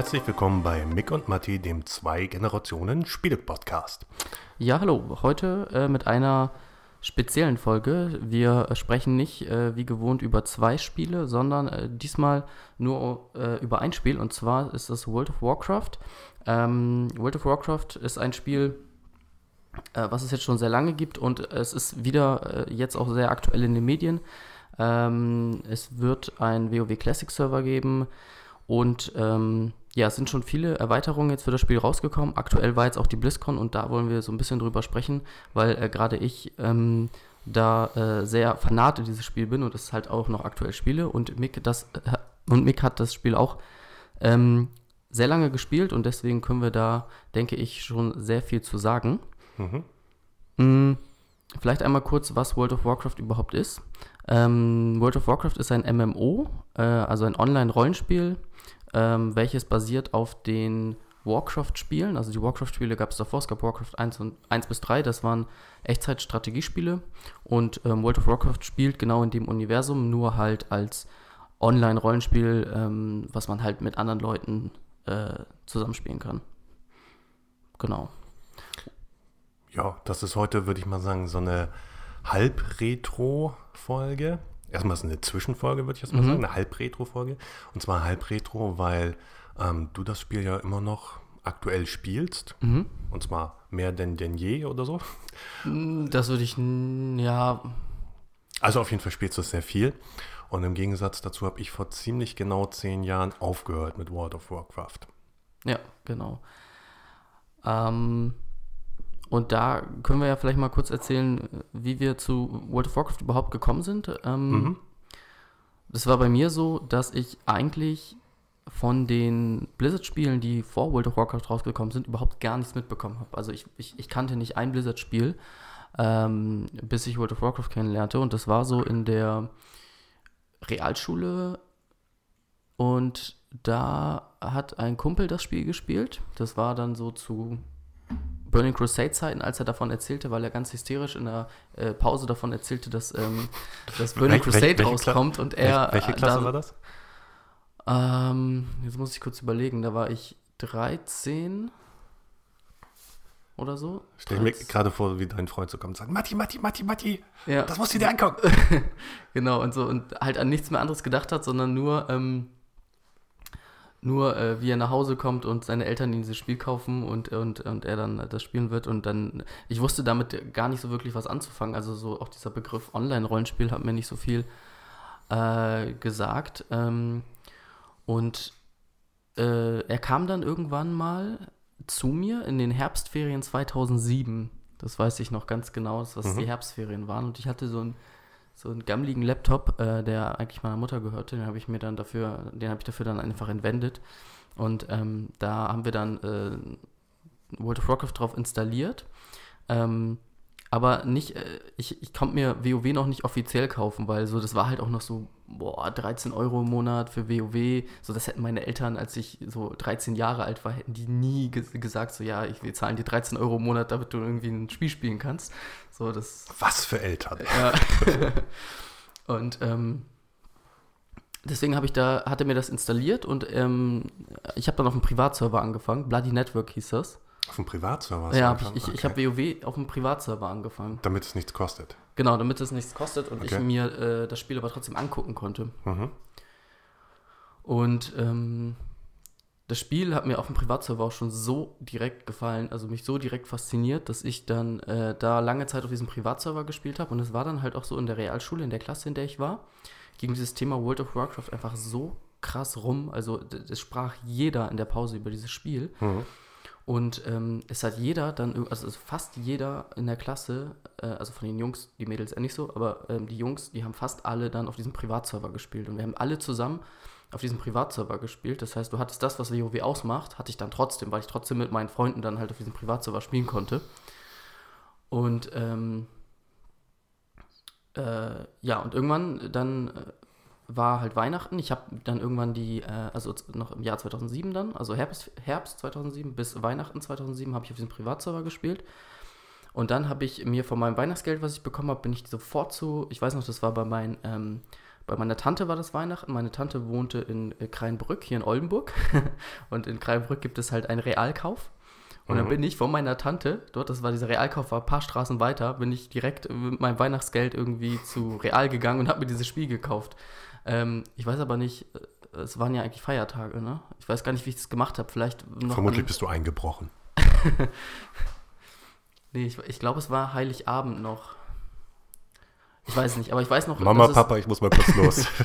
Herzlich willkommen bei Mick und Matti, dem Zwei-Generationen-Spiele-Podcast. Ja, hallo. Heute äh, mit einer speziellen Folge. Wir sprechen nicht äh, wie gewohnt über zwei Spiele, sondern äh, diesmal nur äh, über ein Spiel und zwar ist das World of Warcraft. Ähm, World of Warcraft ist ein Spiel, äh, was es jetzt schon sehr lange gibt und es ist wieder äh, jetzt auch sehr aktuell in den Medien. Ähm, es wird ein WoW Classic Server geben und ähm, ja, es sind schon viele Erweiterungen jetzt für das Spiel rausgekommen. Aktuell war jetzt auch die BlizzCon und da wollen wir so ein bisschen drüber sprechen, weil äh, gerade ich ähm, da äh, sehr fanat in dieses Spiel bin und es halt auch noch aktuell spiele und Mick, das, äh, und Mick hat das Spiel auch ähm, sehr lange gespielt und deswegen können wir da, denke ich, schon sehr viel zu sagen. Mhm. Mm, vielleicht einmal kurz, was World of Warcraft überhaupt ist. Ähm, World of Warcraft ist ein MMO, äh, also ein Online-Rollenspiel ähm, welches basiert auf den Warcraft-Spielen. Also die Warcraft-Spiele gab es davor, es gab Warcraft 1, und 1 bis 3, das waren Echtzeit-Strategiespiele. Und ähm, World of Warcraft spielt genau in dem Universum, nur halt als Online-Rollenspiel, ähm, was man halt mit anderen Leuten äh, zusammenspielen kann. Genau. Ja, das ist heute, würde ich mal sagen, so eine Halb-Retro-Folge erstmal ist es eine Zwischenfolge, würde ich erstmal mhm. sagen, eine Halb-Retro-Folge. Und zwar Halb-Retro, weil ähm, du das Spiel ja immer noch aktuell spielst. Mhm. Und zwar mehr denn denn je oder so. Mm, das würde ich, ja. Also auf jeden Fall spielst du es sehr viel. Und im Gegensatz dazu habe ich vor ziemlich genau zehn Jahren aufgehört mit World of Warcraft. Ja, genau. Ähm, und da können wir ja vielleicht mal kurz erzählen, wie wir zu World of Warcraft überhaupt gekommen sind. Ähm, mhm. Das war bei mir so, dass ich eigentlich von den Blizzard-Spielen, die vor World of Warcraft rausgekommen sind, überhaupt gar nichts mitbekommen habe. Also ich, ich, ich, kannte nicht ein Blizzard-Spiel, ähm, bis ich World of Warcraft kennenlernte. Und das war so in der Realschule. Und da hat ein Kumpel das Spiel gespielt. Das war dann so zu Burning Crusade Zeiten, als er davon erzählte, weil er ganz hysterisch in der äh, Pause davon erzählte, dass, ähm, dass Burning Crusade welche, rauskommt und er. Welche, Klasse da, war das? Ähm, jetzt muss ich kurz überlegen, da war ich 13 oder so. Stell mir gerade vor, wie dein Freund so kommt und sagt, Matti, Matti, Matti, Matti, ja. das musst du dir angucken. genau, und so, und halt an nichts mehr anderes gedacht hat, sondern nur, ähm, nur äh, wie er nach Hause kommt und seine Eltern dieses Spiel kaufen und, und, und er dann das spielen wird. Und dann, ich wusste damit gar nicht so wirklich was anzufangen. Also so auch dieser Begriff Online-Rollenspiel hat mir nicht so viel äh, gesagt. Ähm, und äh, er kam dann irgendwann mal zu mir in den Herbstferien 2007. Das weiß ich noch ganz genau, dass das mhm. die Herbstferien waren. Und ich hatte so ein so einen gammeligen Laptop, äh, der eigentlich meiner Mutter gehörte. Den habe ich mir dann dafür, den habe ich dafür dann einfach entwendet. Und ähm, da haben wir dann äh, World of Warcraft drauf installiert. Ähm, aber nicht, äh, ich, ich konnte mir WoW noch nicht offiziell kaufen, weil so, das war halt auch noch so, boah, 13 Euro im Monat für WoW. So, das hätten meine Eltern, als ich so 13 Jahre alt war, hätten die nie ge gesagt, so, ja, ich, wir zahlen dir 13 Euro im Monat, damit du irgendwie ein Spiel spielen kannst. So, das. Was für Eltern? Ja. und, ähm, Deswegen habe ich da, hatte mir das installiert und ähm, ich habe dann auf einem Privatserver angefangen. Bloody Network hieß das. Auf dem Privatserver? Ja, hab ich, ich, okay. ich habe WoW auf dem Privatserver angefangen. Damit es nichts kostet. Genau, damit es nichts kostet und okay. ich mir äh, das Spiel aber trotzdem angucken konnte. Mhm. Und ähm, das Spiel hat mir auf dem Privatserver auch schon so direkt gefallen, also mich so direkt fasziniert, dass ich dann äh, da lange Zeit auf diesem Privatserver gespielt habe. Und es war dann halt auch so in der Realschule, in der Klasse, in der ich war, ging dieses Thema World of Warcraft einfach so krass rum. Also es sprach jeder in der Pause über dieses Spiel. Mhm. Und ähm, es hat jeder dann, also fast jeder in der Klasse, äh, also von den Jungs, die Mädels eher nicht so, aber ähm, die Jungs, die haben fast alle dann auf diesem Privatserver gespielt. Und wir haben alle zusammen auf diesem Privatserver gespielt. Das heißt, du hattest das, was WoW ausmacht, hatte ich dann trotzdem, weil ich trotzdem mit meinen Freunden dann halt auf diesem Privatserver spielen konnte. Und ähm, äh, ja, und irgendwann dann äh, war halt Weihnachten. Ich habe dann irgendwann die, äh, also noch im Jahr 2007 dann, also Herbst, Herbst 2007 bis Weihnachten 2007 habe ich auf diesem Privatserver gespielt. Und dann habe ich mir von meinem Weihnachtsgeld, was ich bekommen habe, bin ich sofort zu, ich weiß noch, das war bei meinen, ähm, bei meiner Tante war das Weihnachten. Meine Tante wohnte in äh, Kreinbrück, hier in Oldenburg. und in Kreinbrück gibt es halt einen Realkauf. Und dann Mhm. bin ich von meiner Tante, dort, das war dieser Realkauf, war ein paar Straßen weiter, bin ich direkt mit meinem Weihnachtsgeld irgendwie zu Real gegangen und habe mir dieses Spiel gekauft. Ähm, ich weiß aber nicht, äh, es waren ja eigentlich Feiertage, ne? Ich weiß gar nicht, wie ich das gemacht habe. Vielleicht. Vermutlich an, bist du eingebrochen. nee, ich, ich glaube, es war Heiligabend noch. Ich weiß nicht, aber ich weiß noch. Mama, dass es- Papa, ich muss mal kurz los.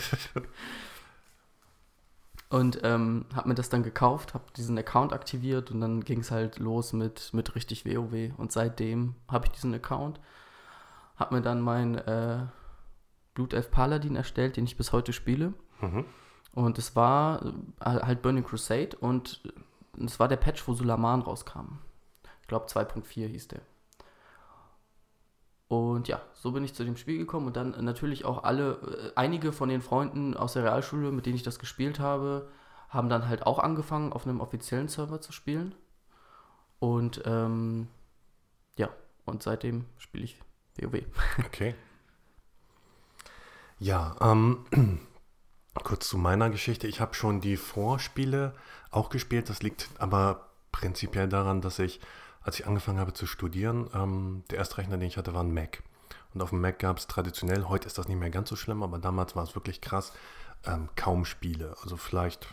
Und ähm, habe mir das dann gekauft, habe diesen Account aktiviert und dann ging es halt los mit, mit richtig WoW. Und seitdem habe ich diesen Account, habe mir dann meinen äh, Blutelf Paladin erstellt, den ich bis heute spiele. mhm. Und es war äh, halt Burning Crusade und es war der Patch, wo Sulaman rauskam. Ich glaube 2.4 hieß der. Und ja, so bin ich zu dem Spiel gekommen und dann natürlich auch alle, äh, einige von den Freunden aus der Realschule, mit denen ich das gespielt habe, haben dann halt auch angefangen, auf einem offiziellen Server zu spielen. Und ähm, ja, und seitdem spiele ich WoW. Okay. Ja, ähm, kurz zu meiner Geschichte. Ich habe schon die Vorspiele auch gespielt. Das liegt aber prinzipiell daran, dass ich, als ich angefangen habe zu studieren, ähm, der erste Rechner, den ich hatte, war ein Mac. Und auf dem Mac gab es traditionell, heute ist das nicht mehr ganz so schlimm, aber damals war es wirklich krass, ähm, kaum Spiele. Also vielleicht,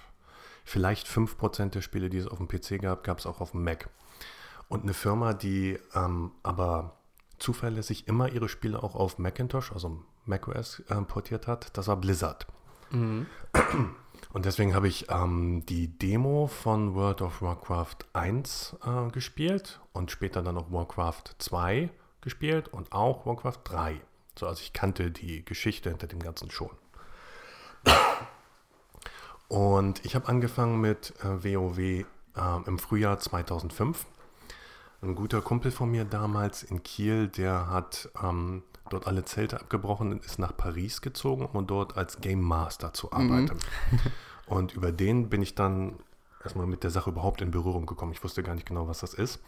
vielleicht 5% der Spiele, die es auf dem PC gab, gab es auch auf dem Mac. Und eine Firma, die ähm, aber zuverlässig immer ihre Spiele auch auf Macintosh, also macOS, äh, portiert hat, das war Blizzard. Mhm. Und deswegen habe ich ähm, die Demo von World of Warcraft 1 äh, gespielt und später dann auch Warcraft 2 gespielt und auch Warcraft 3. So, also ich kannte die Geschichte hinter dem Ganzen schon. Und ich habe angefangen mit äh, WoW äh, im Frühjahr 2005. Ein guter Kumpel von mir damals in Kiel, der hat ähm, dort alle Zelte abgebrochen und ist nach Paris gezogen, um dort als Game Master zu arbeiten. Und über den bin ich dann erstmal mit der Sache überhaupt in Berührung gekommen. Ich wusste gar nicht genau, was das ist.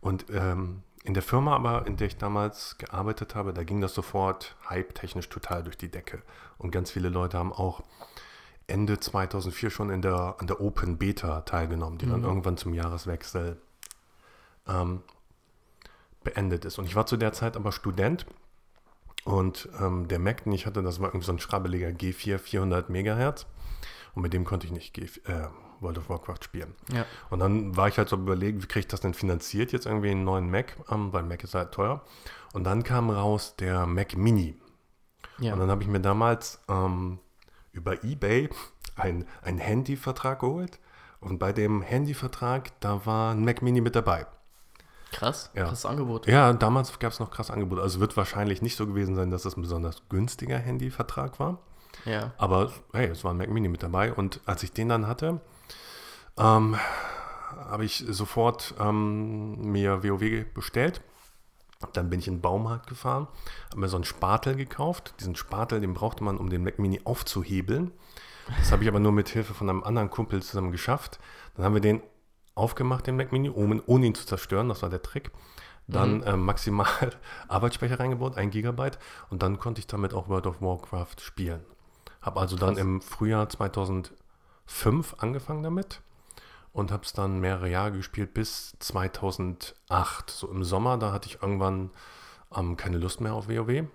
Und ähm, in der Firma aber, in der ich damals gearbeitet habe, da ging das sofort hype-technisch total durch die Decke. Und ganz viele Leute haben auch Ende 2004 schon in der, an der Open Beta teilgenommen, die dann irgendwann zum Jahreswechsel ähm, beendet ist. Und ich war zu der Zeit aber Student und ähm, der Mac, den ich hatte, das war irgendwie so ein schrabbeliger G4 400 Megahertz und mit dem konnte ich nicht G äh, World of Warcraft spielen. Ja. Und dann war ich halt so überlegen, wie kriege ich das denn finanziert, jetzt irgendwie einen neuen Mac, ähm, weil Mac ist halt teuer. Und dann kam raus der Mac Mini. Ja. Und dann habe ich mir damals ähm, über Ebay ein- einen Handyvertrag geholt. Und bei dem Handyvertrag, da war ein Mac Mini mit dabei. Krass, Ja. krasses Angebot. Ja, damals gab es noch krasse Angebote. Also wird wahrscheinlich nicht so gewesen sein, dass es ein besonders günstiger Handyvertrag war. Ja. Aber hey, es war ein Mac Mini mit dabei. Und als ich den dann hatte, ähm, habe ich sofort ähm, mir WoW bestellt. Dann bin ich in den Baumarkt gefahren, habe mir so einen Spatel gekauft. Diesen Spatel, den brauchte man, um den Mac Mini aufzuhebeln. Das habe ich aber nur mit Hilfe von einem anderen Kumpel zusammen geschafft. Dann haben wir den aufgemacht, den Mac Mini, ohne, ohne ihn zu zerstören. Das war der Trick. Dann äh, maximal Arbeitsspeicher reingebaut, ein Gigabyte. Und dann konnte ich damit auch World of Warcraft spielen. Habe also dann Krass. im Frühjahr 2005 angefangen damit und habe es dann mehrere Jahre gespielt bis 2008. So im Sommer, da hatte ich irgendwann ähm, keine Lust mehr auf WoW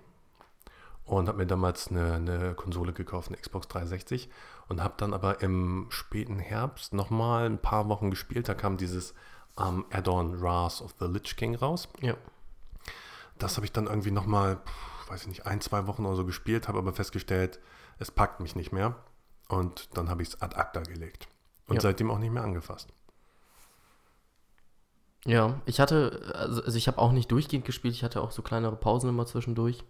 und habe mir damals eine, eine Konsole gekauft, eine Xbox 360 und habe dann aber im späten Herbst nochmal ein paar Wochen gespielt. Da kam dieses ähm, Add-on Wrath of the Lich King raus. Ja. Das habe ich dann irgendwie nochmal, weiß ich nicht, ein, zwei Wochen oder so gespielt, habe aber festgestellt, es packt mich nicht mehr. Und dann habe ich es ad acta gelegt. Und Ja. seitdem auch nicht mehr angefasst. Ja, ich hatte, also, also ich habe auch nicht durchgehend gespielt, ich hatte auch so kleinere Pausen immer zwischendurch.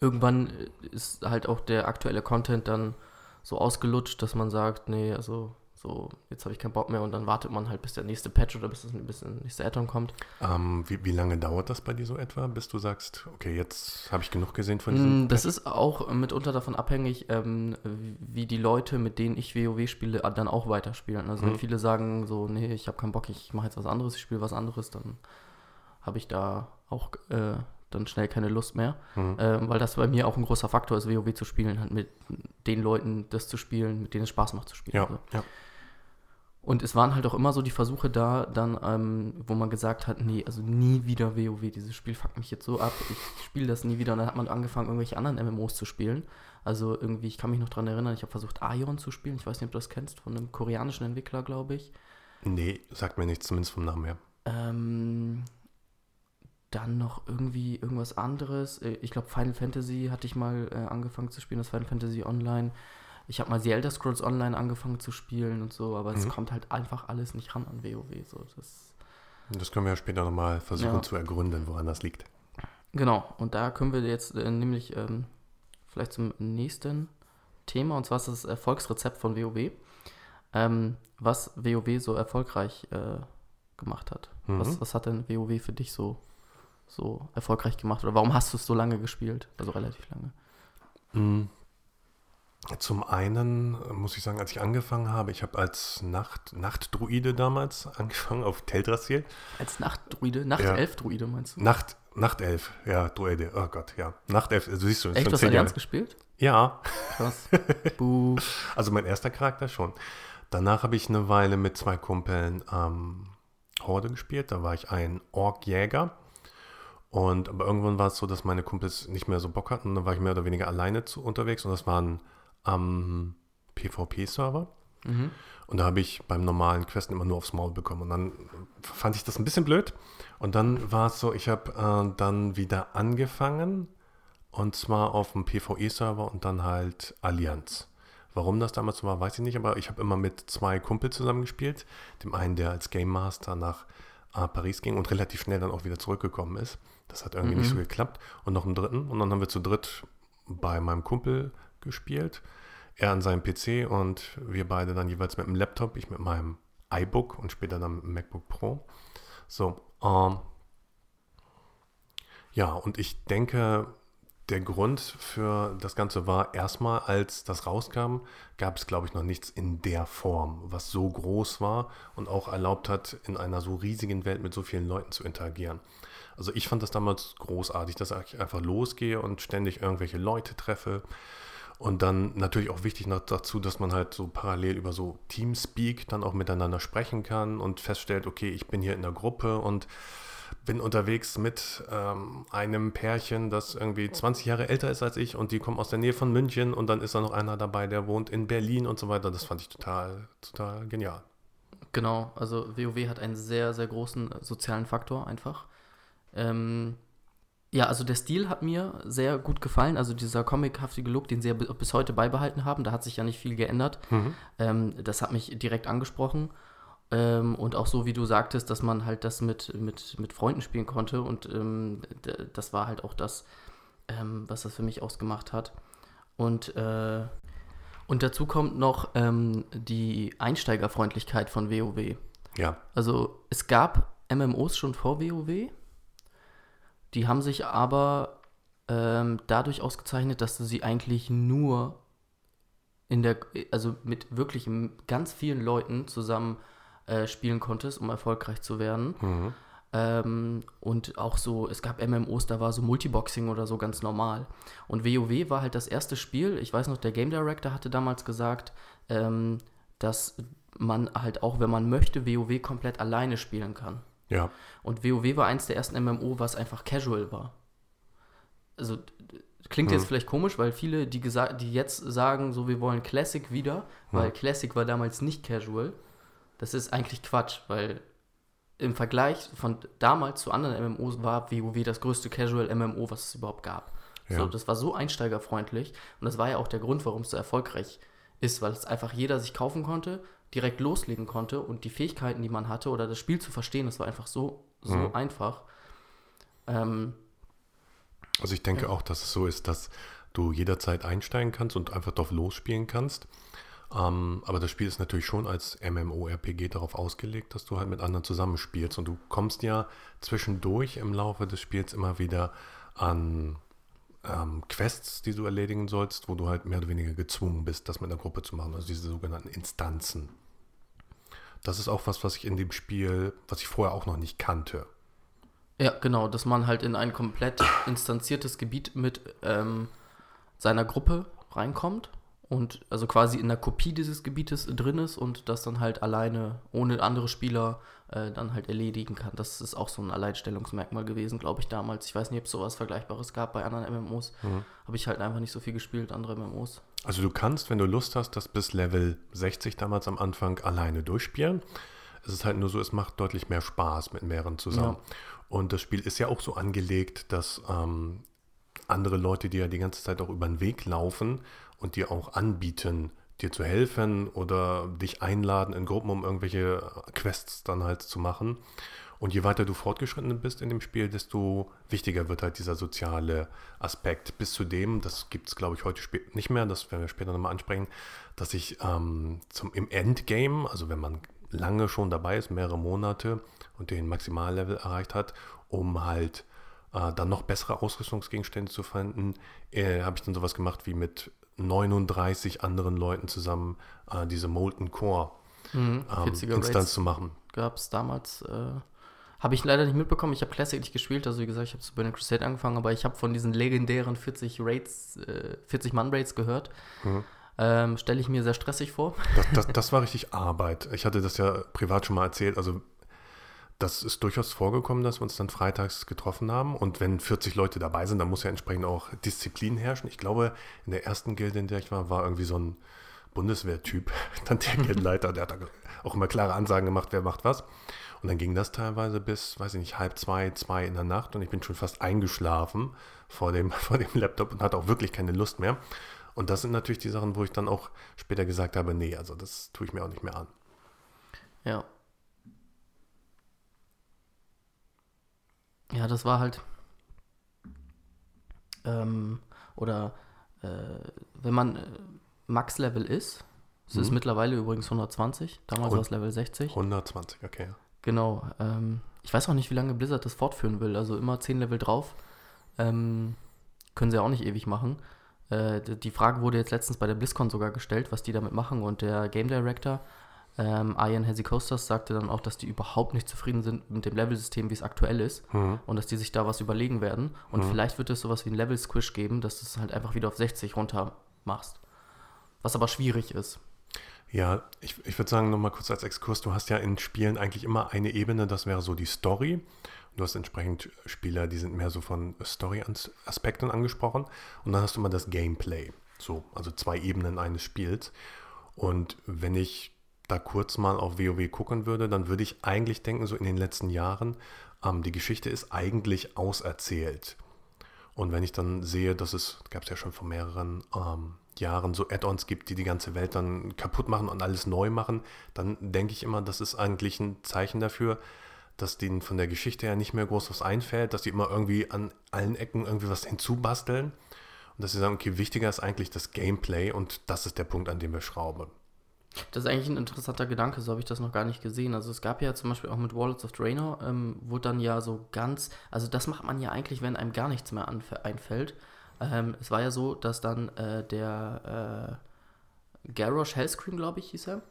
Irgendwann äh, ist halt auch der aktuelle Content dann so ausgelutscht, dass man sagt, nee, also so, jetzt habe ich keinen Bock mehr und dann wartet man halt, bis der nächste Patch oder bis das bis der nächste Add-on kommt. Ähm, wie, wie lange dauert das bei dir so etwa, bis du sagst, okay, jetzt habe ich genug gesehen von diesem. Mm, Das ist auch äh, mitunter davon abhängig, ähm, wie die Leute, mit denen ich WoW spiele, äh, dann auch weiterspielen. Also wenn Mhm. viele sagen so, nee, ich habe keinen Bock, ich mache jetzt was anderes, ich spiele was anderes, dann habe ich da auch äh, dann schnell keine Lust mehr, mhm. äh, weil das bei mir auch ein großer Faktor ist, WoW zu spielen, halt mit den Leuten das zu spielen, mit denen es Spaß macht zu spielen. Ja, also. ja. Und es waren halt auch immer so die Versuche da, dann, ähm, wo man gesagt hat, nee, also nie wieder WoW, dieses Spiel fuckt mich jetzt so ab, ich spiele das nie wieder. Und dann hat man angefangen, irgendwelche anderen MMOs zu spielen. Also irgendwie, ich kann mich noch daran erinnern, ich habe versucht, Ion zu spielen. Ich weiß nicht, ob du das kennst, von einem koreanischen Entwickler, glaube ich. Nee, sagt mir nichts, zumindest vom Namen her. Ähm, dann noch irgendwie irgendwas anderes. Äh, ich glaube, Final Fantasy hatte ich mal äh, angefangen zu spielen, das Final Fantasy Online. Ich habe mal The Elder Scrolls Online angefangen zu spielen und so, aber mhm. es kommt halt einfach alles nicht ran an WoW. So. Das, das können wir ja später nochmal versuchen ja. zu ergründen, woran das liegt. Genau, und da können wir jetzt äh, nämlich ähm, vielleicht zum nächsten Thema, und zwar ist das Erfolgsrezept von WoW. Ähm, was WoW so erfolgreich äh, gemacht hat. Mhm. Was, was hat denn WoW für dich so, so erfolgreich gemacht? Oder warum hast du es so lange gespielt? Also relativ lange. Mhm. Zum einen muss ich sagen, als ich angefangen habe, ich habe als Nacht, Nachtdruide damals angefangen auf Teldrassil. Als Nachtdruide? Nachtelf-Druide meinst du? Nacht, Nachtelf, ja, Druide. Oh Gott, ja. Nachtelf, also siehst du. Echt, du hast Allianz gespielt? Ja. Krass. Buh. Also mein erster Charakter schon. Danach habe ich eine Weile mit zwei Kumpeln ähm, Horde gespielt. Da war ich ein Ork-Jäger. Und aber irgendwann war es so, dass meine Kumpels nicht mehr so Bock hatten. Und dann war ich mehr oder weniger alleine zu, unterwegs. Und das waren am PvP-Server. Mhm. Und da habe ich beim normalen Questen immer nur aufs Maul bekommen. Und dann fand ich das ein bisschen blöd. Und dann war es so, ich habe äh, dann wieder angefangen. Und zwar auf dem PvE-Server und dann halt Allianz. Warum das damals so war, weiß ich nicht, aber ich habe immer mit zwei Kumpels zusammengespielt. Dem einen, der als Game Master nach äh, Paris ging und relativ schnell dann auch wieder zurückgekommen ist. Das hat irgendwie mhm. nicht so geklappt. Und noch einen dritten. Und dann haben wir zu dritt bei meinem Kumpel gespielt. Er an seinem PC und wir beide dann jeweils mit dem Laptop, ich mit meinem iBook und später dann mit dem MacBook Pro. So, ähm, ja, und ich denke, der Grund für das Ganze war erstmal, als das rauskam, gab es, glaube ich, noch nichts in der Form, was so groß war und auch erlaubt hat, in einer so riesigen Welt mit so vielen Leuten zu interagieren. Also ich fand das damals großartig, dass ich einfach losgehe und ständig irgendwelche Leute treffe. Und dann natürlich auch wichtig noch dazu, dass man halt so parallel über so Teamspeak dann auch miteinander sprechen kann und feststellt, okay, ich bin hier in der Gruppe und bin unterwegs mit ähm, einem Pärchen, das irgendwie 20 Jahre älter ist als ich und die kommen aus der Nähe von München und dann ist da noch einer dabei, der wohnt in Berlin und so weiter. Das fand ich total, total genial. Genau, also WoW hat einen sehr, sehr großen sozialen Faktor einfach. Ähm, ja, also der Stil hat mir sehr gut gefallen. Also dieser comichaftige Look, den sie ja bis heute beibehalten haben, da hat sich ja nicht viel geändert. Mhm. Ähm, das hat mich direkt angesprochen. Ähm, und auch so, wie du sagtest, dass man halt das mit, mit, mit Freunden spielen konnte. Und ähm, das war halt auch das, ähm, was das für mich ausgemacht hat. Und, äh, und dazu kommt noch ähm, die Einsteigerfreundlichkeit von WoW. Ja. Also es gab MMOs schon vor WoW. Die haben sich aber ähm, dadurch ausgezeichnet, dass du sie eigentlich nur in der, also mit wirklich ganz vielen Leuten zusammen äh, spielen konntest, um erfolgreich zu werden. Mhm. Ähm, und auch so, es gab MMOs, da war so Multiboxing oder so ganz normal. Und WoW war halt das erste Spiel. Ich weiß noch, der Game Director hatte damals gesagt, ähm, dass man halt auch, wenn man möchte, WoW komplett alleine spielen kann. Ja. Und WoW war eins der ersten MMO, was einfach casual war. Also klingt hm. jetzt vielleicht komisch, weil viele, die, die jetzt sagen, so wir wollen Classic wieder, hm. weil Classic war damals nicht casual. Das ist eigentlich Quatsch, weil im Vergleich von damals zu anderen MMOs war WoW das größte Casual MMO, was es überhaupt gab. Ja. So, das war so einsteigerfreundlich und das war ja auch der Grund, warum es so erfolgreich ist, weil es einfach jeder sich kaufen konnte, direkt loslegen konnte und die Fähigkeiten, die man hatte oder das Spiel zu verstehen, das war einfach so, so mhm. einfach. Ähm, also ich denke ja. auch, dass es so ist, dass du jederzeit einsteigen kannst und einfach drauf losspielen kannst. Ähm, aber das Spiel ist natürlich schon als MMORPG darauf ausgelegt, dass du halt mit anderen zusammenspielst. Und du kommst ja zwischendurch im Laufe des Spiels immer wieder an ähm, Quests, die du erledigen sollst, wo du halt mehr oder weniger gezwungen bist, das mit einer Gruppe zu machen. Also diese sogenannten Instanzen. Das ist auch was, was ich in dem Spiel, was ich vorher auch noch nicht kannte. Ja, genau, dass man halt in ein komplett instanziertes Gebiet mit ähm, seiner Gruppe reinkommt und also quasi in der Kopie dieses Gebietes drin ist und das dann halt alleine ohne andere Spieler äh, dann halt erledigen kann. Das ist auch so ein Alleinstellungsmerkmal gewesen, glaube ich, damals. Ich weiß nicht, ob es sowas Vergleichbares gab bei anderen MMOs. Mhm. Habe ich halt einfach nicht so viel gespielt, andere MMOs. Also du kannst, wenn du Lust hast, das bis Level 60 damals am Anfang alleine durchspielen. Es ist halt nur so, es macht deutlich mehr Spaß mit mehreren zusammen. Ja. Und das Spiel ist ja auch so angelegt, dass ähm, andere Leute, die ja die ganze Zeit auch über den Weg laufen und dir auch anbieten, dir zu helfen oder dich einladen in Gruppen, um irgendwelche Quests dann halt zu machen. Und je weiter du fortgeschritten bist in dem Spiel, desto wichtiger wird halt dieser soziale Aspekt. Bis zu dem, das gibt es glaube ich heute nicht mehr, das werden wir später nochmal ansprechen, dass ich ähm, zum, im Endgame, also wenn man lange schon dabei ist, mehrere Monate und den Maximallevel erreicht hat, um halt äh, dann noch bessere Ausrüstungsgegenstände zu finden, äh, habe ich dann sowas gemacht wie mit 39 anderen Leuten zusammen äh, diese Molten Core mhm, ähm, Instanz zu machen. Gab es damals, äh, habe ich leider nicht mitbekommen. Ich habe Classic nicht gespielt, also wie gesagt, ich habe zu Burning Crusade angefangen, aber ich habe von diesen legendären 40 Raids, äh, 40 Mann Raids gehört. Mhm. Ähm, Stelle ich mir sehr stressig vor. Das, das, das, war richtig Arbeit. Ich hatte das ja privat schon mal erzählt. Also das ist durchaus vorgekommen, dass wir uns dann freitags getroffen haben. Und wenn 40 Leute dabei sind, dann muss ja entsprechend auch Disziplin herrschen. Ich glaube, in der ersten Gilde, in der ich war, war irgendwie so ein Bundeswehrtyp, dann der Gildenleiter, der hat auch immer klare Ansagen gemacht, wer macht was. Und dann ging das teilweise bis, weiß ich nicht, halb zwei, zwei in der Nacht und ich bin schon fast eingeschlafen vor dem, vor dem Laptop und hatte auch wirklich keine Lust mehr. Und das sind natürlich die Sachen, wo ich dann auch später gesagt habe, nee, also das tue ich mir auch nicht mehr an. Ja, Ja, das war halt. Ähm, oder äh, wenn man äh, Max-Level ist, es mhm. ist mittlerweile übrigens 120, damals war es Level 60. 120, okay. Genau. Ähm, ich weiß auch nicht, wie lange Blizzard das fortführen will. Also immer 10 Level drauf. Ähm, können sie auch nicht ewig machen. Äh, die Frage wurde jetzt letztens bei der BlizzCon sogar gestellt, was die damit machen. Und der Game Director ähm, Ian Coasters sagte dann auch, dass die überhaupt nicht zufrieden sind mit dem Level-System, wie es aktuell ist. Mhm. Und dass die sich da was überlegen werden. Und mhm. vielleicht wird es sowas wie ein Level-Squish geben, dass du es halt einfach wieder auf 60 runter machst. Was aber schwierig ist. Ja, ich, ich würde sagen, nochmal kurz als Exkurs, du hast ja in Spielen eigentlich immer eine Ebene, das wäre so die Story. Du hast entsprechend Spieler, die sind mehr so von Story-Aspekten angesprochen. Und dann hast du mal das Gameplay. So, also zwei Ebenen eines Spiels. Und wenn ich da kurz mal auf WoW gucken würde, dann würde ich eigentlich denken, so in den letzten Jahren, ähm, die Geschichte ist eigentlich auserzählt. Und wenn ich dann sehe, dass es, gab es ja schon vor mehreren ähm, Jahren so Add-ons gibt, die die ganze Welt dann kaputt machen und alles neu machen, dann denke ich immer, das ist eigentlich ein Zeichen dafür, dass denen von der Geschichte her nicht mehr groß was einfällt, dass die immer irgendwie an allen Ecken irgendwie was hinzubasteln und dass sie sagen, okay, wichtiger ist eigentlich das Gameplay und das ist der Punkt, an dem wir schrauben. Das ist eigentlich ein interessanter Gedanke, so habe ich das noch gar nicht gesehen. Also es gab ja zum Beispiel auch mit Wallets of Draenor, ähm, wurde dann ja so ganz, also das macht man ja eigentlich, wenn einem gar nichts mehr einfällt. Ähm, es war ja so, dass dann äh, der äh, Garrosh Hellscream, glaube ich, hieß er,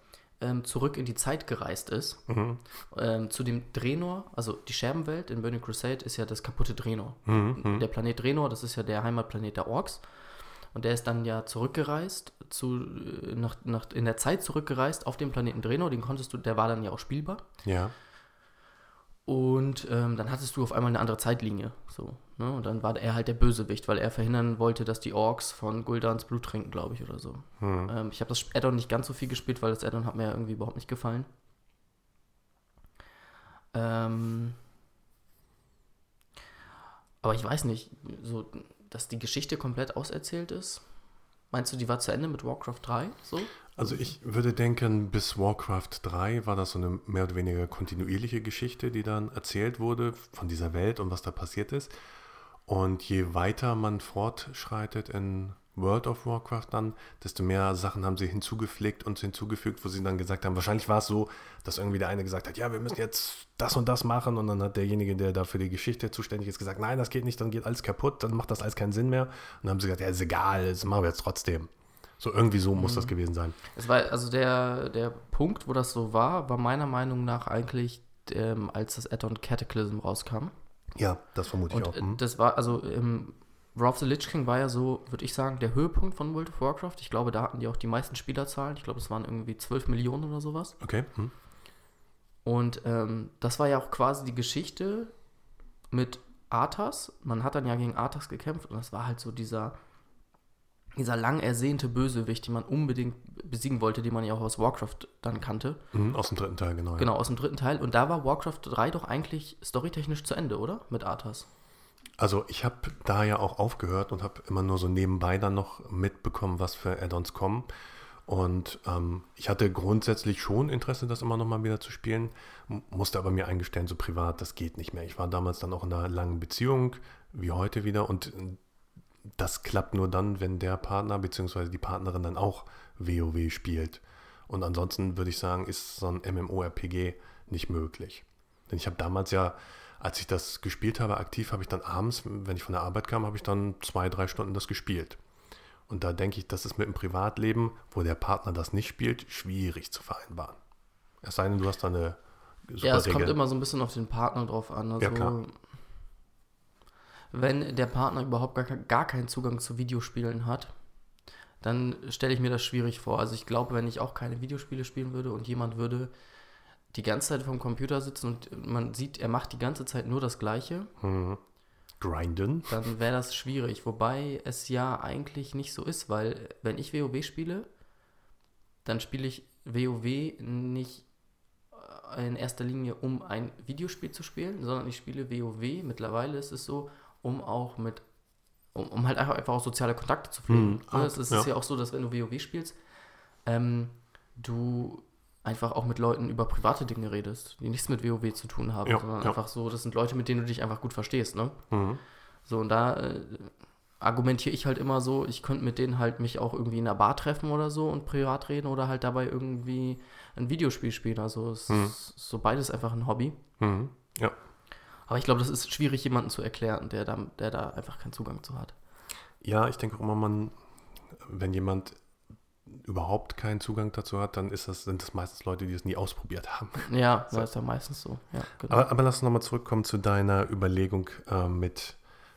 ähm, zurück in die Zeit gereist ist. Mhm. Ähm, zu dem Draenor, also die Scherbenwelt in Burning Crusade ist ja das kaputte Draenor. Mhm. mhm. Der Planet Draenor, das ist ja der Heimatplanet der Orks. Und der ist dann ja zurückgereist, zu, äh, nach, nach, in der Zeit zurückgereist auf den Planeten Draenor. Den konntest du, der war dann ja auch spielbar. Ja. Und ähm, dann hattest du auf einmal eine andere Zeitlinie. So, ne? Und dann war er halt der Bösewicht, weil er verhindern wollte, dass die Orks von Guldans Blut trinken, glaube ich, oder so. Hm. Ähm, ich habe das Addon nicht ganz so viel gespielt, weil das Addon hat mir ja irgendwie überhaupt nicht gefallen. Ähm, aber ich weiß nicht, so dass die Geschichte komplett auserzählt ist? Meinst du, die war zu Ende mit Warcraft 3? So? Also ich würde denken, bis Warcraft 3 war das so eine mehr oder weniger kontinuierliche Geschichte, die dann erzählt wurde von dieser Welt und was da passiert ist. Und je weiter man fortschreitet in World of Warcraft dann, desto mehr Sachen haben sie hinzugepflegt und hinzugefügt, wo sie dann gesagt haben, wahrscheinlich war es so, dass irgendwie der eine gesagt hat, ja, wir müssen jetzt das und das machen und dann hat derjenige, der da für die Geschichte zuständig ist, gesagt, nein, das geht nicht, dann geht alles kaputt, dann macht das alles keinen Sinn mehr. Und dann haben sie gesagt, ja, ist egal, das machen wir jetzt trotzdem. So irgendwie so muss mhm. das gewesen sein. Es war also der, der Punkt, wo das so war, war meiner Meinung nach eigentlich, ähm, als das Add-on Cataclysm rauskam. Ja, das vermute ich Und auch. äh, Mhm. das war, also ähm, Wrath of the Lich King war ja so, würde ich sagen, der Höhepunkt von World of Warcraft. Ich glaube, da hatten die auch die meisten Spielerzahlen. Ich glaube, es waren irgendwie 12 Millionen oder sowas. Okay. Mhm. Und ähm, das war ja auch quasi die Geschichte mit Arthas. Man hat dann ja gegen Arthas gekämpft und das war halt so dieser, dieser lang ersehnte Bösewicht, den man unbedingt besiegen wollte, den man ja auch aus Warcraft dann kannte. Mhm. Aus dem dritten Teil, genau. ja. Genau, aus dem dritten Teil. Und da war Warcraft 3 doch eigentlich storytechnisch zu Ende, oder? Mit Arthas. Also ich habe da ja auch aufgehört und habe immer nur so nebenbei dann noch mitbekommen, was für Add-ons kommen. Und ähm, ich hatte grundsätzlich schon Interesse, das immer noch mal wieder zu spielen, musste aber mir eingestehen, so privat, das geht nicht mehr. Ich war damals dann auch in einer langen Beziehung, wie heute wieder, und das klappt nur dann, wenn der Partner bzw. die Partnerin dann auch WoW spielt. Und ansonsten würde ich sagen, ist so ein MMORPG nicht möglich. Denn ich habe damals ja, als ich das gespielt habe, aktiv, habe ich dann abends, wenn ich von der Arbeit kam, habe ich dann zwei, drei Stunden das gespielt. Und da denke ich, das ist mit dem Privatleben, wo der Partner das nicht spielt, schwierig zu vereinbaren. Es sei denn, du hast da eine super Ja, es kommt Regel. immer so ein bisschen auf den Partner drauf an. Also, Ja, klar. Wenn der Partner überhaupt gar, gar keinen Zugang zu Videospielen hat, dann stelle ich mir das schwierig vor. Also ich glaube, wenn ich auch keine Videospiele spielen würde und jemand würde die ganze Zeit vom Computer sitzen und man sieht, er macht die ganze Zeit nur das Gleiche, Mhm. Grinden. dann wäre das schwierig. Wobei es ja eigentlich nicht so ist, weil wenn ich WoW spiele, dann spiele ich WoW nicht äh, in erster Linie, um ein Videospiel zu spielen, sondern ich spiele WoW. Mittlerweile ist es so, um auch mit, um, um halt einfach, einfach auch soziale Kontakte zu pflegen. Mhm. Ah, es ist ja. ja auch so, dass wenn du WoW spielst, ähm, du einfach auch mit Leuten über private Dinge redest, die nichts mit WoW zu tun haben, Ja, sondern ja. einfach so, das sind Leute, mit denen du dich einfach gut verstehst, ne? Mhm. So, und da äh, argumentiere ich halt immer so, ich könnte mit denen halt mich auch irgendwie in einer Bar treffen oder so und privat reden oder halt dabei irgendwie ein Videospiel spielen. Also es Mhm. ist so beides einfach ein Hobby. Mhm. Ja. Aber ich glaube, das ist schwierig, jemandem zu erklären, der da, der da einfach keinen Zugang zu hat. Ja, ich denke auch immer, man, wenn jemand überhaupt keinen Zugang dazu hat, dann ist das, sind das meistens Leute, die es nie ausprobiert haben. Ja, So. das ist ja meistens so. Ja, genau. Aber, aber lass uns nochmal zurückkommen zu deiner Überlegung äh, mit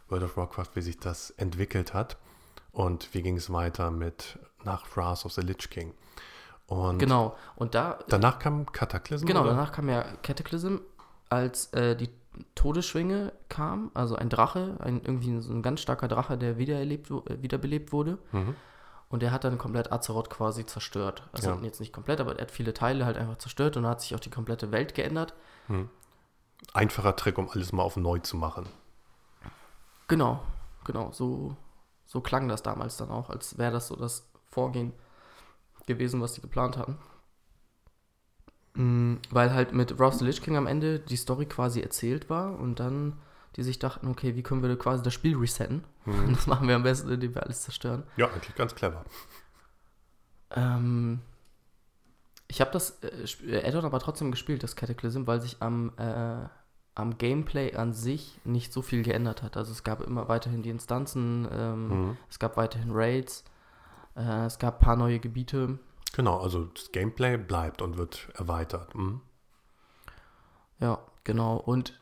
World of Warcraft, wie sich das entwickelt hat. Und wie ging es weiter mit nach Wrath of the Lich King. Und genau. Und da, danach kam Cataclysm? genau, oder? danach kam ja Cataclysm, als äh, die Todesschwinge kam, also ein Drache, ein, irgendwie so ein ganz starker Drache, der wiedererlebt, äh, wiederbelebt wurde. Mhm. Und der hat dann komplett Azeroth quasi zerstört. Also Ja. jetzt nicht komplett, aber er hat viele Teile halt einfach zerstört und hat sich auch die komplette Welt geändert. Einfacher Trick, um alles mal auf neu zu machen. Genau, genau, so, so klang das damals dann auch, als wäre das so das Vorgehen gewesen, was die geplant hatten. Mm, Weil halt mit of the Lich King am Ende die Story quasi erzählt war und dann die sich dachten, okay, wie können wir quasi das Spiel resetten? Und das machen wir am besten, indem wir alles zerstören. Ja, eigentlich ganz clever. Ähm, ich habe das äh, äh, Add-on aber trotzdem gespielt, das Cataclysm, weil sich am, äh, am Gameplay an sich nicht so viel geändert hat. Also es gab immer weiterhin die Instanzen, ähm, Mhm. es gab weiterhin Raids, äh, es gab ein paar neue Gebiete. Genau, also das Gameplay bleibt und wird erweitert. Mhm. Ja, genau. Und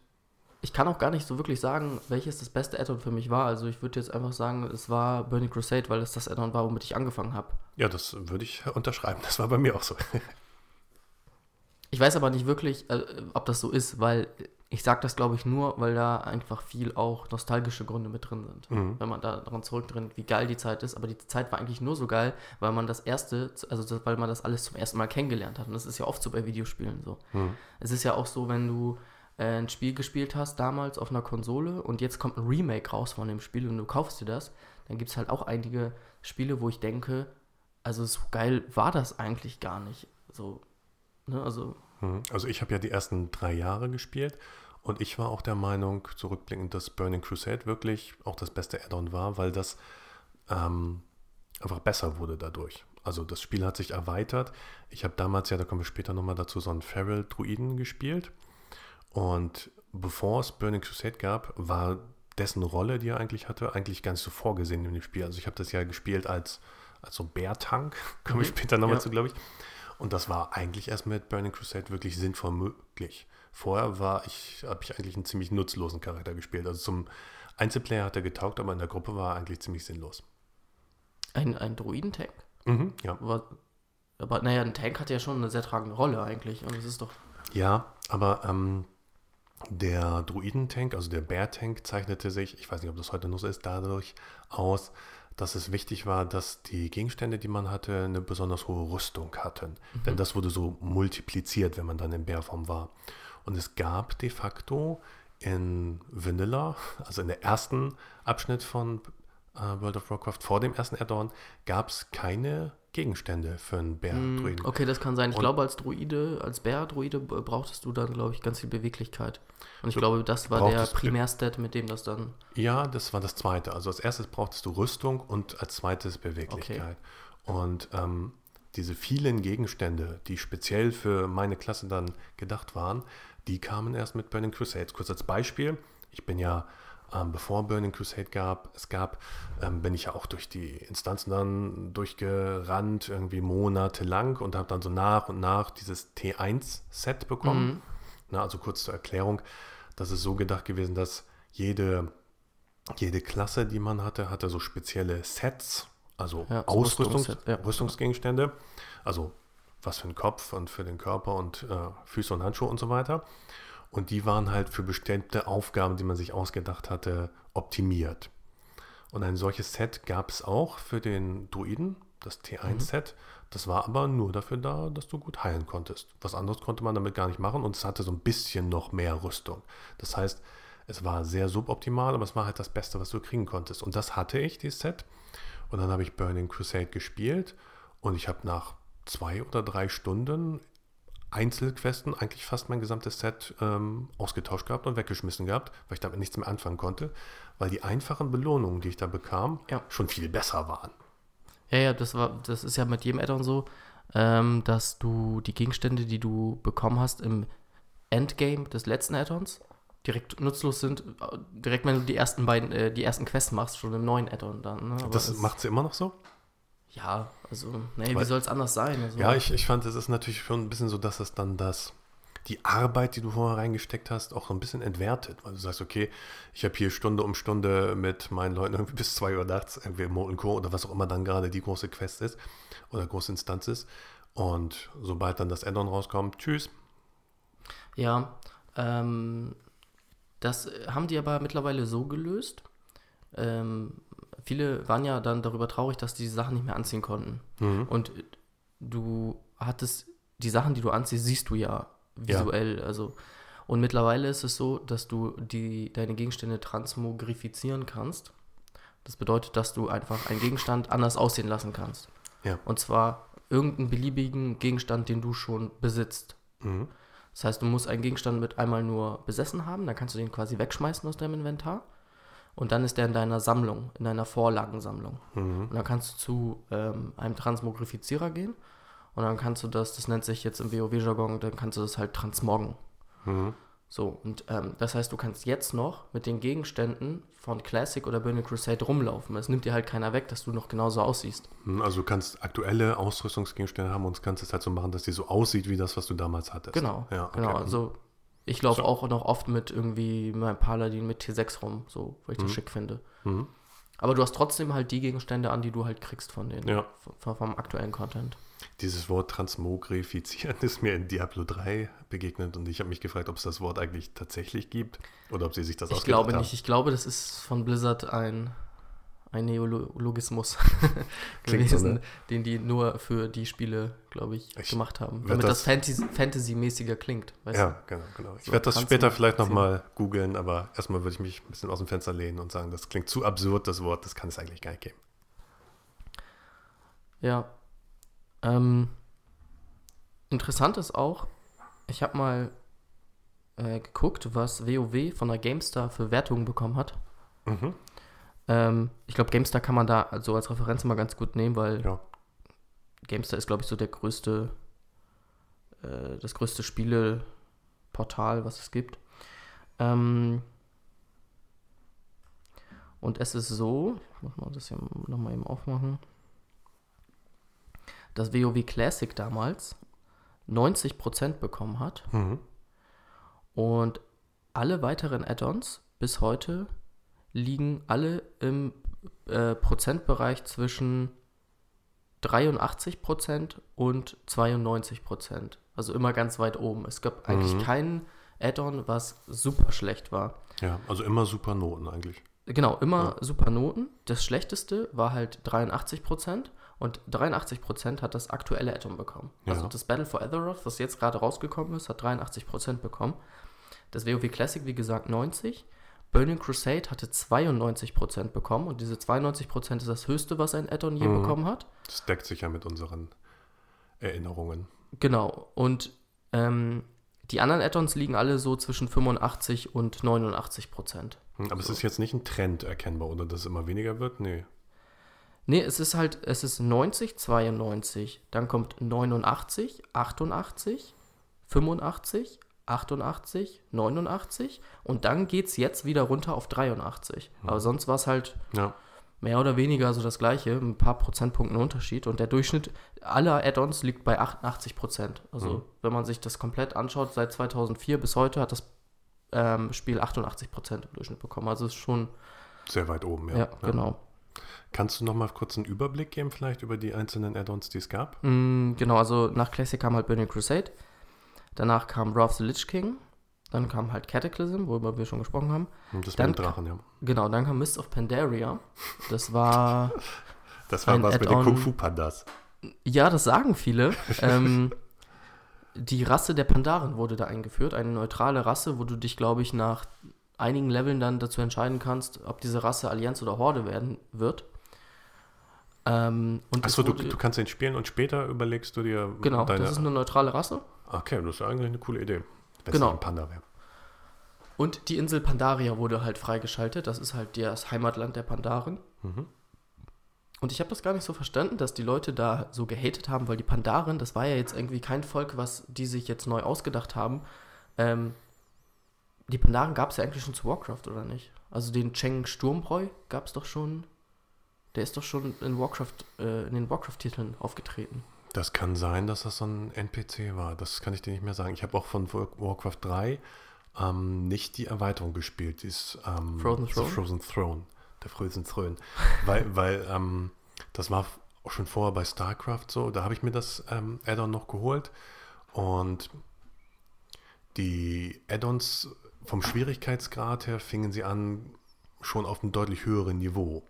ich kann auch gar nicht so wirklich sagen, welches das beste Add-on für mich war. Also ich würde jetzt einfach sagen, es war Burning Crusade, weil es das Add-on war, womit ich angefangen habe. Ja, das würde ich unterschreiben. Das war bei mir auch so. Ich weiß aber nicht wirklich, äh, ob das so ist, weil ich sage das, glaube ich, nur, weil da einfach viel auch nostalgische Gründe mit drin sind. Mhm. Wenn man da daran zurückdringt, wie geil die Zeit ist. Aber die Zeit war eigentlich nur so geil, weil man das erste, also weil man das alles zum ersten Mal kennengelernt hat. Und das ist ja oft so bei Videospielen so. Mhm. Es ist ja auch so, wenn du äh, ein Spiel gespielt hast damals auf einer Konsole und jetzt kommt ein Remake raus von dem Spiel und du kaufst dir das, dann gibt es halt auch einige Spiele, wo ich denke, also so geil war das eigentlich gar nicht. So, ne, also Mhm. Also ich habe ja die ersten drei Jahre gespielt und ich war auch der Meinung, zurückblickend, dass Burning Crusade wirklich auch das beste Add-on war, weil das ähm, einfach besser wurde dadurch. Also das Spiel hat sich erweitert. Ich habe damals, ja, da kommen wir später nochmal dazu, so einen Feral-Druiden gespielt. Und bevor es Burning Crusade gab, war dessen Rolle, die er eigentlich hatte, eigentlich gar nicht so vorgesehen in dem Spiel. Also ich habe das ja gespielt als, als so Bärtank, komme ich Mhm. später nochmal Ja. zu, glaube ich. Und das war eigentlich erst mit Burning Crusade wirklich sinnvoll möglich. Vorher war ich, habe ich eigentlich einen ziemlich nutzlosen Charakter gespielt. Also zum Einzelplayer hat er getaugt, aber in der Gruppe war er eigentlich ziemlich sinnlos. Ein, ein Druidentank? Mhm, ja. War, aber naja, ein Tank hat ja schon eine sehr tragende Rolle eigentlich. Und es ist doch. Ja, aber ähm, der Druidentank, also der Bear-Tank, zeichnete sich, ich weiß nicht, ob das heute noch so ist, dadurch aus, dass es wichtig war, dass die Gegenstände, die man hatte, eine besonders hohe Rüstung hatten. Mhm. Denn das wurde so multipliziert, wenn man dann in Bärform war. Und es gab de facto in Vanilla, also in der ersten Abschnitt von World of Warcraft, vor dem ersten Add-on, gab es keine Gegenstände für einen Bär-Druiden. Mm, okay, das kann sein. Ich Und glaube, als Druide, als Bär-Druide brauchtest du dann, glaube ich, ganz viel Beweglichkeit. Und ich glaube, das war der Primärstat, mit dem das dann. Ja, das war das zweite. Also als erstes brauchtest du Rüstung und als zweites Beweglichkeit. Okay. Und ähm, diese vielen Gegenstände, die speziell für meine Klasse dann gedacht waren, die kamen erst mit Burning Crusades. Kurz als Beispiel, ich bin ja ähm, bevor Burning Crusade gab, es gab, ähm, bin ich ja auch durch die Instanzen dann durchgerannt, irgendwie monatelang und habe dann so nach und nach dieses T1-Set bekommen. Mhm. Na, also kurz zur Erklärung, das ist so gedacht gewesen, dass jede, jede Klasse, die man hatte, hatte so spezielle Sets, also ja, Ausrüstungs ja. Rüstungsgegenstände, also was für den Kopf und für den Körper und äh, Füße und Handschuhe und so weiter. Und die waren halt für bestimmte Aufgaben, die man sich ausgedacht hatte, optimiert. Und ein solches Set gab es auch für den Druiden, das T1-Set. Mhm. Das war aber nur dafür da, dass du gut heilen konntest. Was anderes konnte man damit gar nicht machen und es hatte so ein bisschen noch mehr Rüstung. Das heißt, es war sehr suboptimal, aber es war halt das Beste, was du kriegen konntest. Und das hatte ich, dieses Set. Und dann habe ich Burning Crusade gespielt und ich habe nach zwei oder drei Stunden Einzelquesten eigentlich fast mein gesamtes Set ähm, ausgetauscht gehabt und weggeschmissen gehabt, weil ich damit nichts mehr anfangen konnte, weil die einfachen Belohnungen, die ich da bekam, ja. schon viel besser waren. Ja, ja, das war, das ist ja mit jedem Addon so, ähm, dass du die Gegenstände, die du bekommen hast im Endgame des letzten Addons, direkt nutzlos sind, äh, direkt wenn du die ersten beiden, äh, die ersten Quests machst, schon im neuen Addon dann. Ne? das macht sie immer noch so? Ja, also, nee, wie soll es anders sein? Also, ja, ich, ich fand, es ist natürlich schon ein bisschen so, dass es dann das, die Arbeit, die du vorher reingesteckt hast, auch so ein bisschen entwertet. Weil du sagst, okay, ich habe hier Stunde um Stunde mit meinen Leuten irgendwie bis 2 Uhr nachts, irgendwie Molten Core oder was auch immer dann gerade die große Quest ist oder große Instanz ist. Und sobald dann das Addon rauskommt, tschüss. Ja, ähm, das haben die aber mittlerweile so gelöst. Ähm, viele waren ja dann darüber traurig, dass die Sachen nicht mehr anziehen konnten. Mhm. Und du hattest die Sachen, die du anziehst, siehst du ja visuell. Ja. Also und mittlerweile ist es so, dass du die, deine Gegenstände transmogrifizieren kannst. Das bedeutet, dass du einfach einen Gegenstand anders aussehen lassen kannst. Ja. Und zwar irgendeinen beliebigen Gegenstand, den du schon besitzt. Mhm. Das heißt, du musst einen Gegenstand mit einmal nur besessen haben, dann kannst du den quasi wegschmeißen aus deinem Inventar und dann ist der in deiner Sammlung, in deiner Vorlagensammlung. Mhm. Und dann kannst du zu ähm, einem Transmogrifizierer gehen und dann kannst du das, das nennt sich jetzt im WoW-Jargon, dann kannst du das halt transmoggen. Mhm. So, und ähm, das heißt, du kannst jetzt noch mit den Gegenständen von Classic oder Burning Crusade rumlaufen. Es nimmt dir halt keiner weg, dass du noch genauso aussiehst. Mhm, also du kannst aktuelle Ausrüstungsgegenstände haben und kannst es halt so machen, dass die so aussieht wie das, was du damals hattest. Genau, ja, okay. genau. Also ich laufe so. auch noch oft mit irgendwie meinem Paladin mit T6 rum, so, weil ich das mhm. schick finde. Mhm. Aber du hast trotzdem halt die Gegenstände an, die du halt kriegst von den, ja. vom, vom, aktuellen Content. Dieses Wort transmogrifizieren ist mir in Diablo 3 begegnet und ich habe mich gefragt, ob es das Wort eigentlich tatsächlich gibt oder ob sie sich das Ich glaube nicht. Ich glaube, das ist von Blizzard ein ein Neologismus gewesen, so, ne? den die nur für die Spiele, glaube ich, ich, gemacht haben. Damit das, das Fantasy-mäßiger klingt. ja, genau, genau. Ich so, werde das später vielleicht nochmal googeln, aber erstmal würde ich mich ein bisschen aus dem Fenster lehnen und sagen, das klingt zu absurd, das Wort, das kann es eigentlich gar nicht geben. Ja. Ähm, interessant ist auch, ich habe mal äh, geguckt, was WoW von der GameStar für Wertungen bekommen hat. Mhm. Ähm, ich glaube, GameStar kann man da so als Referenz mal ganz gut nehmen, weil ja. GameStar ist, glaube ich, so der größte, äh, das größte Spieleportal, was es gibt. Ähm, und es ist so, ich muss mal das hier nochmal eben aufmachen, dass WoW Classic damals 90% bekommen hat. Mhm. Und alle weiteren Add-ons bis heute liegen alle im äh, Prozentbereich zwischen 83% und 92%. Also immer ganz weit oben. Es gab eigentlich Mhm. keinen Add-on, was super schlecht war. Ja, also immer super Noten eigentlich. Genau, immer Ja. super Noten. Das schlechteste war halt 83% und 83% hat das aktuelle Add-on bekommen. Also Ja. das Battle for Azeroth, was jetzt gerade rausgekommen ist, hat 83% bekommen. Das WoW Classic, wie gesagt, 90. Burning Crusade hatte 92% bekommen und diese 92% ist das höchste, was ein Add-on je Mhm. bekommen hat. Das deckt sich ja mit unseren Erinnerungen. Genau. Und ähm, die anderen Add-ons liegen alle so zwischen 85 und 89 Prozent. Hm, Aber es So. ist jetzt nicht ein Trend erkennbar, oder dass es immer weniger wird? Nee. Nee, es ist halt, es ist 90, 92, dann kommt 89, 88, 85, 88, 89 und dann geht es jetzt wieder runter auf 83. Aber sonst war es halt Ja. mehr oder weniger so das gleiche, ein paar Prozentpunkten Unterschied und der Durchschnitt aller Add-ons liegt bei 88 Prozent. Also Mhm. wenn man sich das komplett anschaut, seit 2004 bis heute hat das ähm, Spiel 88 Prozent im Durchschnitt bekommen. Also ist schon, Sehr weit oben, ja. ja, genau. Kannst du noch mal kurz einen Überblick geben, vielleicht über die einzelnen Add-ons, die es gab? Mm, genau, also nach Classic kam halt Burning Crusade, danach kam Wrath the Lich King, dann kam halt Cataclysm, worüber wir schon gesprochen haben. Hm, Das Dann mit dem Drachen, ja. Genau, dann kam Mist of Pandaria. Das war Das war was mit den. Kung Fu Pandas. Ja, das sagen viele. ähm, die Rasse der Pandaren wurde da eingeführt, eine neutrale Rasse, wo du dich, glaube ich, nach einigen Leveln dann dazu entscheiden kannst, ob diese Rasse Allianz oder Horde werden wird. Ähm, und Achso, du, du kannst den spielen und später überlegst du dir genau, das ist eine neutrale Rasse. Okay, das ist eigentlich eine coole Idee. Wenn Genau. es ein Panda wäre. Und die Insel Pandaria wurde halt freigeschaltet. Das ist halt das Heimatland der Pandaren. Mhm. Und ich habe das gar nicht so verstanden, dass die Leute da so gehatet haben, weil die Pandaren, das war ja jetzt irgendwie kein Volk, was die sich jetzt neu ausgedacht haben. Ähm, die Pandaren gab es ja eigentlich schon zu Warcraft, oder nicht? Also den Cheng Sturmbräu gab es doch schon. Der ist doch schon in Warcraft, äh, in den Warcraft-Titeln aufgetreten. Das kann sein, dass das so ein NPC war. Das kann ich dir nicht mehr sagen. Ich habe auch von War- Warcraft 3 ähm, nicht die Erweiterung gespielt. Die ist ähm, Frozen Throne? Frozen Throne. Der Frozen Throne. weil weil ähm, das war auch schon vorher bei StarCraft so. Da habe ich mir das ähm, Add-on noch geholt. Und die Add-ons vom Schwierigkeitsgrad her fingen sie an schon auf einem deutlich höheren Niveau.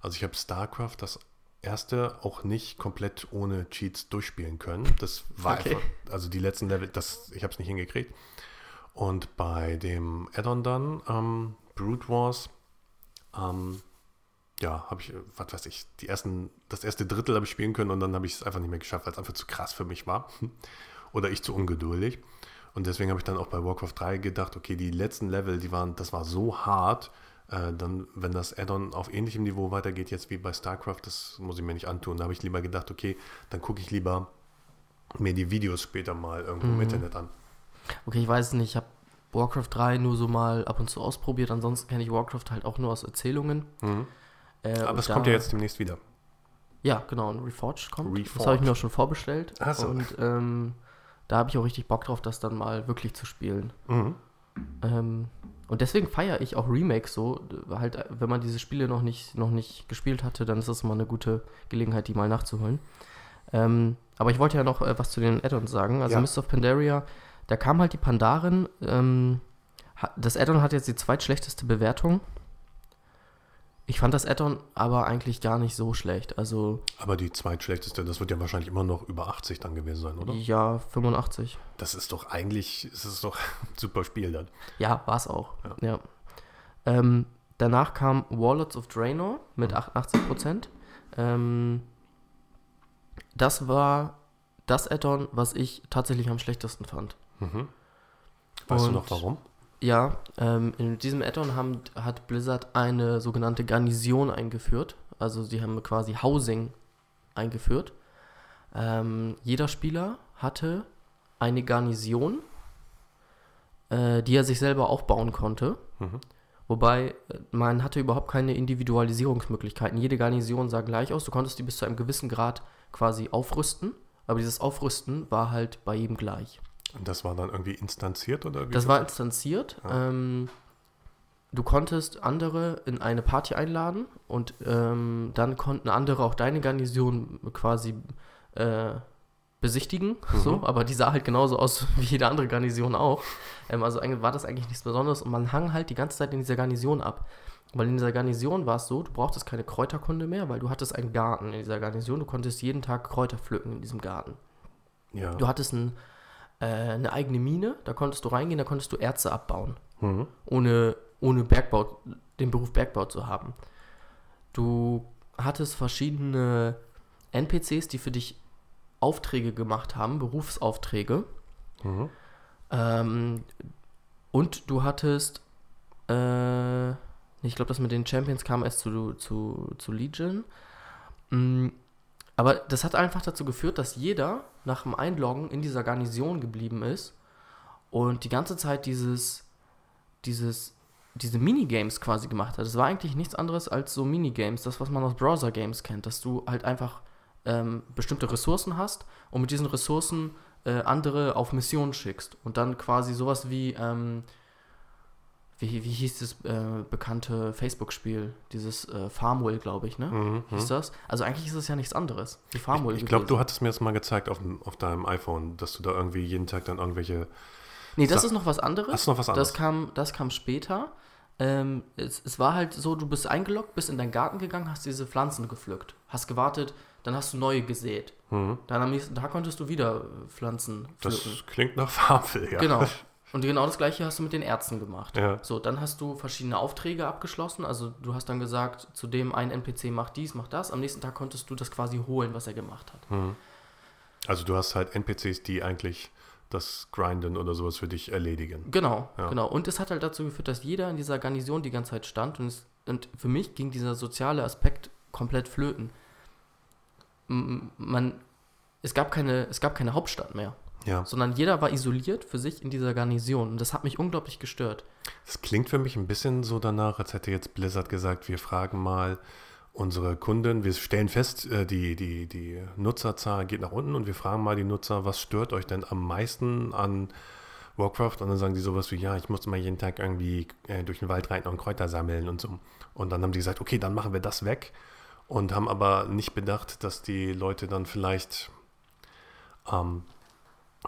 Also ich habe StarCraft das erste auch nicht komplett ohne Cheats durchspielen können. Das war Okay. einfach, also die letzten Level, das, ich habe es nicht hingekriegt. Und bei dem Add-on dann, ähm, Brood Wars, ähm, ja, habe ich, was weiß ich, die ersten, das erste Drittel habe ich spielen können und dann habe ich es einfach nicht mehr geschafft, weil es einfach zu krass für mich war. Oder ich zu ungeduldig. Und deswegen habe ich dann auch bei Warcraft 3 gedacht, okay, die letzten Level, die waren, das war so hart, äh, dann, wenn das Add-on auf ähnlichem Niveau weitergeht, jetzt wie bei StarCraft, das muss ich mir nicht antun. Da habe ich lieber gedacht, okay, dann gucke ich lieber mir die Videos später mal irgendwo im Mhm. Internet an. Okay, ich weiß es nicht, ich habe Warcraft 3 nur so mal ab und zu ausprobiert. Ansonsten kenne ich Warcraft halt auch nur aus Erzählungen. Mhm. Äh, Aber und es kommt ja jetzt demnächst wieder. Ja, genau, ein Reforged kommt. Das Reforged. habe ich mir auch schon vorbestellt. Ach so. Und ähm, da habe ich auch richtig Bock drauf, das dann mal wirklich zu spielen. Mhm. Ähm, und deswegen feiere ich auch Remakes so. Halt, äh, wenn man diese Spiele noch nicht, noch nicht gespielt hatte, dann ist das immer eine gute Gelegenheit, die mal nachzuholen. Ähm, aber ich wollte ja noch äh, was zu den Add-ons sagen. Also Ja. Mist of Pandaria, da kam halt die Pandaren. Ähm, das Add-on hat jetzt die zweitschlechteste Bewertung. Ich fand das Add-on aber eigentlich gar nicht so schlecht. Also Aber die zweitschlechteste, das wird ja wahrscheinlich immer noch über 80 dann gewesen sein, oder? ja, 85. Das ist doch eigentlich, es ist doch ein super Spiel dann. Ja, war es auch. Ja. Ja. Ähm, danach kam Warlords of Draenor mit Mhm. 88%. Ähm, das war das Add-on, was ich tatsächlich am schlechtesten fand. Mhm. Weißt du Und- noch warum? Ja, ähm, in diesem Add-on haben, hat Blizzard eine sogenannte Garnison eingeführt. Also sie haben quasi Housing eingeführt. Ähm, jeder Spieler hatte eine Garnison, äh, die er sich selber aufbauen konnte. Mhm. Wobei äh, man hatte überhaupt keine Individualisierungsmöglichkeiten. Jede Garnison sah gleich aus. Du konntest die bis zu einem gewissen Grad quasi aufrüsten. Aber dieses Aufrüsten war halt bei jedem gleich. Und das war dann irgendwie instanziert oder wie? Das war instanziert. Ja. Ähm, du konntest andere in eine Party einladen und ähm, dann konnten andere auch deine Garnison quasi äh, besichtigen. So, aber die sah halt genauso aus wie jede andere Garnison auch. Ähm, also war das eigentlich nichts Besonderes und man hang halt die ganze Zeit in dieser Garnison ab. Weil in dieser Garnison war es so, du brauchtest keine Kräuterkunde mehr, weil du hattest einen Garten in dieser Garnison. Du konntest jeden Tag Kräuter pflücken in diesem Garten. ja. Du hattest ein, äh, eine eigene Mine, da konntest du reingehen, da konntest du Erze abbauen, Mhm. ohne, ohne Bergbau, den Beruf Bergbau zu haben. Du hattest verschiedene NPCs, die für dich Aufträge gemacht haben, Berufsaufträge. Mhm. Ähm, und du hattest, äh, ich glaube, das mit den Champions kam erst zu, zu, zu Legion. Mm, aber das hat einfach dazu geführt, dass jeder nach dem Einloggen in dieser Garnison geblieben ist und die ganze Zeit dieses, dieses, diese Minigames quasi gemacht hat. Es war eigentlich nichts anderes als so Minigames, das, was man aus Browser-Games kennt, dass du halt einfach ähm, bestimmte Ressourcen hast und mit diesen Ressourcen äh, andere auf Missionen schickst und dann quasi sowas wie, ähm, wie, wie hieß das äh, bekannte Facebook-Spiel, dieses äh, Farmville, glaube ich, ne? Mhm. Hieß das? Also eigentlich ist es ja nichts anderes wie Farmville. Ich glaube, du hattest mir das mal gezeigt auf, auf deinem iPhone, dass du da irgendwie jeden Tag dann irgendwelche. Nee, das Sa- ist noch was anderes. Hast du noch was anderes? Das kam, das kam später. Ähm, es, es war halt so, du bist eingeloggt, bist in deinen Garten gegangen, hast diese Pflanzen gepflückt, hast gewartet, dann hast du neue gesät. Mhm. Dann am nächsten Tag konntest du wieder äh, Pflanzen Das pflücken. klingt nach Farmville, ja. Genau. Und genau das gleiche hast du mit den Ärzten gemacht. Ja. So, dann hast du verschiedene Aufträge abgeschlossen. Also du hast dann gesagt, zu dem ein NPC macht dies, macht das. Am nächsten Tag konntest du das quasi holen, was er gemacht hat. Mhm. Also du hast halt NPCs, die eigentlich das Grinden oder sowas für dich erledigen. Genau, Ja. genau. Und es hat halt dazu geführt, dass jeder in dieser Garnison die ganze Zeit stand und, es, und für mich ging dieser soziale Aspekt komplett flöten. Man, es gab keine, es gab keine Hauptstadt mehr, Ja. sondern jeder war isoliert für sich in dieser Garnison und das hat mich unglaublich gestört. Das klingt für mich ein bisschen so danach, als hätte jetzt Blizzard gesagt, wir fragen mal unsere Kunden, wir stellen fest, äh, die, die, die Nutzerzahl geht nach unten und wir fragen mal die Nutzer, was stört euch denn am meisten an Warcraft? Und dann sagen die sowas wie, ja, ich muss mal jeden Tag irgendwie äh, durch den Wald reiten und Kräuter sammeln und so. Und dann haben die gesagt, okay, dann machen wir das weg und haben aber nicht bedacht, dass die Leute dann vielleicht ähm,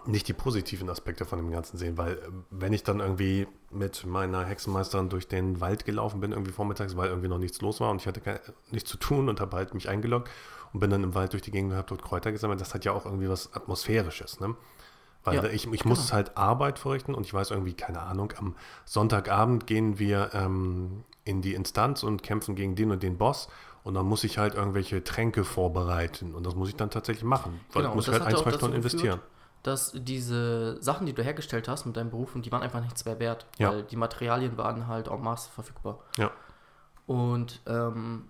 nicht die positiven Aspekte von dem Ganzen sehen, weil äh, wenn ich dann irgendwie mit meiner Hexenmeisterin durch den Wald gelaufen bin, irgendwie vormittags, weil irgendwie noch nichts los war und ich hatte kein, nichts zu tun und habe halt mich eingeloggt und bin dann im Wald durch die Gegend und habe dort Kräuter gesammelt, das hat ja auch irgendwie was Atmosphärisches, ne? Weil Ja, ich, ich genau. muss halt Arbeit verrichten und ich weiß irgendwie, keine Ahnung, am Sonntagabend gehen wir ähm, in die Instanz und kämpfen gegen den und den Boss und dann muss ich halt irgendwelche Tränke vorbereiten und das muss ich dann tatsächlich machen, weil Genau, ich muss das halt ein, zwei Stunden geführt, investieren. Dass diese Sachen, die du hergestellt hast mit deinem Beruf, und die waren einfach nichts mehr wert, Ja. weil die Materialien waren halt en masse verfügbar. Ja. Und ähm,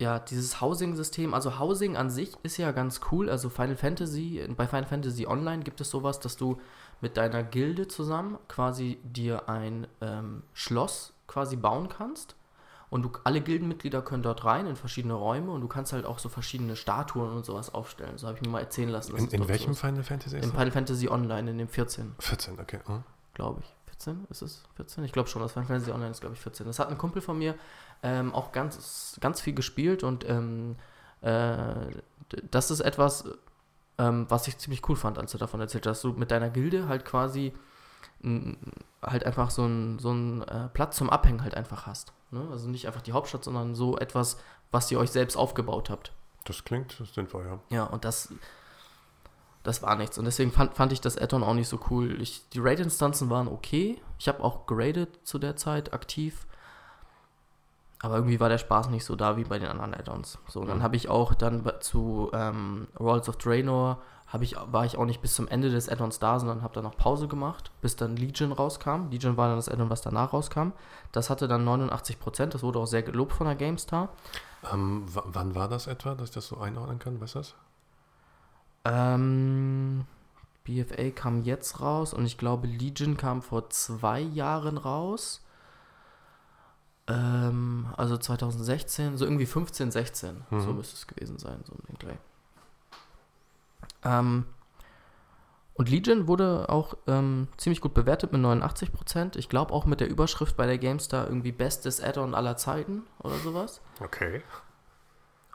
ja, dieses Housing-System, also Housing an sich ist ja ganz cool. Also Final Fantasy, bei Final Fantasy Online gibt es sowas, dass du mit deiner Gilde zusammen quasi dir ein ähm, Schloss quasi bauen kannst. Und du, alle Gildenmitglieder können dort rein in verschiedene Räume und du kannst halt auch so verschiedene Statuen und sowas aufstellen. So habe ich mir mal erzählen lassen. dass In, in so welchem ist. Final Fantasy ist In? Final Fantasy Online, in dem 14 14, okay. hm. glaube ich. 14 ist es? 14? Ich glaube schon, das Final Fantasy Online ist, glaube ich, 14. Das hat ein Kumpel von mir ähm, auch ganz, ganz viel gespielt und ähm, äh, das ist etwas, ähm, was ich ziemlich cool fand, als du davon erzählt hast, dass du mit deiner Gilde halt quasi halt einfach so einen so einen, äh, Platz zum Abhängen halt einfach hast. Ne? Also nicht einfach die Hauptstadt, sondern so etwas, was ihr euch selbst aufgebaut habt. Das klingt sinnvoll, ja. Ja, und das, das war nichts. Und deswegen fand, fand ich das Add-on auch nicht so cool. Ich, die Raid-Instanzen waren okay. Ich habe auch geradet zu der Zeit aktiv. Aber irgendwie war der Spaß nicht so da wie bei den anderen Add-ons. So, und dann Mhm. habe ich auch dann zu ähm, Rolls of Draenor hab ich, war ich auch nicht bis zum Ende des Add-ons da, sondern habe dann noch Pause gemacht, bis dann Legion rauskam. Legion war dann das Add-on, was danach rauskam. Das hatte dann 89%, das wurde auch sehr gelobt von der GameStar. Ähm, wann war das etwa, dass ich das so einordnen kann? Weißt du das? Ähm, BFA kam jetzt raus und ich glaube Legion kam vor zwei Jahren raus. Ähm, also 2016, so irgendwie 15, 16, so Mhm. müsste es gewesen sein, so den Dreh. Ähm, Und Legion wurde auch ähm, ziemlich gut bewertet mit 89%. Ich glaube auch mit der Überschrift bei der GameStar irgendwie bestes Add-on aller Zeiten oder sowas. Okay.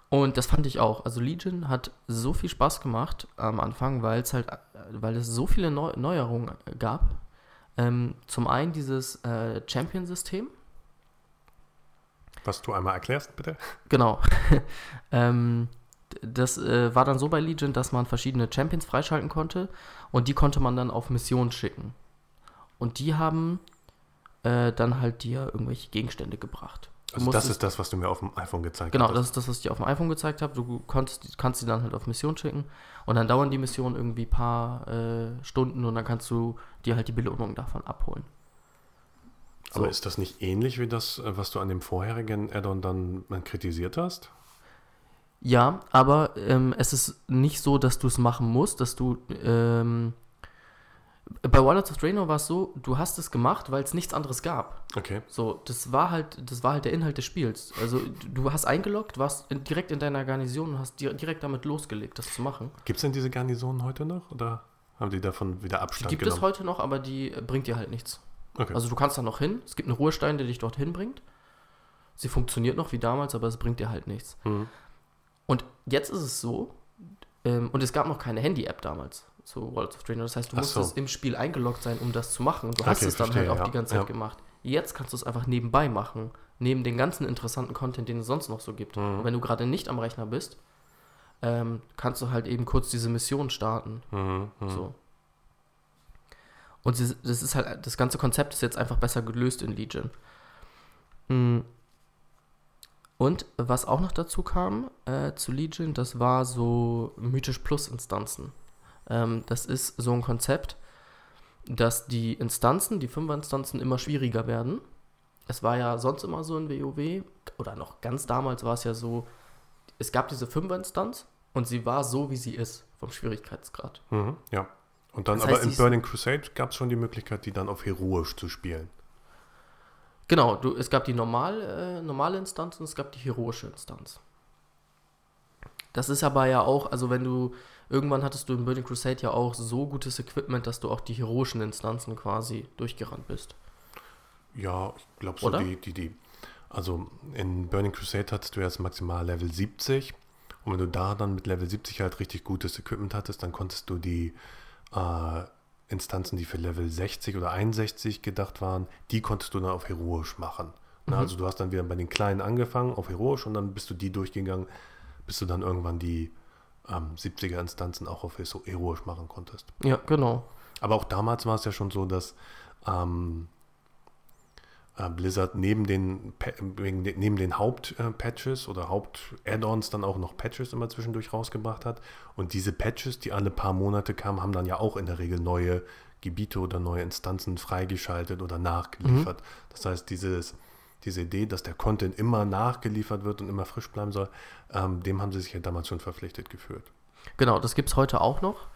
Und das fand ich auch. Also Legion hat so viel Spaß gemacht am Anfang, weil es halt, weil es so viele Neu Neuerungen gab. Ähm, zum einen dieses äh, Champion-System. Was du einmal erklärst, bitte. Genau. ähm, das äh, war dann so bei Legion, dass man verschiedene Champions freischalten konnte und die konnte man dann auf Missionen schicken. Und die haben äh, dann halt dir irgendwelche Gegenstände gebracht. Du also das ist das, was du mir auf dem iPhone gezeigt hast. Genau, das ist das, was ich dir auf dem iPhone gezeigt habe. Du konntest, kannst sie dann halt auf Mission schicken und dann dauern die Missionen irgendwie ein paar äh, Stunden und dann kannst du dir halt die Belohnung davon abholen. So. Aber ist das nicht ähnlich wie das, äh, was du an dem vorherigen Addon dann äh, kritisiert hast? Ja, aber ähm, es ist nicht so, dass du es machen musst, dass du. Ähm, bei Warlords of Draenor war es so, du hast es gemacht, weil es nichts anderes gab. Okay. So, das war halt, das war halt der Inhalt des Spiels. Also du hast eingeloggt, warst in, direkt in deiner Garnison und hast direkt damit losgelegt, das zu machen. Gibt es denn diese Garnisonen heute noch oder haben die davon wieder Abstand die gibt genommen? Gibt es heute noch, aber die bringt dir halt nichts. Okay. Also du kannst da noch hin. Es gibt einen Ruhestein, der dich dorthin bringt. Sie funktioniert noch wie damals, aber es bringt dir halt nichts. Mhm. Und jetzt ist es so, ähm, und es gab noch keine Handy-App damals zu World of Draenor. Das heißt, du musstest so. im Spiel eingeloggt sein, um das zu machen. Und du okay, hast es dann verstehe, halt auch ja. die ganze Zeit ja. gemacht. Jetzt kannst du es einfach nebenbei machen, neben den ganzen interessanten Content, den es sonst noch so gibt. Mhm. Und wenn du gerade nicht am Rechner bist, ähm, kannst du halt eben kurz diese Mission starten. Mhm, mh. So. Und das ist halt, das ganze Konzept ist jetzt einfach besser gelöst in Legion. Mhm. Und was auch noch dazu kam äh, zu Legion, das war so Mythisch Plus Instanzen. Ähm, das ist so ein Konzept, dass die Instanzen, die Fünfer-Instanzen immer schwieriger werden. Es war ja sonst immer so in WoW, oder noch ganz damals war es ja so, es gab diese Fünfer-Instanz und sie war so, wie sie ist, vom Schwierigkeitsgrad. Mhm, ja. Und dann das heißt, aber in Burning Crusade gab es schon die Möglichkeit, die dann auf heroisch zu spielen. Genau, du, es gab die normal, äh, normale Instanz und es gab die heroische Instanz. Das ist aber ja auch, also wenn du, irgendwann hattest du in Burning Crusade ja auch so gutes Equipment, dass du auch die heroischen Instanzen quasi durchgerannt bist. Ja, ich glaube so Oder? die, die, die, also in Burning Crusade hattest du jetzt maximal Level 70 und wenn du da dann mit Level 70 halt richtig gutes Equipment hattest, dann konntest du die äh, Instanzen, die für Level 60 oder 61 gedacht waren, die konntest du dann auf heroisch machen. Mhm. Also du hast dann wieder bei den kleinen angefangen auf heroisch und dann bist du die durchgegangen, bis du dann irgendwann die ähm, 70er Instanzen auch auf heroisch machen konntest. Ja, genau. Aber auch damals war es ja schon so, dass ähm, äh, Blizzard neben den, neben den Hauptpatches äh, oder Haupt-Add-ons dann auch noch Patches immer zwischendurch rausgebracht hat. Und diese Patches, die alle paar Monate kamen, haben dann ja auch in der Regel neue Gebiete oder neue Instanzen freigeschaltet oder nachgeliefert. Mhm. Das heißt, dieses, diese Idee, dass der Content immer nachgeliefert wird und immer frisch bleiben soll, ähm, dem haben sie sich ja damals schon verpflichtet gefühlt. Genau, das gibt es heute auch noch.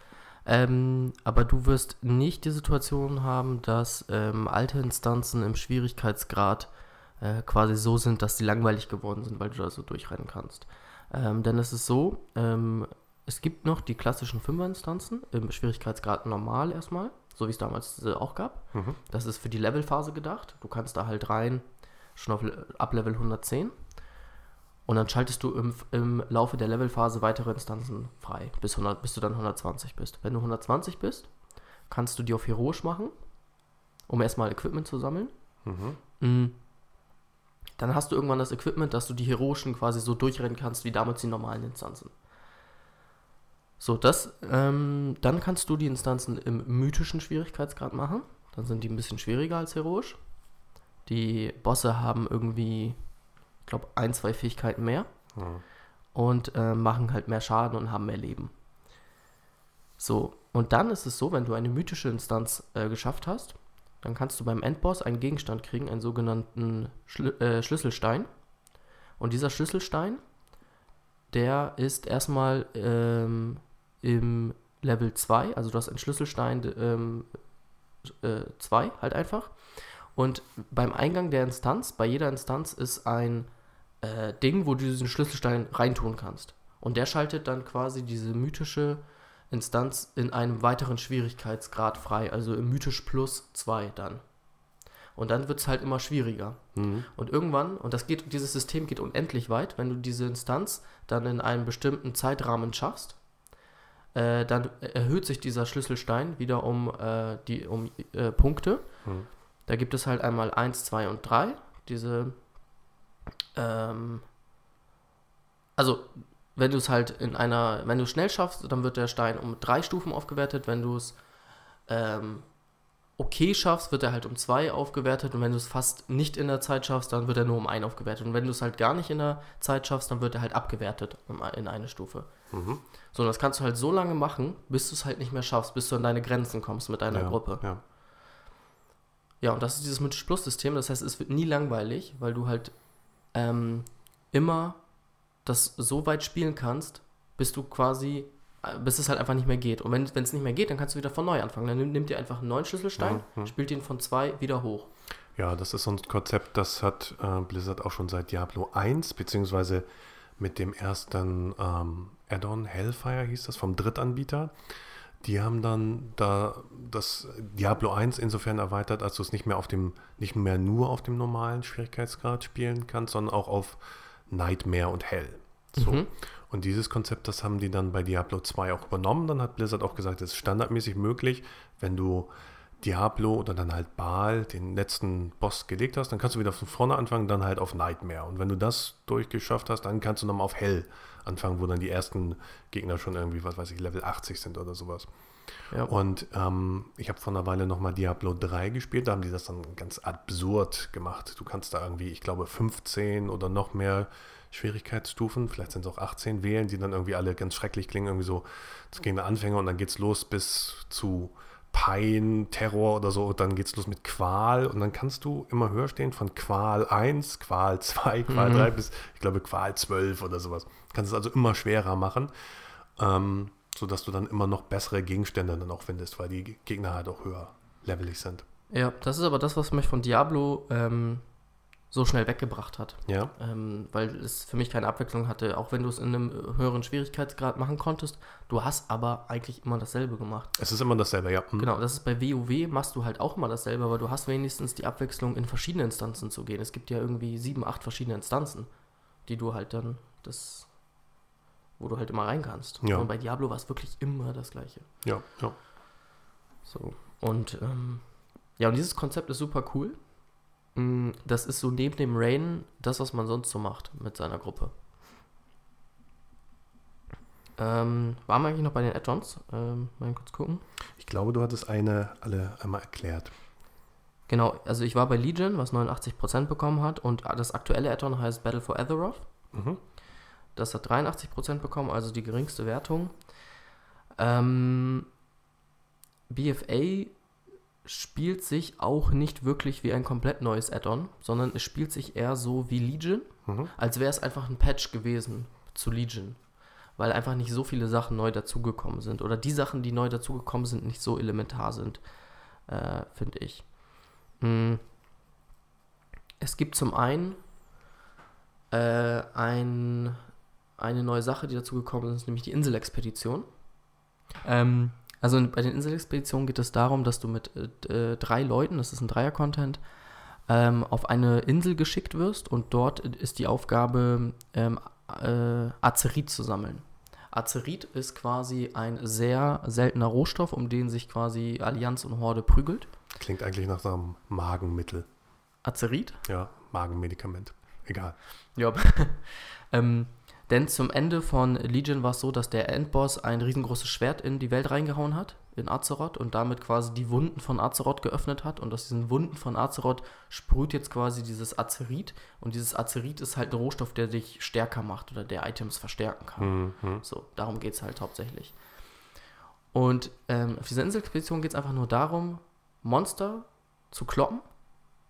Ähm, aber du wirst nicht die Situation haben, dass ähm, alte Instanzen im Schwierigkeitsgrad äh, quasi so sind, dass sie langweilig geworden sind, weil du da so durchrennen kannst. Ähm, denn es ist so, ähm, es gibt noch die klassischen Fünfer-Instanzen im Schwierigkeitsgrad normal erstmal, so wie es damals äh, auch gab. Mhm. Das ist für die Levelphase gedacht. Du kannst da halt rein, schon auf, ab Level 110. Und dann schaltest du im, im Laufe der Levelphase weitere Instanzen frei, bis, 100, bis du dann 120 bist. Wenn du 120 bist, kannst du die auf Heroisch machen, um erstmal Equipment zu sammeln. Mhm. Mm. Dann hast du irgendwann das Equipment, dass du die Heroischen quasi so durchrennen kannst, wie damals die normalen Instanzen. So, das, ähm, dann kannst du die Instanzen im mythischen Schwierigkeitsgrad machen. Dann sind die ein bisschen schwieriger als heroisch. Die Bosse haben irgendwie glaube, ein, zwei Fähigkeiten mehr. Mhm. Und äh, machen halt mehr Schaden und haben mehr Leben. So, und dann ist es so, wenn du eine mythische Instanz äh, geschafft hast, dann kannst du beim Endboss einen Gegenstand kriegen, einen sogenannten Schl äh, Schlüsselstein. Und dieser Schlüsselstein, der ist erstmal ähm, im Level 2, also du hast einen Schlüsselstein 2 ähm, äh, halt einfach. Und beim Eingang der Instanz, bei jeder Instanz ist ein äh, Ding, wo du diesen Schlüsselstein reintun kannst. Und der schaltet dann quasi diese mythische Instanz in einem weiteren Schwierigkeitsgrad frei, also im mythisch plus 2 dann. Und dann wird es halt immer schwieriger. Mhm. Und irgendwann, und das geht, dieses System geht unendlich weit, wenn du diese Instanz dann in einem bestimmten Zeitrahmen schaffst, äh, dann erhöht sich dieser Schlüsselstein wieder um, äh, die, um äh, Punkte. Mhm. Da gibt es halt einmal 1, 2 und 3. Diese, ähm, also wenn du es halt in einer, wenn du es schnell schaffst, dann wird der Stein um drei Stufen aufgewertet. Wenn du es ähm, okay schaffst, wird er halt um zwei aufgewertet. Und wenn du es fast nicht in der Zeit schaffst, dann wird er nur um ein aufgewertet. Und wenn du es halt gar nicht in der Zeit schaffst, dann wird er halt abgewertet in eine Stufe. Mhm. So, und das kannst du halt so lange machen, bis du es halt nicht mehr schaffst, bis du an deine Grenzen kommst mit deiner ja, Gruppe. Ja. Ja, und das ist dieses Mythisch Plus System. Das heißt, es wird nie langweilig, weil du halt ähm, immer das so weit spielen kannst, bis du quasi, äh, bis es halt einfach nicht mehr geht. Und wenn es nicht mehr geht, dann kannst du wieder von neu anfangen. Dann nimm, nimm dir einfach einen neuen Schlüsselstein, Mhm. spielt ihn von zwei wieder hoch. Ja, das ist so ein Konzept, das hat äh, Blizzard auch schon seit Diablo 1, beziehungsweise mit dem ersten ähm, Add-on Hellfire hieß das, vom Drittanbieter. Die haben dann da das Diablo 1 insofern erweitert, als du es nicht mehr auf dem, nicht mehr nur auf dem normalen Schwierigkeitsgrad spielen kannst, sondern auch auf Nightmare und Hell. So. Mhm. Und dieses Konzept, das haben die dann bei Diablo 2 auch übernommen. Dann hat Blizzard auch gesagt, es ist standardmäßig möglich, wenn du Diablo oder dann halt Baal, den letzten Boss gelegt hast, dann kannst du wieder von vorne anfangen, dann halt auf Nightmare. Und wenn du das durchgeschafft hast, dann kannst du nochmal auf Hell anfangen, wo dann die ersten Gegner schon irgendwie, was weiß ich, Level 80 sind oder sowas. Ja. Und ähm, ich habe vor einer Weile nochmal Diablo 3 gespielt, da haben die das dann ganz absurd gemacht. Du kannst da irgendwie, ich glaube, 15 oder noch mehr Schwierigkeitsstufen, vielleicht sind es auch 18 wählen, die dann irgendwie alle ganz schrecklich klingen, irgendwie so, gegen den Anfänger und dann geht's los bis zu Pein, Terror oder so, und dann geht's los mit Qual und dann kannst du immer höher stehen von Qual 1, Qual 2, Qual Mhm. 3 bis, ich glaube, Qual 12 oder sowas. Kannst es also immer schwerer machen, ähm, sodass du dann immer noch bessere Gegenstände dann auch findest, weil die Gegner halt auch höher levelig sind. ja, das ist aber das, was mich von Diablo ähm, so schnell weggebracht hat. Ja, ähm, weil es für mich keine Abwechslung hatte, auch wenn du es in einem höheren Schwierigkeitsgrad machen konntest. Du hast aber eigentlich immer dasselbe gemacht. es ist immer dasselbe, ja. Hm. Genau, das ist bei WoW machst du halt auch immer dasselbe, aber du hast wenigstens die Abwechslung, in verschiedene Instanzen zu gehen. Es gibt ja irgendwie sieben, acht verschiedene Instanzen, die du halt dann das, wo du halt immer rein kannst. Ja. Und bei Diablo war es wirklich immer das Gleiche. Ja, ja. So. Und ähm, ja, und dieses Konzept ist super cool. Mm, Das ist so neben dem Rain das, was man sonst so macht mit seiner Gruppe. Ähm, waren wir eigentlich noch bei den Add-ons? Ähm, mal kurz gucken. Ich glaube, du hattest eine alle einmal erklärt. Genau, also ich war bei Legion, was 89% bekommen hat. Und das aktuelle Add-on heißt Battle for Azeroth. Mhm. Das hat 83% bekommen, also die geringste Wertung. Ähm, BFA spielt sich auch nicht wirklich wie ein komplett neues Add-on, sondern es spielt sich eher so wie Legion, Mhm. als wäre es einfach ein Patch gewesen zu Legion. Weil einfach nicht so viele Sachen neu dazugekommen sind. Oder die Sachen, die neu dazugekommen sind, nicht so elementar sind, äh, finde ich. Mm. Es gibt zum einen äh, ein, eine neue Sache, die dazugekommen ist, nämlich die Inselexpedition. Ähm, also bei den Inselexpeditionen geht es darum, dass du mit äh, drei Leuten, das ist ein Dreier-Content, ähm, auf eine Insel geschickt wirst und dort ist die Aufgabe, ähm, äh, Azerit zu sammeln. Azerit ist quasi ein sehr seltener Rohstoff, um den sich quasi Allianz und Horde prügelt. Klingt eigentlich nach so einem Magenmittel. Azerit? Ja, Magenmedikament. Egal. Ja. ähm, denn zum Ende von Legion war es so, dass der Endboss ein riesengroßes Schwert in die Welt reingehauen hat, in Azeroth, und damit quasi die Wunden von Azeroth geöffnet hat. Und aus diesen Wunden von Azeroth sprüht jetzt quasi dieses Azerit. Und dieses Azerit ist halt ein Rohstoff, der dich stärker macht oder der Items verstärken kann. Mhm. So, darum geht es halt hauptsächlich. Und ähm, auf dieser Inselexpedition geht es einfach nur darum, Monster zu kloppen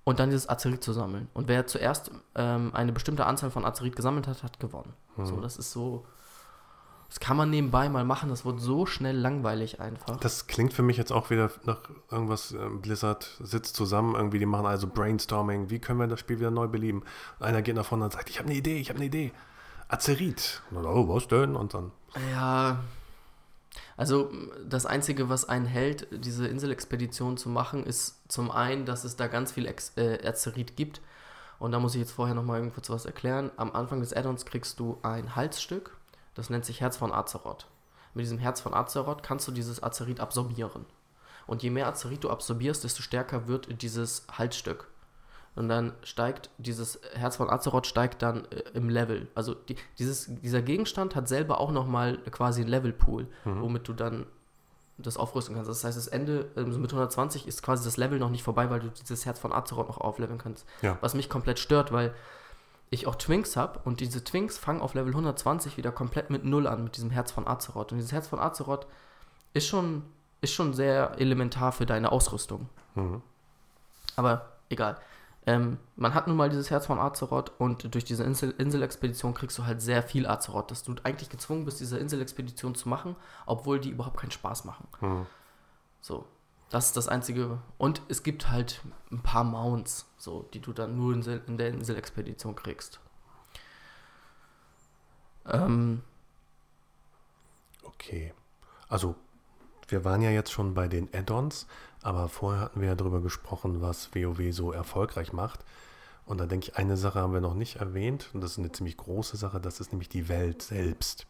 und dann dieses Azerit zu sammeln. Und wer zuerst ähm, eine bestimmte Anzahl von Azerit gesammelt hat, hat gewonnen. So, Mhm. das ist so. Das kann man nebenbei mal machen, das wird so schnell langweilig einfach. Das klingt für mich jetzt auch wieder nach irgendwas, ähm, Blizzard sitzt zusammen, irgendwie, die machen also Brainstorming, wie können wir das Spiel wieder neu beleben? Und einer geht nach vorne und sagt, ich habe eine Idee, ich habe eine Idee. Azerit. Und dann, oh, was denn? Und dann, Ja. Also das Einzige, was einen hält, diese Inselexpedition zu machen, ist zum einen, dass es da ganz viel Ex äh, Azerit gibt. Und da muss ich jetzt vorher nochmal kurz was erklären. Am Anfang des Addons kriegst du ein Halsstück, das nennt sich Herz von Azeroth. Mit diesem Herz von Azeroth kannst du dieses Azerit absorbieren. Und je mehr Azerit du absorbierst, desto stärker wird dieses Halsstück. Und dann steigt dieses Herz von Azeroth steigt dann äh, im Level. Also die, dieses, dieser Gegenstand hat selber auch nochmal quasi einen Levelpool, mhm. womit du dann das aufrüsten kannst. Das heißt, das Ende also mit 120 ist quasi das Level noch nicht vorbei, weil du dieses Herz von Azeroth noch aufleveln kannst. Ja. Was mich komplett stört, weil ich auch Twinks habe und diese Twinks fangen auf Level 120 wieder komplett mit Null an, mit diesem Herz von Azeroth. Und dieses Herz von Azeroth ist schon, ist schon sehr elementar für deine Ausrüstung. Mhm. Aber egal. Ähm, man hat nun mal dieses Herz von Azeroth und durch diese Insel Inselexpedition kriegst du halt sehr viel Azeroth, dass du eigentlich gezwungen bist, diese Inselexpedition zu machen, obwohl die überhaupt keinen Spaß machen. Hm. So, das ist das Einzige. Und es gibt halt ein paar Mounts, so, die du dann nur in, in der Inselexpedition kriegst. Ähm, okay. Also, wir waren ja jetzt schon bei den Add-ons. Aber vorher hatten wir ja darüber gesprochen, was WoW so erfolgreich macht. Und da denke ich, eine Sache haben wir noch nicht erwähnt, und das ist eine ziemlich große Sache, das ist nämlich die Welt selbst.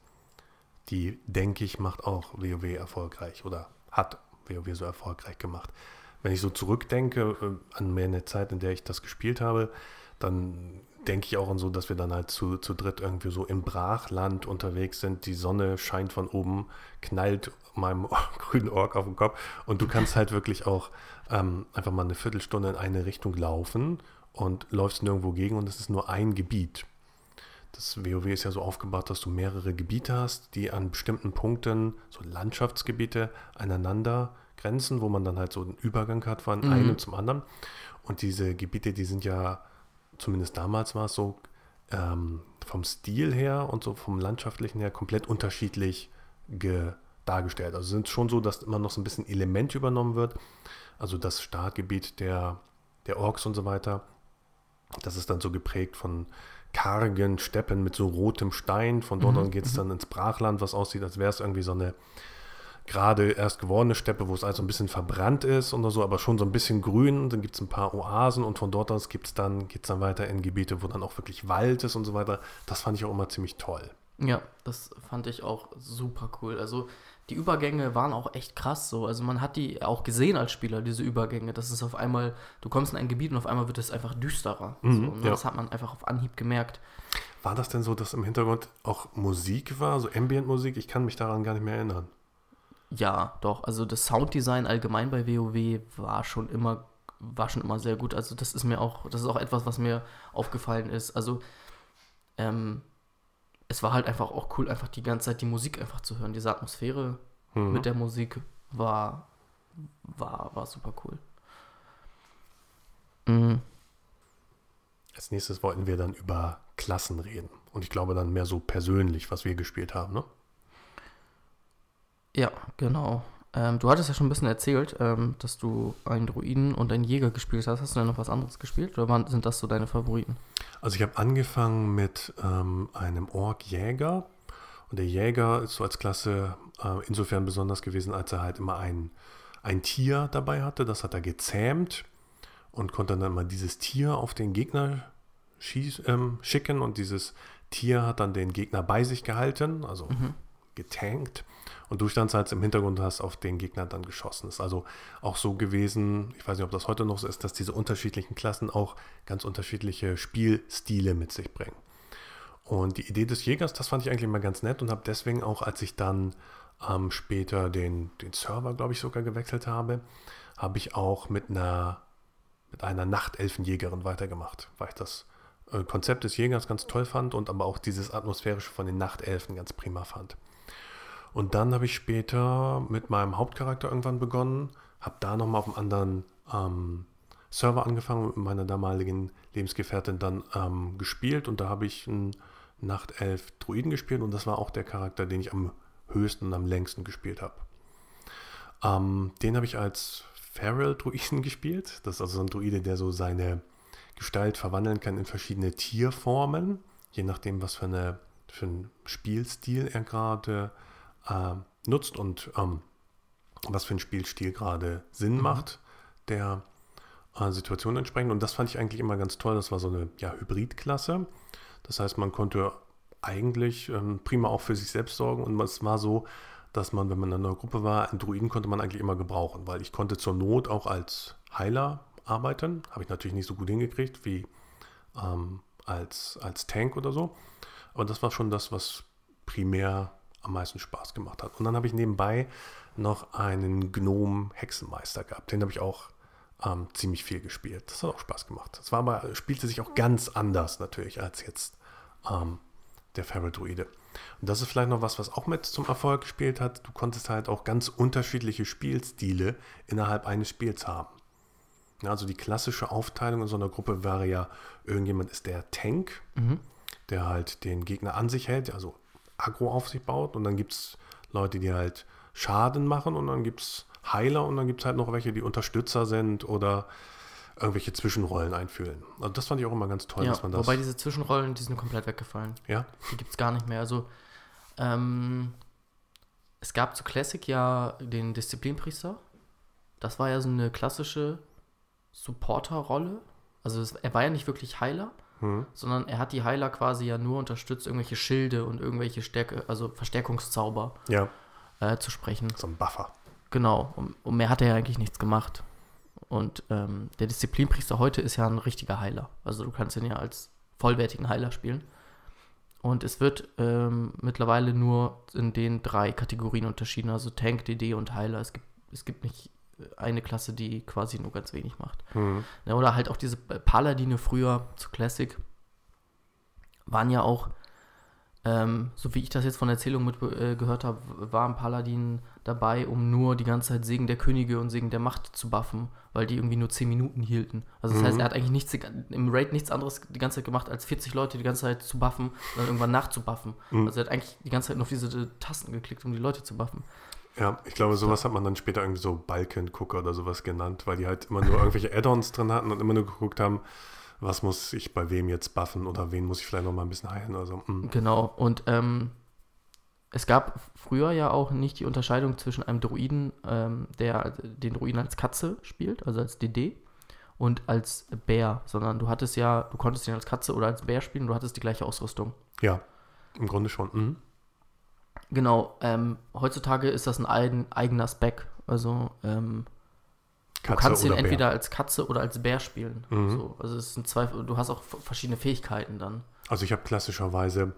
Die, denke ich, macht auch WoW erfolgreich oder hat WoW so erfolgreich gemacht. Wenn ich so zurückdenke äh, an meine Zeit, in der ich das gespielt habe, dann denke ich auch an so, dass wir dann halt zu, zu dritt irgendwie so im Brachland unterwegs sind. Die Sonne scheint von oben, knallt meinem grünen Ork auf den Kopf und du kannst halt wirklich auch ähm, einfach mal eine Viertelstunde in eine Richtung laufen und läufst nirgendwo gegen und es ist nur ein Gebiet. Das WoW ist ja so aufgebaut, dass du mehrere Gebiete hast, die an bestimmten Punkten, so Landschaftsgebiete, aneinander grenzen, wo man dann halt so einen Übergang hat von mhm. einem zum anderen. Und diese Gebiete, die sind ja zumindest damals war es so, ähm, vom Stil her und so vom landschaftlichen her komplett unterschiedlich dargestellt. Also sind schon so, dass immer noch so ein bisschen Element übernommen wird. Also das Startgebiet der, der Orks und so weiter, das ist dann so geprägt von kargen Steppen mit so rotem Stein. Von dort mhm. an geht es mhm. dann ins Brachland, was aussieht, als wäre es irgendwie so eine gerade erst gewordene Steppe, wo es also ein bisschen verbrannt ist oder so, aber schon so ein bisschen grün. Dann gibt es ein paar Oasen und von dort aus gibt's dann, geht es dann weiter in Gebiete, wo dann auch wirklich Wald ist und so weiter. Das fand ich auch immer ziemlich toll. Ja, das fand ich auch super cool. Also die Übergänge waren auch echt krass so. Also man hat die auch gesehen als Spieler, diese Übergänge. Das ist auf einmal, du kommst in ein Gebiet und auf einmal wird es einfach düsterer. Mhm, so, ne? ja. Das hat man einfach auf Anhieb gemerkt. War das denn so, dass im Hintergrund auch Musik war, so Ambient-Musik? Ich kann mich daran gar nicht mehr erinnern. Ja, doch. Also das Sounddesign allgemein bei WoW war schon immer war schon immer sehr gut. Also das ist mir auch, das ist auch etwas, was mir aufgefallen ist. Also ähm, es war halt einfach auch cool, einfach die ganze Zeit die Musik einfach zu hören. Diese Atmosphäre mhm. mit der Musik war, war, war super cool. Mhm. Als nächstes wollten wir dann über Klassen reden. Und ich glaube dann mehr so persönlich, was wir gespielt haben, ne? Ja, genau. Ähm, du hattest ja schon ein bisschen erzählt, ähm, dass du einen Druiden und einen Jäger gespielt hast. Hast du denn noch was anderes gespielt oder waren, sind das so deine Favoriten? Also ich habe angefangen mit ähm, einem Ork-Jäger. Und der Jäger ist so als Klasse äh, insofern besonders gewesen, als er halt immer ein, ein Tier dabei hatte. Das hat er gezähmt und konnte dann immer dieses Tier auf den Gegner schieß, ähm, schicken. Und dieses Tier hat dann den Gegner bei sich gehalten, also mhm. Getankt. Und du standst halt im Hintergrund und hast auf den Gegner dann geschossen. Ist also auch so gewesen, ich weiß nicht, ob das heute noch so ist, dass diese unterschiedlichen Klassen auch ganz unterschiedliche Spielstile mit sich bringen. Und die Idee des Jägers, das fand ich eigentlich mal ganz nett und habe deswegen auch, als ich dann ähm, später den, den Server, glaube ich, sogar gewechselt habe, habe ich auch mit einer, mit einer Nachtelfenjägerin weitergemacht, weil ich das äh, Konzept des Jägers ganz toll fand und aber auch dieses Atmosphärische von den Nachtelfen ganz prima fand. Und dann habe ich später mit meinem Hauptcharakter irgendwann begonnen, habe da nochmal auf einem anderen ähm, Server angefangen mit meiner damaligen Lebensgefährtin dann ähm, gespielt und da habe ich einen Nachtelf Druiden gespielt und das war auch der Charakter, den ich am höchsten und am längsten gespielt habe. Ähm, den habe ich als Feral Druiden gespielt. Das ist also ein Druide, der so seine Gestalt verwandeln kann in verschiedene Tierformen, je nachdem, was für, eine, für einen Spielstil er gerade äh, nutzt und ähm, was für ein Spielstil gerade Sinn mhm. macht, der äh, Situation entsprechend. Und das fand ich eigentlich immer ganz toll. Das war so eine ja, Hybridklasse. Das heißt, man konnte eigentlich ähm, prima auch für sich selbst sorgen. Und es war so, dass man, wenn man in einer Gruppe war, einen Druiden konnte man eigentlich immer gebrauchen, weil ich konnte zur Not auch als Heiler arbeiten. Habe ich natürlich nicht so gut hingekriegt wie ähm, als, als Tank oder so. Aber das war schon das, was primär am meisten Spaß gemacht hat. Und dann habe ich nebenbei noch einen Gnome-Hexenmeister gehabt. Den habe ich auch ähm, ziemlich viel gespielt. Das hat auch Spaß gemacht. Das war aber, spielte sich auch ganz anders natürlich als jetzt ähm, der Feral Druide. Und das ist vielleicht noch was, was auch mit zum Erfolg gespielt hat. Du konntest halt auch ganz unterschiedliche Spielstile innerhalb eines Spiels haben. Also die klassische Aufteilung in so einer Gruppe wäre ja, irgendjemand ist der Tank, mhm. der halt den Gegner an sich hält, also Agro auf sich baut. Und dann gibt es Leute, die halt Schaden machen und dann gibt es Heiler und dann gibt es halt noch welche, die Unterstützer sind oder irgendwelche Zwischenrollen einfühlen. Also das fand ich auch immer ganz toll, ja, dass man das. Wobei diese Zwischenrollen, die sind komplett weggefallen. Ja. Die gibt es gar nicht mehr. Also ähm, es gab zu Classic ja den Disziplinpriester. Das war ja so eine klassische Supporter-Rolle. Also es, er war ja nicht wirklich Heiler, hm. sondern er hat die Heiler quasi ja nur unterstützt, irgendwelche Schilde und irgendwelche Stärke, also Verstärkungszauber ja. äh, zu sprechen. So ein Buffer. Genau, und, und mehr hat er ja eigentlich nichts gemacht. Und ähm, der Disziplinpriester heute ist ja ein richtiger Heiler. Also du kannst ihn ja als vollwertigen Heiler spielen. Und es wird ähm, mittlerweile nur in den drei Kategorien unterschieden, also Tank, DD und Heiler. Es gibt, es gibt nicht eine Klasse, die quasi nur ganz wenig macht. Mhm. Ja, oder halt auch diese Paladine früher zu Classic waren ja auch ähm, so wie ich das jetzt von Erzählungen mit äh, gehört habe, war ein Paladin dabei, um nur die ganze Zeit Segen der Könige und Segen der Macht zu buffen, weil die irgendwie nur 10 Minuten hielten. Also das mhm. heißt, er hat eigentlich nichts, im Raid nichts anderes die ganze Zeit gemacht, als 40 Leute die ganze Zeit zu buffen und dann irgendwann nachzubuffen. Mhm. Also er hat eigentlich die ganze Zeit nur auf diese Tasten geklickt, um die Leute zu buffen. Ja, ich glaube, sowas hat man dann später irgendwie so Balken-Gucker oder sowas genannt, weil die halt immer nur irgendwelche Add-ons drin hatten und immer nur geguckt haben, was muss ich bei wem jetzt buffen oder wen muss ich vielleicht noch mal ein bisschen heilen oder so. Mhm. Genau, und ähm, es gab früher ja auch nicht die Unterscheidung zwischen einem Druiden, ähm, der den Druiden als Katze spielt, also als DD, und als Bär, sondern du hattest ja, du konntest ihn als Katze oder als Bär spielen, du hattest die gleiche Ausrüstung. Ja, im Grunde schon. Mhm. Genau, ähm, heutzutage ist das ein eigen, eigener Spec. Also ähm, du kannst ihn entweder Bär. als Katze oder als Bär spielen. Mhm. So, also es sind zwei, du hast auch verschiedene Fähigkeiten dann. Also ich habe klassischerweise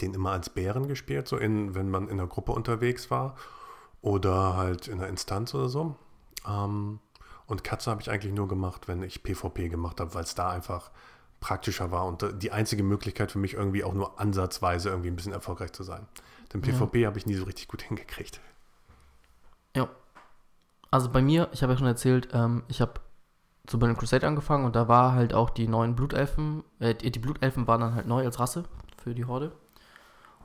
den immer als Bären gespielt, so in, wenn man in der Gruppe unterwegs war oder halt in der Instanz oder so. Ähm, und Katze habe ich eigentlich nur gemacht, wenn ich PvP gemacht habe, weil es da einfach praktischer war und die einzige Möglichkeit für mich irgendwie auch nur ansatzweise irgendwie ein bisschen erfolgreich zu sein. Denn PvP ja. habe ich nie so richtig gut hingekriegt. Ja, also bei mir, ich habe ja schon erzählt, ähm, ich habe zu Burning Crusade angefangen und da war halt auch die neuen Blutelfen, äh, die Blutelfen waren dann halt neu als Rasse für die Horde.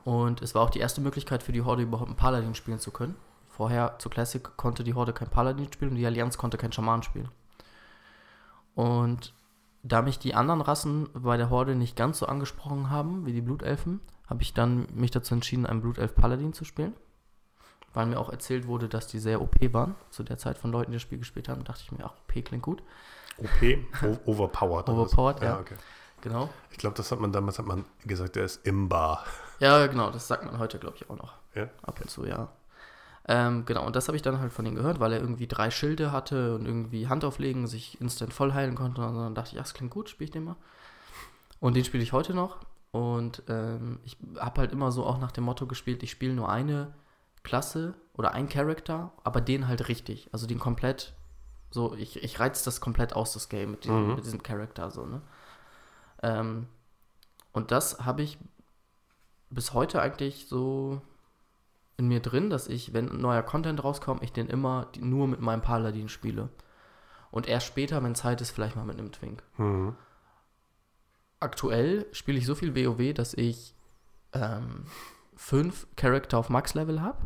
Und es war auch die erste Möglichkeit für die Horde überhaupt einen Paladin spielen zu können. Vorher zu Classic konnte die Horde kein Paladin spielen und die Allianz konnte kein Schaman spielen. Und da mich die anderen Rassen bei der Horde nicht ganz so angesprochen haben wie die Blutelfen, habe ich dann mich dazu entschieden, einen Blutelf Paladin zu spielen weil mir auch erzählt wurde, dass die sehr OP waren, zu der Zeit von Leuten, die das Spiel gespielt haben, dachte ich mir, ach, OP klingt gut. OP, overpowered. overpowered, ja. ja okay. Genau. Ich glaube, das hat man damals hat man gesagt, der ist imbar. Ja, genau, das sagt man heute, glaube ich, auch noch. Ja. Ab und zu, ja. Ähm, genau, und das habe ich dann halt von ihm gehört, weil er irgendwie drei Schilde hatte und irgendwie Hand auflegen, sich instant voll heilen konnte. Und dann dachte ich, ja, das klingt gut, spiele ich den mal. Und den spiele ich heute noch. Und ähm, ich habe halt immer so auch nach dem Motto gespielt, ich spiele nur eine Klasse oder ein Charakter, aber den halt richtig. Also den komplett, so, ich, ich reiz das komplett aus, das Game, mit diesem, mhm. mit diesem Charakter, so, ne? Ähm, und das habe ich bis heute eigentlich so in mir drin, dass ich, wenn neuer Content rauskommt, ich den immer nur mit meinem Paladin spiele. Und erst später, wenn Zeit ist, vielleicht mal mit einem Twink. Mhm. Aktuell spiele ich so viel WoW, dass ich ähm, fünf Charakter auf Max-Level habe.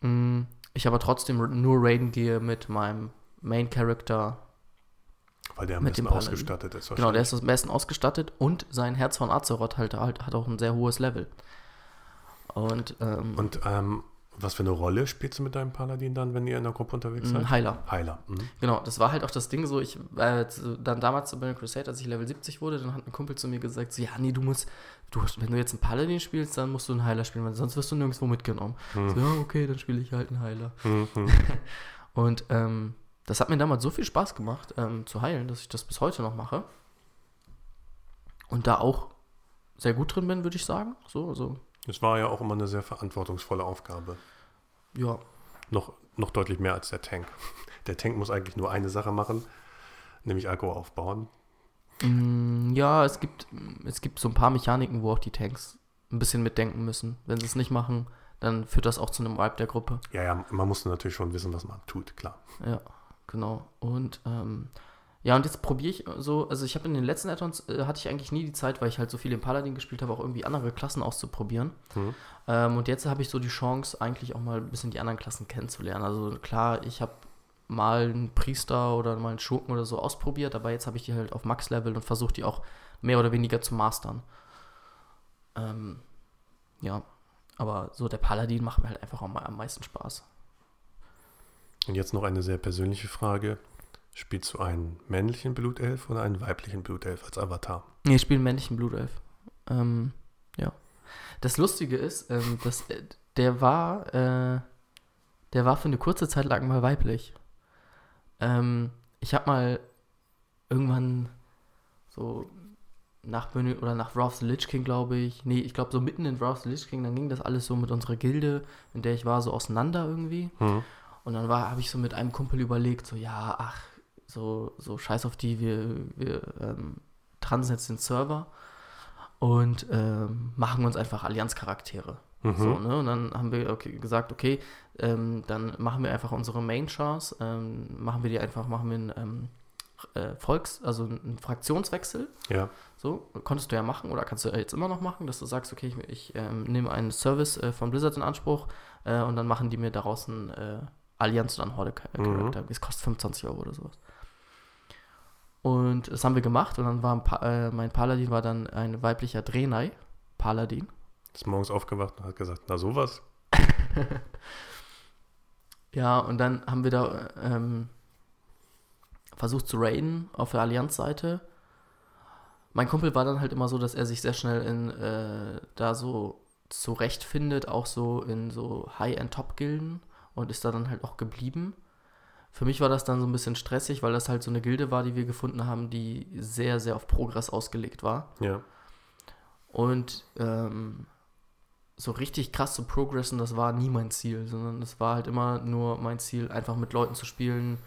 Mm, ich aber trotzdem nur Raiden gehe mit meinem Main-Character. Weil der am besten ausgestattet ist. Genau, der ist am besten ausgestattet und sein Herz von Azeroth halt, halt, hat auch ein sehr hohes Level. Und, ähm, Und ähm, was für eine Rolle spielst du mit deinem Paladin dann, wenn ihr in der Gruppe unterwegs seid? ein Heiler. Heiler. Mhm. Genau, das war halt auch das Ding so, ich, äh, dann damals zu Burning Crusade, als ich Level 70 wurde, dann hat ein Kumpel zu mir gesagt, so, ja, nee, du musst, du, wenn du jetzt einen Paladin spielst, dann musst du einen Heiler spielen, weil sonst wirst du nirgendwo mitgenommen. Hm. So, ja, okay, dann spiele ich halt einen Heiler. Mhm. Und ähm, das hat mir damals so viel Spaß gemacht, ähm, zu heilen, dass ich das bis heute noch mache. Und da auch sehr gut drin bin, würde ich sagen. So, also, Es war ja auch immer eine sehr verantwortungsvolle Aufgabe. ja. Noch, noch deutlich mehr als der Tank. Der Tank muss eigentlich nur eine Sache machen, nämlich Akku aufbauen. Mm, Ja, es gibt, es gibt so ein paar Mechaniken, wo auch die Tanks ein bisschen mitdenken müssen. Wenn sie es nicht machen, dann führt das auch zu einem Wipe der Gruppe. Ja, ja, man muss natürlich schon wissen, was man tut, klar. Ja, genau. Und ähm, ja, und jetzt probiere ich so, also ich habe in den letzten Add-ons äh, hatte ich eigentlich nie die Zeit, weil ich halt so viel im Paladin gespielt habe, auch irgendwie andere Klassen auszuprobieren. Mhm. Ähm, und jetzt habe ich so die Chance, eigentlich auch mal ein bisschen die anderen Klassen kennenzulernen. Also klar, ich habe mal einen Priester oder mal einen Schurken oder so ausprobiert, aber jetzt habe ich die halt auf Max-Level und versuche die auch mehr oder weniger zu mastern. Ähm, ja, aber so der Paladin macht mir halt einfach am, am meisten Spaß. Und jetzt noch eine sehr persönliche Frage. Spielst du einen männlichen Blutelf oder einen weiblichen Blutelf als Avatar? Nee, ich spiele einen männlichen Blutelf. Ähm, ja. Das Lustige ist, ähm, dass äh, der war, äh, der war für eine kurze Zeit lang mal weiblich. Ähm, ich habe mal irgendwann so nach Burning oder nach Wrath of the Lich King, glaube ich. Nee, ich glaube so mitten in Wrath of the Lich King, dann ging das alles so mit unserer Gilde, in der ich war, so auseinander irgendwie. Mhm. Und dann war, habe ich so mit einem Kumpel überlegt, so, ja, ach, so, so scheiß auf die, wir, wir ähm, transen jetzt den Server und ähm, machen uns einfach Allianz-Charaktere. Mhm. So, ne? Und dann haben wir okay, gesagt, okay, ähm, dann machen wir einfach unsere Main-Chars, ähm, machen wir die einfach, machen wir einen ähm, äh, Volks-, also einen Fraktionswechsel. Ja. So, konntest du ja machen oder kannst du jetzt immer noch machen, dass du sagst, okay, ich, ich ähm, nehme einen Service äh, von Blizzard in Anspruch äh, und dann machen die mir daraus einen äh, Allianz oder einen Horde-Charakter. Es kostet 25 Euro oder sowas. Und das haben wir gemacht und dann war ein pa äh, mein Paladin war dann ein weiblicher Drenai, Paladin. Ist morgens aufgewacht und hat gesagt, na sowas. Ja, und dann haben wir da ähm, versucht zu raiden auf der Allianz-Seite. Mein Kumpel war dann halt immer so, dass er sich sehr schnell in äh, da so zurechtfindet, auch so in so High-End-Top-Gilden und ist da dann halt auch geblieben. Für mich war das dann so ein bisschen stressig, weil das halt so eine Gilde war, die wir gefunden haben, die sehr, sehr auf Progress ausgelegt war. Ja. Und ähm, so richtig krass zu progressen, das war nie mein Ziel, sondern es war halt immer nur mein Ziel, einfach mit Leuten zu spielen,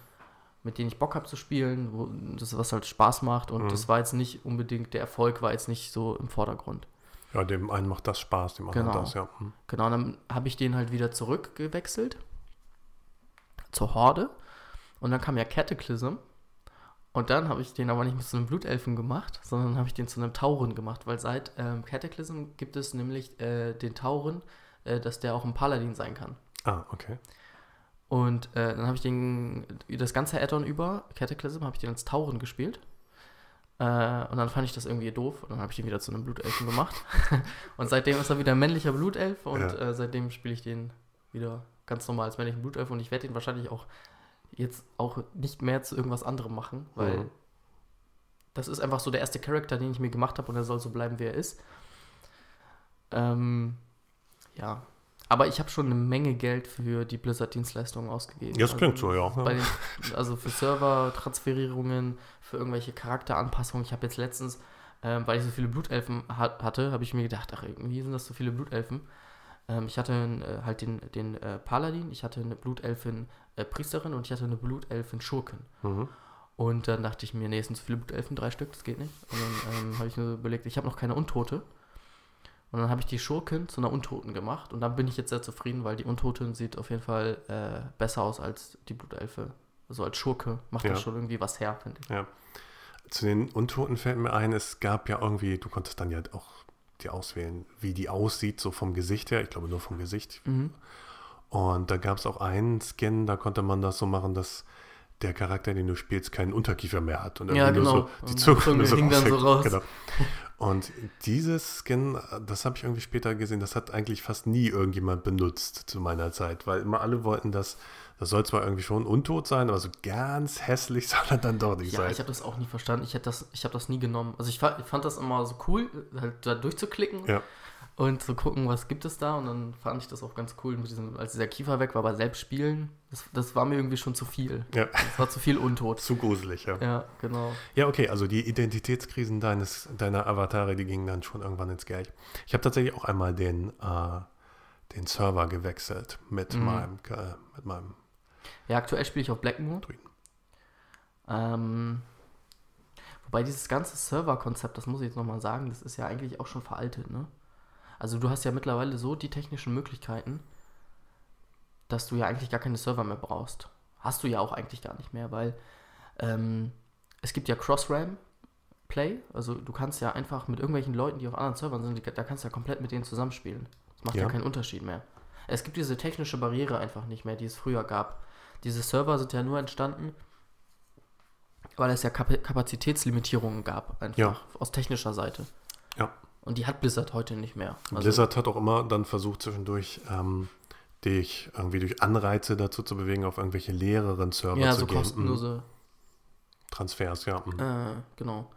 mit denen ich Bock habe zu spielen, wo, das was halt Spaß macht. Und Mhm. das war jetzt nicht unbedingt, der Erfolg war jetzt nicht so im Vordergrund. Ja, dem einen macht das Spaß, dem anderen Genau. das, ja. Hm. Genau, dann habe ich den halt wieder zurückgewechselt zur Horde. Und dann kam ja Cataclysm. Und dann habe ich den aber nicht mit so einem Blutelfen gemacht, sondern habe ich den zu einem Tauren gemacht, weil seit ähm, Cataclysm gibt es nämlich äh, den Tauren, äh, dass der auch ein Paladin sein kann. Ah, okay. Und äh, dann habe ich den, das ganze Add-on über, Cataclysm, habe ich den als Tauren gespielt. Äh, und dann fand ich das irgendwie doof und dann habe ich den wieder zu einem Blutelfen gemacht. und seitdem ist er wieder ein männlicher Blutelf und Ja. äh, seitdem spiele ich den wieder ganz normal als männlichen Blutelf und ich werde den wahrscheinlich auch jetzt auch nicht mehr zu irgendwas anderem machen, weil Mhm. das ist einfach so der erste Charakter, den ich mir gemacht habe und er soll so bleiben, wie er ist. Ähm, ja. Aber ich habe schon eine Menge Geld für die Blizzard-Dienstleistungen ausgegeben. Ja, das klingt Also, so, ja. bei den, also für Server-Transferierungen, für irgendwelche Charakteranpassungen. Ich habe jetzt letztens, ähm, weil ich so viele Blutelfen hat, hatte, habe ich mir gedacht, ach, irgendwie sind das so viele Blutelfen. Ähm, ich hatte äh, halt den, den äh, Paladin, ich hatte eine Blutelfin äh, Priesterin und ich hatte eine Blutelfin Schurken. Mhm. Und dann dachte ich mir, nee, es sind zu viele Blutelfen, drei Stück, das geht nicht. Und dann ähm, habe ich mir überlegt, ich habe noch keine Untote. Und dann habe ich die Schurken zu einer Untoten gemacht. Und dann bin ich jetzt sehr zufrieden, weil die Untoten sieht auf jeden Fall äh, besser aus als die Blutelfe. Also als Schurke macht Ja. das schon irgendwie was her, finde ich. Zu den Untoten fällt mir ein, es gab ja irgendwie, du konntest dann ja auch die auswählen, wie die aussieht, so vom Gesicht her. Ich glaube nur vom Gesicht. Mhm. Und da gab es auch einen Scan, da konnte man das so machen, dass der Charakter, den du spielst, keinen Unterkiefer mehr hat. Und Ja, genau. Nur so, die Zunge, Zunge so hing dann so raus. Genau. Und dieses Skin, das habe ich irgendwie später gesehen, das hat eigentlich fast nie irgendjemand benutzt zu meiner Zeit, weil immer alle wollten das, das soll zwar irgendwie schon untot sein, aber so ganz hässlich soll er dann doch nicht Ja, sein. ich habe das auch nie verstanden. Ich, hätte das, ich habe das nie genommen. Also ich fand, ich fand das immer so cool, halt da durchzuklicken Ja. und zu gucken, was gibt es da. Und dann fand ich das auch ganz cool, mit diesem, als dieser Kiefer weg war, aber selbst spielen, das, das war mir irgendwie schon zu viel. ja, Das war zu viel untot. zu gruselig, ja. Ja, genau. Ja, okay, also die Identitätskrisen deines, deiner Avatare, die gingen dann schon irgendwann ins Geld. Ich habe tatsächlich auch einmal den, äh, den Server gewechselt mit Mhm. meinem, äh, mit meinem Ja, aktuell spiele ich auf Blackmoor. Ähm, wobei dieses ganze Server-Konzept, das muss ich jetzt nochmal sagen, das ist ja eigentlich auch schon veraltet, ne? Also du hast ja mittlerweile so die technischen Möglichkeiten, dass du ja eigentlich gar keine Server mehr brauchst. Hast du ja auch eigentlich gar nicht mehr, weil ähm, es gibt ja Cross-RAM-Play, also du kannst ja einfach mit irgendwelchen Leuten, die auf anderen Servern sind, da kannst du ja komplett mit denen zusammenspielen. Das macht ja. Ja. keinen Unterschied mehr. Es gibt diese technische Barriere einfach nicht mehr, die es früher gab. Diese Server sind ja nur entstanden, weil es ja Kap Kapazitätslimitierungen gab, einfach Ja. aus technischer Seite. Ja. Und die hat Blizzard heute nicht mehr. Also, Blizzard hat auch immer dann versucht, zwischendurch ähm, dich irgendwie durch Anreize dazu zu bewegen, auf irgendwelche leereren Server ja, zu so gehen. Mhm. kostenlose, Transfers, ja. mhm. äh, genau.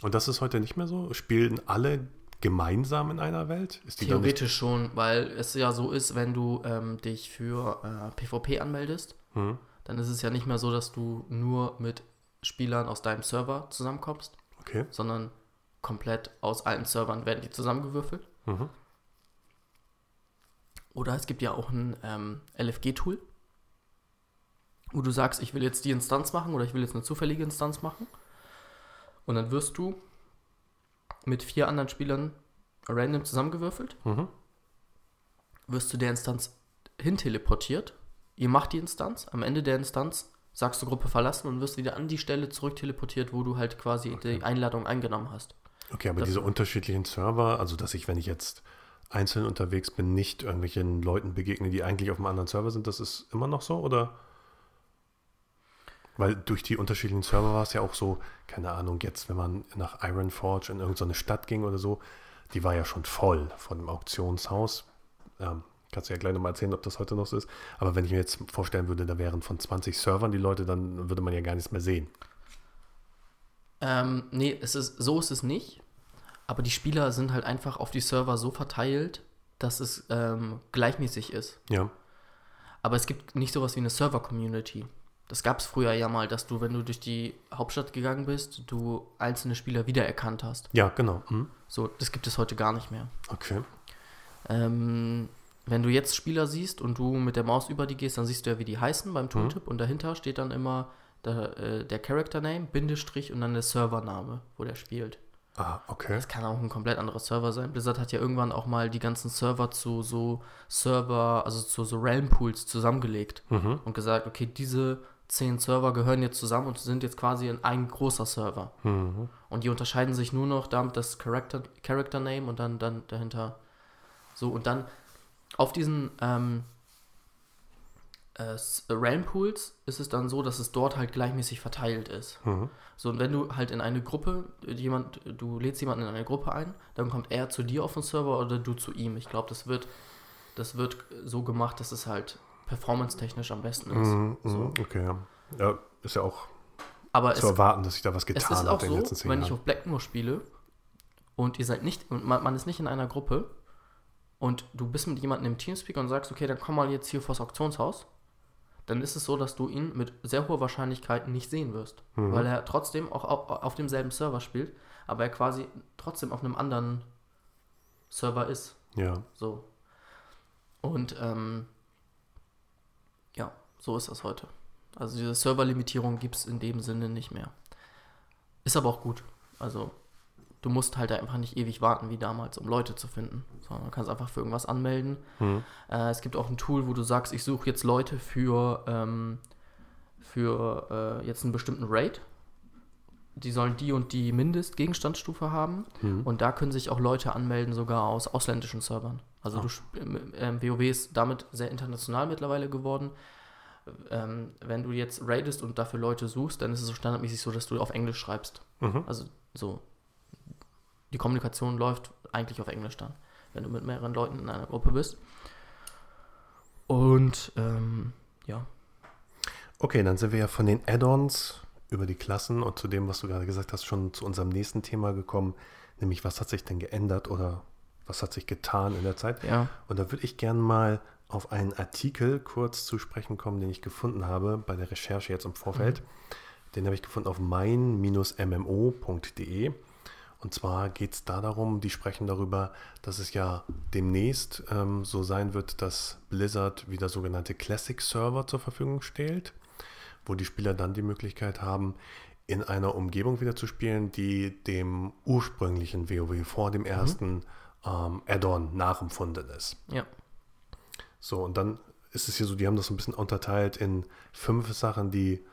Und das ist heute nicht mehr so? Spielen alle gemeinsam in einer Welt? Theoretisch schon, weil es ja so ist, wenn du ähm, dich für äh, PvP anmeldest, hm? dann ist es ja nicht mehr so, dass du nur mit Spielern aus deinem Server zusammenkommst, Okay. sondern komplett aus allen Servern werden die zusammengewürfelt. Mhm. Oder es gibt ja auch ein ähm, LFG-Tool, wo du sagst, ich will jetzt die Instanz machen oder ich will jetzt eine zufällige Instanz machen. Und dann wirst du mit vier anderen Spielern random zusammengewürfelt, Mhm. wirst du der Instanz hinteleportiert. Ihr macht die Instanz, am Ende der Instanz sagst du Gruppe verlassen und wirst wieder an die Stelle zurück teleportiert, wo du halt quasi die Einladung eingenommen hast. Okay, aber Das- diese unterschiedlichen Server, also dass ich, wenn ich jetzt einzeln unterwegs bin, nicht irgendwelchen Leuten begegne, die eigentlich auf einem anderen Server sind, das ist immer noch so, oder? Weil durch die unterschiedlichen Server war es ja auch so, keine Ahnung, jetzt, wenn man nach Ironforge in irgendeine Stadt ging oder so, die war ja schon voll von dem Auktionshaus. Ähm, kannst du ja gleich nochmal erzählen, ob das heute noch so ist. Aber wenn ich mir jetzt vorstellen würde, da wären von 20 Servern die Leute, dann würde man ja gar nichts mehr sehen. Ähm, nee, es ist, so ist es nicht. Aber die Spieler sind halt einfach auf die Server so verteilt, dass es ähm, gleichmäßig ist. Ja, Aber es gibt nicht sowas wie eine Server-Community. Das gab es früher ja mal, dass du, wenn du durch die Hauptstadt gegangen bist, du einzelne Spieler wiedererkannt hast. ja, genau. Mhm. So, das gibt es heute gar nicht mehr. Okay. Ähm, wenn du jetzt Spieler siehst und du mit der Maus über die gehst, dann siehst du ja, wie die heißen beim Tooltip und dahinter steht dann immer der, äh, der Character Name, Bindestrich und dann der Servername, wo der spielt. Ah, okay. Das kann auch ein komplett anderer Server sein. Blizzard hat ja irgendwann auch mal die ganzen Server zu so Server, also zu so Realm Pools zusammengelegt Mhm. und gesagt, okay, diese zehn Server gehören jetzt zusammen und sind jetzt quasi in ein großer Server. Mhm. Und die unterscheiden sich nur noch damit das Character, Character Name und dann, dann dahinter so und dann auf diesen ähm, äh, S- Realm Pools ist es dann so, dass es dort halt gleichmäßig verteilt ist. Mhm. So, und wenn du halt in eine Gruppe, äh, jemand, du lädst jemanden in eine Gruppe ein, dann kommt er zu dir auf den Server oder du zu ihm. Ich glaube, das wird, das wird so gemacht, dass es halt performance-technisch am besten ist. Mhm. So. mhm, Okay, ja. Ja, ist ja auch Aber zu es, erwarten, dass sich da was es getan ist auch hat in den so, letzten zehn wenn ich auf Blackmoor spiele und ihr seid nicht, und man, man ist nicht in einer Gruppe und du bist mit jemandem im Teamspeak und sagst, okay, dann komm mal jetzt hier vors Auktionshaus, dann ist es so, dass du ihn mit sehr hoher Wahrscheinlichkeit nicht sehen wirst. Mhm. Weil er trotzdem auch auf, auf demselben Server spielt, aber er quasi trotzdem auf einem anderen Server ist. Ja, So. Und ähm, so ist das heute. Also diese Serverlimitierung gibt es in dem Sinne nicht mehr. Ist aber auch gut. Also du musst halt einfach nicht ewig warten wie damals, um Leute zu finden. Sondern du kannst einfach für irgendwas anmelden. Mhm. Äh, es gibt auch ein Tool, wo du sagst, ich suche jetzt Leute für, ähm, für äh, jetzt einen bestimmten Raid. Die sollen die und die Mindestgegenstandsstufe haben. Mhm. Und da können sich auch Leute anmelden, sogar aus ausländischen Servern. Also Ah. du, ähm, WoW ist damit sehr international mittlerweile geworden. Ähm, wenn du jetzt raidest und dafür Leute suchst, dann ist es so standardmäßig so, dass du auf Englisch schreibst. Mhm. Also so. die Kommunikation läuft eigentlich auf Englisch dann, wenn du mit mehreren Leuten in einer Gruppe bist. Und ähm, ja. Okay, dann sind wir ja von den Add-ons über die Klassen und zu dem, was du gerade gesagt hast, schon zu unserem nächsten Thema gekommen, nämlich was hat sich denn geändert oder was hat sich getan in der Zeit? Ja. Und da würde ich gerne mal auf einen Artikel kurz zu sprechen kommen, den ich gefunden habe bei der Recherche jetzt im Vorfeld. Mhm. Den habe ich gefunden auf mein-mmo.de. Und zwar geht es da darum, die sprechen darüber, dass es ja demnächst ähm, so sein wird, dass Blizzard wieder sogenannte Classic-Server zur Verfügung stellt, wo die Spieler dann die Möglichkeit haben, in einer Umgebung wieder zu spielen, die dem ursprünglichen WoW vor dem mhm. ersten mhm. ähm, Add-on nachempfunden ist. Ja. So, und dann ist es hier so, die haben das ein bisschen unterteilt in fünf Sachen, die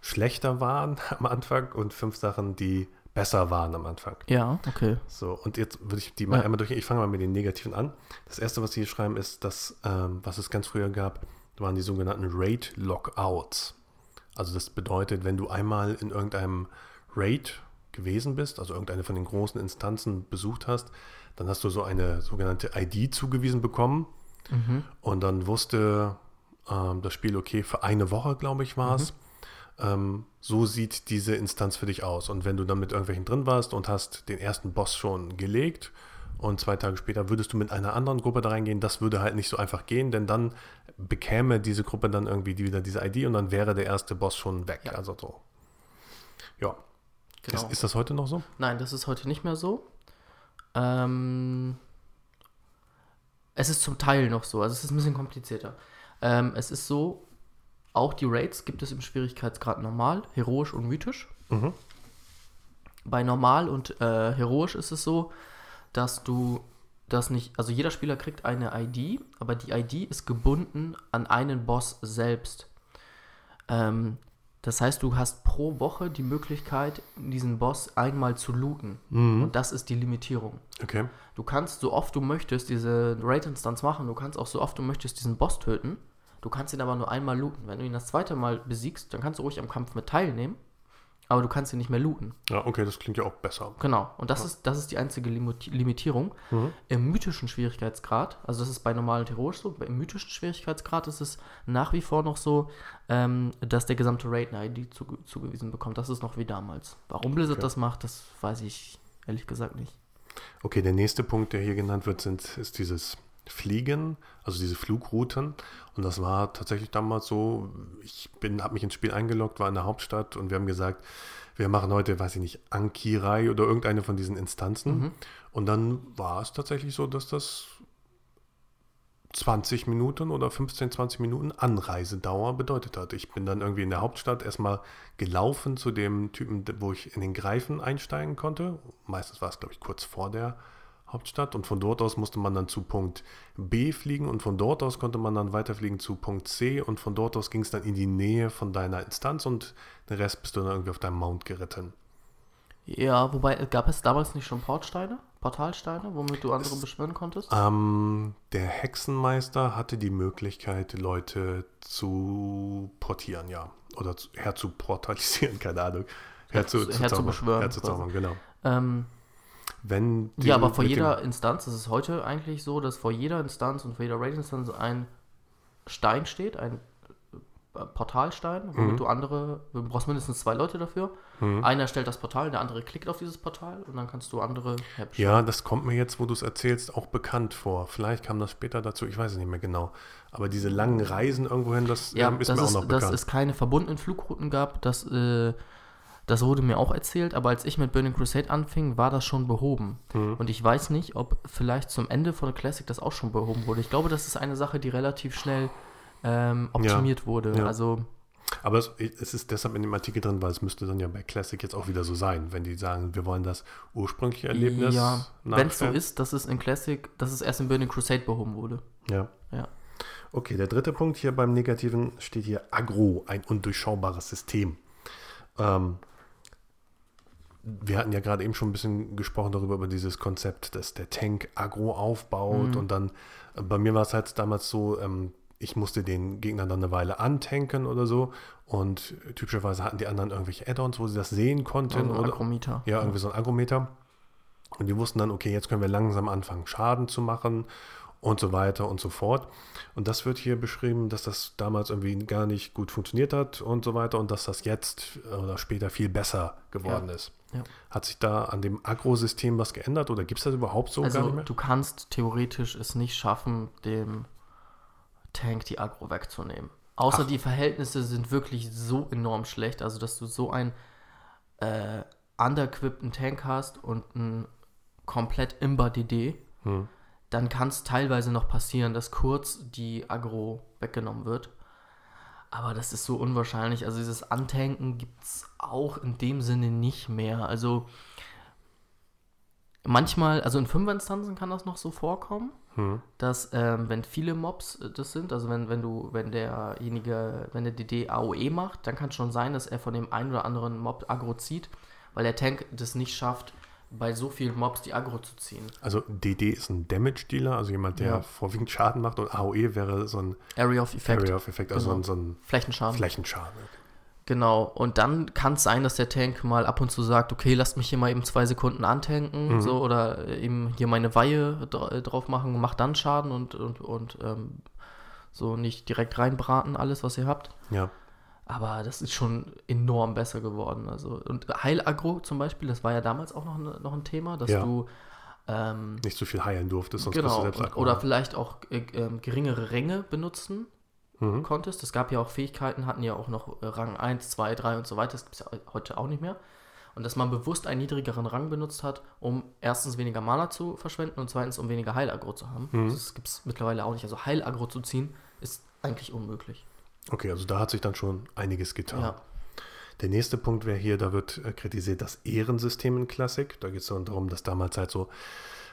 schlechter waren am Anfang und fünf Sachen, die besser waren am Anfang. Ja, okay. So, und jetzt würde ich die mal ja. einmal durch. Ich fange mal mit den Negativen an. Das erste, was sie hier schreiben, ist, dass, ähm, was es ganz früher gab, waren die sogenannten Raid-Lockouts. Also das bedeutet, wenn du einmal in irgendeinem Raid gewesen bist, also irgendeine von den großen Instanzen besucht hast, dann hast du so eine sogenannte ID zugewiesen bekommen. Mhm. Und dann wusste ähm, das Spiel, okay, für eine Woche, glaube ich, war es. Mhm ähm, so sieht diese Instanz für dich aus. Und wenn du dann mit irgendwelchen drin warst und hast den ersten Boss schon gelegt und zwei Tage später würdest du mit einer anderen Gruppe da reingehen, das würde halt nicht so einfach gehen, denn dann bekäme diese Gruppe dann irgendwie wieder diese ID und dann wäre der erste Boss schon weg. Ja. Also so. Ja. Genau. Ist, ist, das heute noch so? Nein, das ist heute nicht mehr so. Ähm, es ist zum Teil noch so, also es ist ein bisschen komplizierter. Ähm, es ist so, auch die Raids gibt es im Schwierigkeitsgrad normal, heroisch und mythisch. Mhm. Bei normal und äh, heroisch ist es so, dass du das nicht, also jeder Spieler kriegt eine ID, aber die ID ist gebunden an einen Boss selbst. Ähm, das heißt, du hast pro Woche die Möglichkeit, diesen Boss einmal zu looten. Mhm. Und das ist die Limitierung. Okay. Du kannst so oft du möchtest diese Raid-Instanz machen, du kannst auch so oft du möchtest diesen Boss töten. Du kannst ihn aber nur einmal looten. Wenn du ihn das zweite Mal besiegst, dann kannst du ruhig am Kampf mit teilnehmen, aber du kannst ihn nicht mehr looten. Ja, okay, das klingt ja auch besser. Genau, und das, ja. ist, das ist die einzige Limitierung. Mhm. Im mythischen Schwierigkeitsgrad, also das ist bei normalen Heroisch so, im mythischen Schwierigkeitsgrad ist es nach wie vor noch so, ähm, dass der gesamte Raid eine ID zu, zugewiesen bekommt. Das ist noch wie damals. Warum Blizzard okay. das macht, das weiß ich ehrlich gesagt nicht. Okay, der nächste Punkt, der hier genannt wird, sind, ist dieses Fliegen, also diese Flugrouten. Und das war tatsächlich damals so, ich habe mich ins Spiel eingeloggt, war in der Hauptstadt und wir haben gesagt, wir machen heute, weiß ich nicht, Ankirai oder irgendeine von diesen Instanzen. Mhm. Und dann war es tatsächlich so, dass das 20 Minuten oder 15, 20 Minuten Anreisedauer bedeutet hat. Ich bin dann irgendwie in der Hauptstadt erstmal gelaufen zu dem Typen, wo ich in den Greifen einsteigen konnte. Meistens war es, glaube ich, kurz vor der Hauptstadt und von dort aus musste man dann zu Punkt B fliegen und von dort aus konnte man dann weiterfliegen zu Punkt C und von dort aus ging es dann in die Nähe von deiner Instanz und den Rest bist du dann irgendwie auf deinem Mount geritten. Ja, wobei gab es damals nicht schon Portsteine, Portalsteine, womit du andere es, beschwören konntest? Ähm, der Hexenmeister hatte die Möglichkeit, Leute zu portieren, ja. Oder zu, herzuportalisieren, keine Ahnung. Herzu, her, zu, her zu beschwören. Herzuzaubern, genau. Ähm, wenn ja, aber vor jeder Instanz, das ist heute eigentlich so, dass vor jeder Instanz und vor jeder Raid-Instanz ein Stein steht, ein äh, Portalstein, womit mhm. du andere, du brauchst mindestens zwei Leute dafür. Mhm. Einer stellt das Portal, der andere klickt auf dieses Portal und dann kannst du andere Ja, das kommt mir jetzt, wo du es erzählst, auch bekannt vor. Vielleicht kam das später dazu, ich weiß es nicht mehr genau. Aber diese langen Reisen irgendwohin, das ja, ähm, ist das mir ist, auch noch bekannt. Dass es keine verbundenen Flugrouten gab, das äh, das wurde mir auch erzählt, aber als ich mit Burning Crusade anfing, war das schon behoben. Mhm. Und ich weiß nicht, ob vielleicht zum Ende von Classic das auch schon behoben wurde. Ich glaube, das ist eine Sache, die relativ schnell ähm, optimiert ja. wurde. Ja. Also aber es, es, ist deshalb in dem Artikel drin, weil es müsste dann ja bei Classic jetzt auch wieder so sein, wenn die sagen, wir wollen das ursprüngliche Erlebnis. Ja, wenn es so ist, dass es in Classic, dass es erst in Burning Crusade behoben wurde. Ja. Ja. Okay, der dritte Punkt hier beim Negativen steht hier Agro, ein undurchschaubares System. Ähm, wir hatten ja gerade eben schon ein bisschen gesprochen darüber, über dieses Konzept, dass der Tank Agro aufbaut mhm. und dann, äh, bei mir war es halt damals so, ähm, ich musste den Gegner dann eine Weile antanken oder so und typischerweise hatten die anderen irgendwelche Add-ons, wo sie das sehen konnten. Ein Agrometer. Ja, irgendwie so ein Agrometer. Und die wussten dann, okay, jetzt können wir langsam anfangen, Schaden zu machen und so weiter und so fort. Und das wird hier beschrieben, dass das damals irgendwie gar nicht gut funktioniert hat und so weiter und dass das jetzt oder später viel besser geworden Ja. ist. Ja. Hat sich da an dem Agro-System was geändert oder gibt es das überhaupt so gar Also nicht mehr? du kannst theoretisch es nicht schaffen, dem Tank die Aggro wegzunehmen. Außer Ach. die Verhältnisse sind wirklich so enorm schlecht, also dass du so einen äh, underequippten Tank hast und einen komplett imber DD, Hm. dann kann es teilweise noch passieren, dass kurz die Aggro weggenommen wird. Aber das ist so unwahrscheinlich. Also dieses Antanken gibt es auch in dem Sinne nicht mehr. Also manchmal, also in Fünferinstanzen kann das noch so vorkommen, Hm. dass ähm, wenn viele Mobs äh, das sind, also wenn, wenn du, wenn derjenige, wenn der DD AOE macht, dann kann es schon sein, dass er von dem einen oder anderen Mob Aggro zieht, weil der Tank das nicht schafft, bei so vielen Mobs die Aggro zu ziehen. Also DD ist ein Damage-Dealer, also jemand, der Ja. vorwiegend Schaden macht und AOE wäre so ein Area of Effect. Area of Effect, also Genau. so ein, so Flächenschaden. ein Flächenschaden. Genau, und dann kann es sein, dass der Tank mal ab und zu sagt, okay, lasst mich hier mal eben zwei Sekunden antanken, Mhm. so, oder eben hier meine Weihe dra äh, drauf machen, macht dann Schaden und, und, und ähm, so nicht direkt reinbraten, alles, was ihr habt. Ja. Aber das ist schon enorm besser geworden. Also, und Heilagro zum Beispiel, das war ja damals auch noch, ne- noch ein Thema, dass Ja. du ähm, Nicht so viel heilen durftest, sonst genau, du selbst Akku. oder vielleicht auch äh, ähm, geringere Ränge benutzen Mhm. konntest. Es gab ja auch Fähigkeiten, hatten ja auch noch äh, Rang 1, 2, 3 und so weiter. Das gibt es ja heute auch nicht mehr. Und dass man bewusst einen niedrigeren Rang benutzt hat, um erstens weniger Mana zu verschwenden und zweitens um weniger Heilagro zu haben. Mhm. Das gibt es mittlerweile auch nicht. Also Heilagro zu ziehen ist eigentlich unmöglich. Okay, also da hat sich dann schon einiges getan. Ja. Der nächste Punkt wäre hier, da wird äh, kritisiert das Ehrensystem in Classic. Da geht es dann darum, dass damals halt so,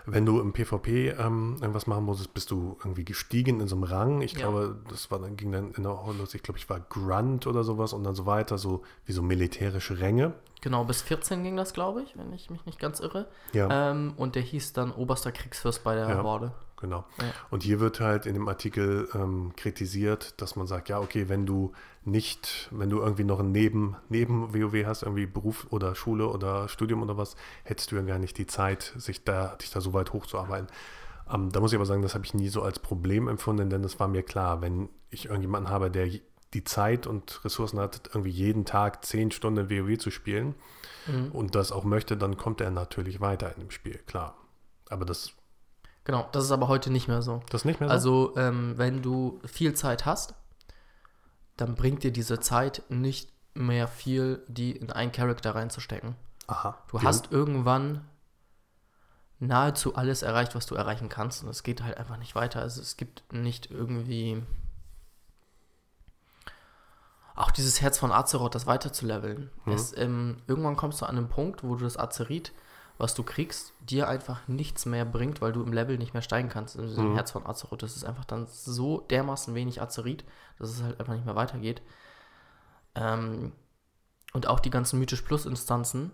wenn du im PvP ähm, irgendwas machen musstest, bist du irgendwie gestiegen in so einem Rang. Ich Ja. glaube, das war dann ging dann in der Horus, ich glaube, ich war Grunt oder sowas und dann so weiter, so wie so militärische Ränge. Genau, bis 14 ging das, glaube ich, wenn ich mich nicht ganz irre. Ja, Ähm, und der hieß dann oberster Kriegsfürst bei der Ja. Horde. Genau. ja. Und hier wird halt in dem Artikel ähm, kritisiert, dass man sagt, ja, okay, wenn du nicht, wenn du irgendwie noch ein Neben, neben WoW hast, irgendwie Beruf oder Schule oder Studium oder was, hättest du ja gar nicht die Zeit, sich da, dich da so weit hochzuarbeiten. Ähm, da muss ich aber sagen, das habe ich nie so als Problem empfunden, denn es war mir klar, wenn ich irgendjemanden habe, der die Zeit und Ressourcen hat, irgendwie jeden Tag zehn Stunden WoW zu spielen Mhm. und das auch möchte, dann kommt er natürlich weiter in dem Spiel, klar. Aber das, Genau, das ist aber heute nicht mehr so. das nicht mehr so? Also, ähm, wenn du viel Zeit hast, dann bringt dir diese Zeit nicht mehr viel, die in einen Charakter reinzustecken. Aha. Du Die- hast irgendwann nahezu alles erreicht, was du erreichen kannst. Und es geht halt einfach nicht weiter. Also es gibt nicht irgendwie auch dieses Herz von Azeroth, das weiter zu leveln. Mhm. Es, ähm, irgendwann kommst du an einen Punkt, wo du das Azerit, was du kriegst, dir einfach nichts mehr bringt, weil du im Level nicht mehr steigen kannst diesem Mhm. Herz von Azeroth. Das ist einfach dann so dermaßen wenig Azerit, dass es halt einfach nicht mehr weitergeht. Ähm, und auch die ganzen Mythisch Plus Instanzen,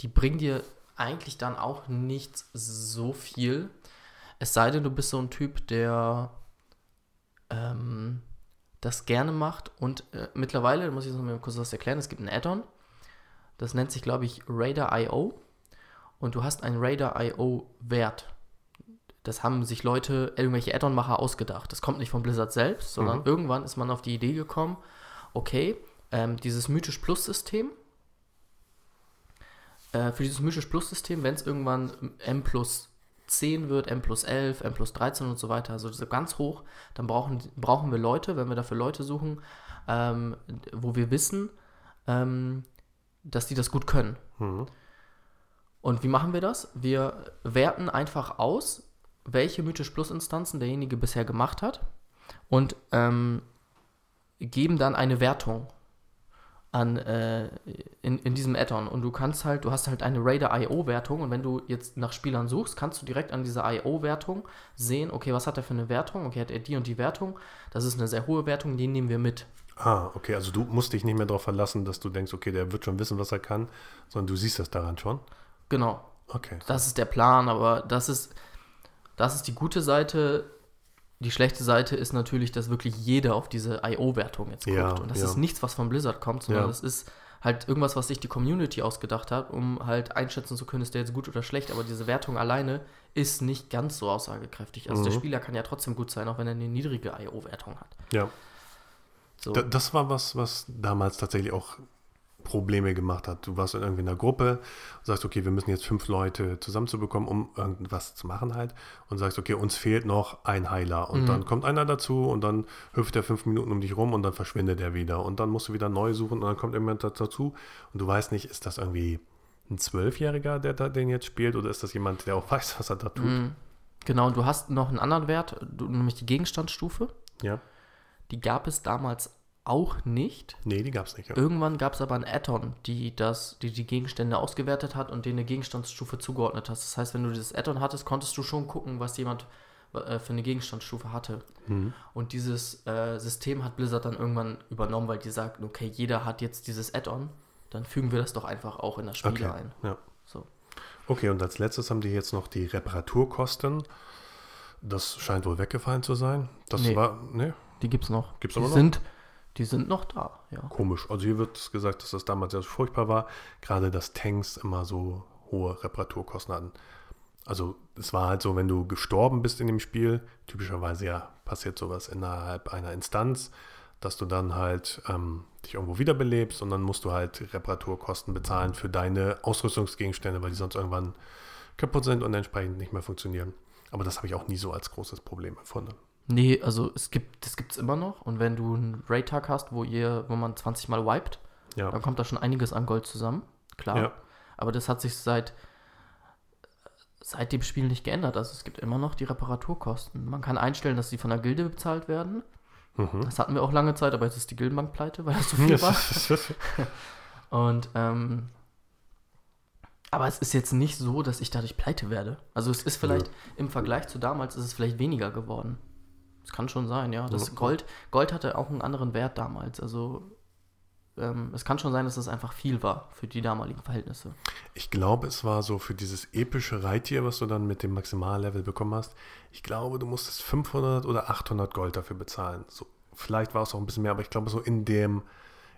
die bringen dir eigentlich dann auch nicht so viel. Es sei denn, du bist so ein Typ, der ähm, das gerne macht. Und äh, mittlerweile, muss ich noch mal kurz was erklären, es gibt ein Add-on, das nennt sich, glaube ich, Raider.io. Und du hast einen Raider.io-Wert. Das haben sich Leute, irgendwelche Add-on-Macher ausgedacht. Das kommt nicht von Blizzard selbst, sondern Mhm. irgendwann ist man auf die Idee gekommen, okay, ähm, dieses Mythisch Plus-System, äh, für dieses Mythisch Plus-System, wenn es irgendwann M plus 10 wird, M plus 11, M plus 13 und so weiter, also so ganz hoch, dann brauchen, brauchen wir Leute, wenn wir dafür Leute suchen, ähm, wo wir wissen, ähm, dass die das gut können. Mhm. Und wie machen wir das? Wir werten einfach aus, welche Mythisch Plus Instanzen derjenige bisher gemacht hat und ähm, geben dann eine Wertung an äh, in, in diesem Add-on. Und du kannst halt, du hast halt eine Raider IO-Wertung und wenn du jetzt nach Spielern suchst, kannst du direkt an dieser IO-Wertung sehen, okay, was hat er für eine Wertung? Okay, hat er die und die Wertung? Das ist eine sehr hohe Wertung, die nehmen wir mit. Ah, okay, also du musst dich nicht mehr darauf verlassen, dass du denkst, okay, der wird schon wissen, was er kann, sondern du siehst das daran schon. Genau. Okay. Das ist der Plan, aber das ist, das ist die gute Seite. Die schlechte Seite ist natürlich, dass wirklich jeder auf diese IO-Wertung jetzt guckt. Ja, und das ja. ist nichts, was von Blizzard kommt, sondern Ja. das ist halt irgendwas, was sich die Community ausgedacht hat, um halt einschätzen zu können, ist der jetzt gut oder schlecht. Aber diese Wertung alleine ist nicht ganz so aussagekräftig. Also mhm. der Spieler kann ja trotzdem gut sein, auch wenn er eine niedrige IO-Wertung hat. Ja. So. das war was, was damals tatsächlich auch Probleme gemacht hat. Du warst in irgendwie einer Gruppe und sagst, okay, wir müssen jetzt fünf Leute zusammenzubekommen, um irgendwas zu machen halt. Und sagst, okay, uns fehlt noch ein Heiler. Und mhm. dann kommt einer dazu und dann hüpft er fünf Minuten um dich rum und dann verschwindet er wieder. Und dann musst du wieder neu suchen und dann kommt jemand dazu. Und du weißt nicht, ist das irgendwie ein Zwölfjähriger, der da den jetzt spielt, oder ist das jemand, der auch weiß, was er da tut? Mhm. Genau, und du hast noch einen anderen Wert, nämlich die Gegenstandsstufe. Ja. Die gab es damals auch nicht. Nee, die gab es nicht. Ja. Irgendwann gab es aber ein Add-on, die, das, die die Gegenstände ausgewertet hat und denen eine Gegenstandsstufe zugeordnet hat. Das heißt, wenn du dieses Add-on hattest, konntest du schon gucken, was jemand äh, für eine Gegenstandsstufe hatte. Mhm. Und dieses äh, System hat Blizzard dann irgendwann übernommen, weil die sagten, okay, jeder hat jetzt dieses Add-on, dann fügen wir das doch einfach auch in das Spiel okay. ein. Ja. So. Okay, und als letztes haben die jetzt noch die Reparaturkosten. Das scheint wohl weggefallen zu sein. Das nee, war, ne? Die gibt es noch. Gibt's die noch? sind die sind noch da, ja. Komisch. Also hier wird gesagt, dass das damals sehr furchtbar war. Gerade, dass Tanks immer so hohe Reparaturkosten hatten. Also es war halt so, wenn du gestorben bist in dem Spiel, typischerweise ja passiert sowas innerhalb einer Instanz, dass du dann halt ähm, dich irgendwo wiederbelebst und dann musst du halt Reparaturkosten bezahlen für deine Ausrüstungsgegenstände, weil die sonst irgendwann kaputt sind und entsprechend nicht mehr funktionieren. Aber das habe ich auch nie so als großes Problem empfunden. Nee, also es gibt, das gibt es immer noch. Und wenn du einen Raid-Tag hast, wo ihr, wo man 20 Mal wiped, ja. dann kommt da schon einiges an Gold zusammen. Klar. Ja. Aber das hat sich seit, seit dem Spiel nicht geändert. Also es gibt immer noch die Reparaturkosten. Man kann einstellen, dass sie von der Gilde bezahlt werden. Mhm. Das hatten wir auch lange Zeit, aber jetzt ist die Gildenbank pleite, weil das so viel war. Und ähm, aber es ist jetzt nicht so, dass ich dadurch pleite werde. Also es ist vielleicht ja. im Vergleich zu damals ist es vielleicht weniger geworden. Das kann schon sein, ja. Das Gold, Gold hatte auch einen anderen Wert damals. Also ähm, es kann schon sein, dass es das einfach viel war für die damaligen Verhältnisse. Ich glaube, es war so für dieses epische Reittier, was du dann mit dem Maximallevel bekommen hast. Ich glaube, du musstest 500 oder 800 Gold dafür bezahlen. So, vielleicht war es auch ein bisschen mehr, aber ich glaube so in dem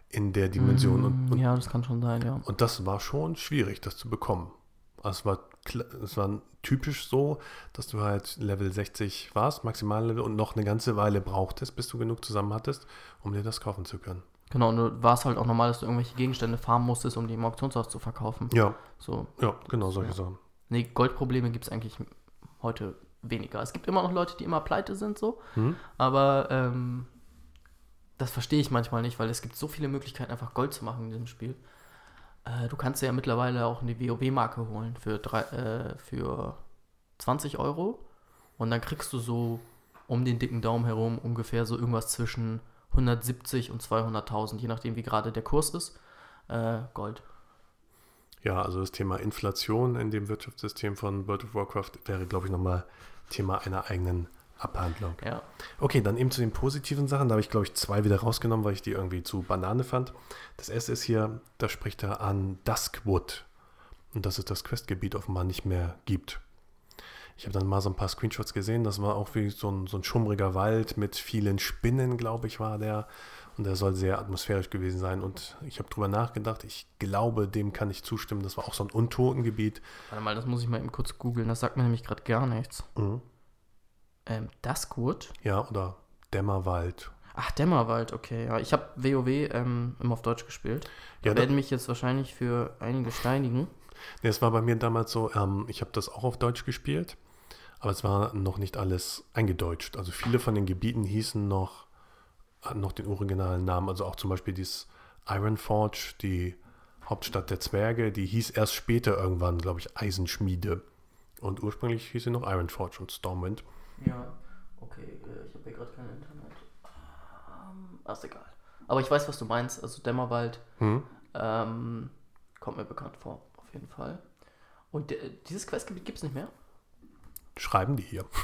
in der Dimension. Mm, und, und, ja, das kann schon sein, ja. Und das war schon schwierig, das zu bekommen. Also es war, es war typisch so, dass du halt Level 60 warst, Maximallevel, und noch eine ganze Weile brauchtest, bis du genug zusammen hattest, um dir das kaufen zu können. Genau, und du warst halt auch normal, dass du irgendwelche Gegenstände farmen musstest, um die im Auktionshaus zu verkaufen. Ja. So. Ja, genau, solche ja. Sachen. Nee, Goldprobleme gibt es eigentlich heute weniger. Es gibt immer noch Leute, die immer pleite sind, so. Mhm. Aber ähm, das verstehe ich manchmal nicht, weil es gibt so viele Möglichkeiten, einfach Gold zu machen in diesem Spiel. Äh, du kannst ja mittlerweile auch eine WoW-Marke holen für, drei, äh, für 20 Euro. Und dann kriegst du so um den dicken Daumen herum ungefähr so irgendwas zwischen 170 und 200.000, je nachdem, wie gerade der Kurs ist, äh, Gold. Ja, also das Thema Inflation in dem Wirtschaftssystem von World of Warcraft wäre, glaube ich, nochmal Thema einer eigenen Abhandlung. Ja. Okay, dann eben zu den positiven Sachen. Da habe ich, glaube ich, zwei wieder rausgenommen, weil ich die irgendwie zu Banane fand. Das erste ist hier, da spricht er an Duskwood. Und dass es das Questgebiet offenbar nicht mehr gibt. Ich habe dann mal so ein paar Screenshots gesehen. Das war auch wie so ein, so ein schummriger Wald mit vielen Spinnen, glaube ich, war der. Und der soll sehr atmosphärisch gewesen sein. Und ich habe drüber nachgedacht. Ich glaube, dem kann ich zustimmen. Das war auch so ein Untotengebiet. Warte mal, das muss ich mal eben kurz googeln. Das sagt mir nämlich gerade gar nichts. Mhm. Ähm, Duskwood? Ja, oder Dämmerwald. Ach, Dämmerwald, okay. Ja, ich habe WoW ähm, immer auf Deutsch gespielt. Da ja, werden mich jetzt wahrscheinlich für einige steinigen. Nee, es war bei mir damals so, ähm, ich habe das auch auf Deutsch gespielt, aber es war noch nicht alles eingedeutscht. Also viele von den Gebieten hießen noch, hatten noch den originalen Namen. Also auch zum Beispiel dieses Ironforge, die Hauptstadt der Zwerge, die hieß erst später irgendwann, glaube ich, Eisenschmiede. Und ursprünglich hieß sie noch Ironforge und Stormwind. Ja, okay, äh, ich habe hier gerade kein Internet. Ähm, ah, ist egal. Aber ich weiß, was du meinst. Also Dämmerwald hm? ähm, kommt mir bekannt vor, auf jeden Fall. Und äh, dieses Questgebiet gibt es nicht mehr? Schreiben die hier.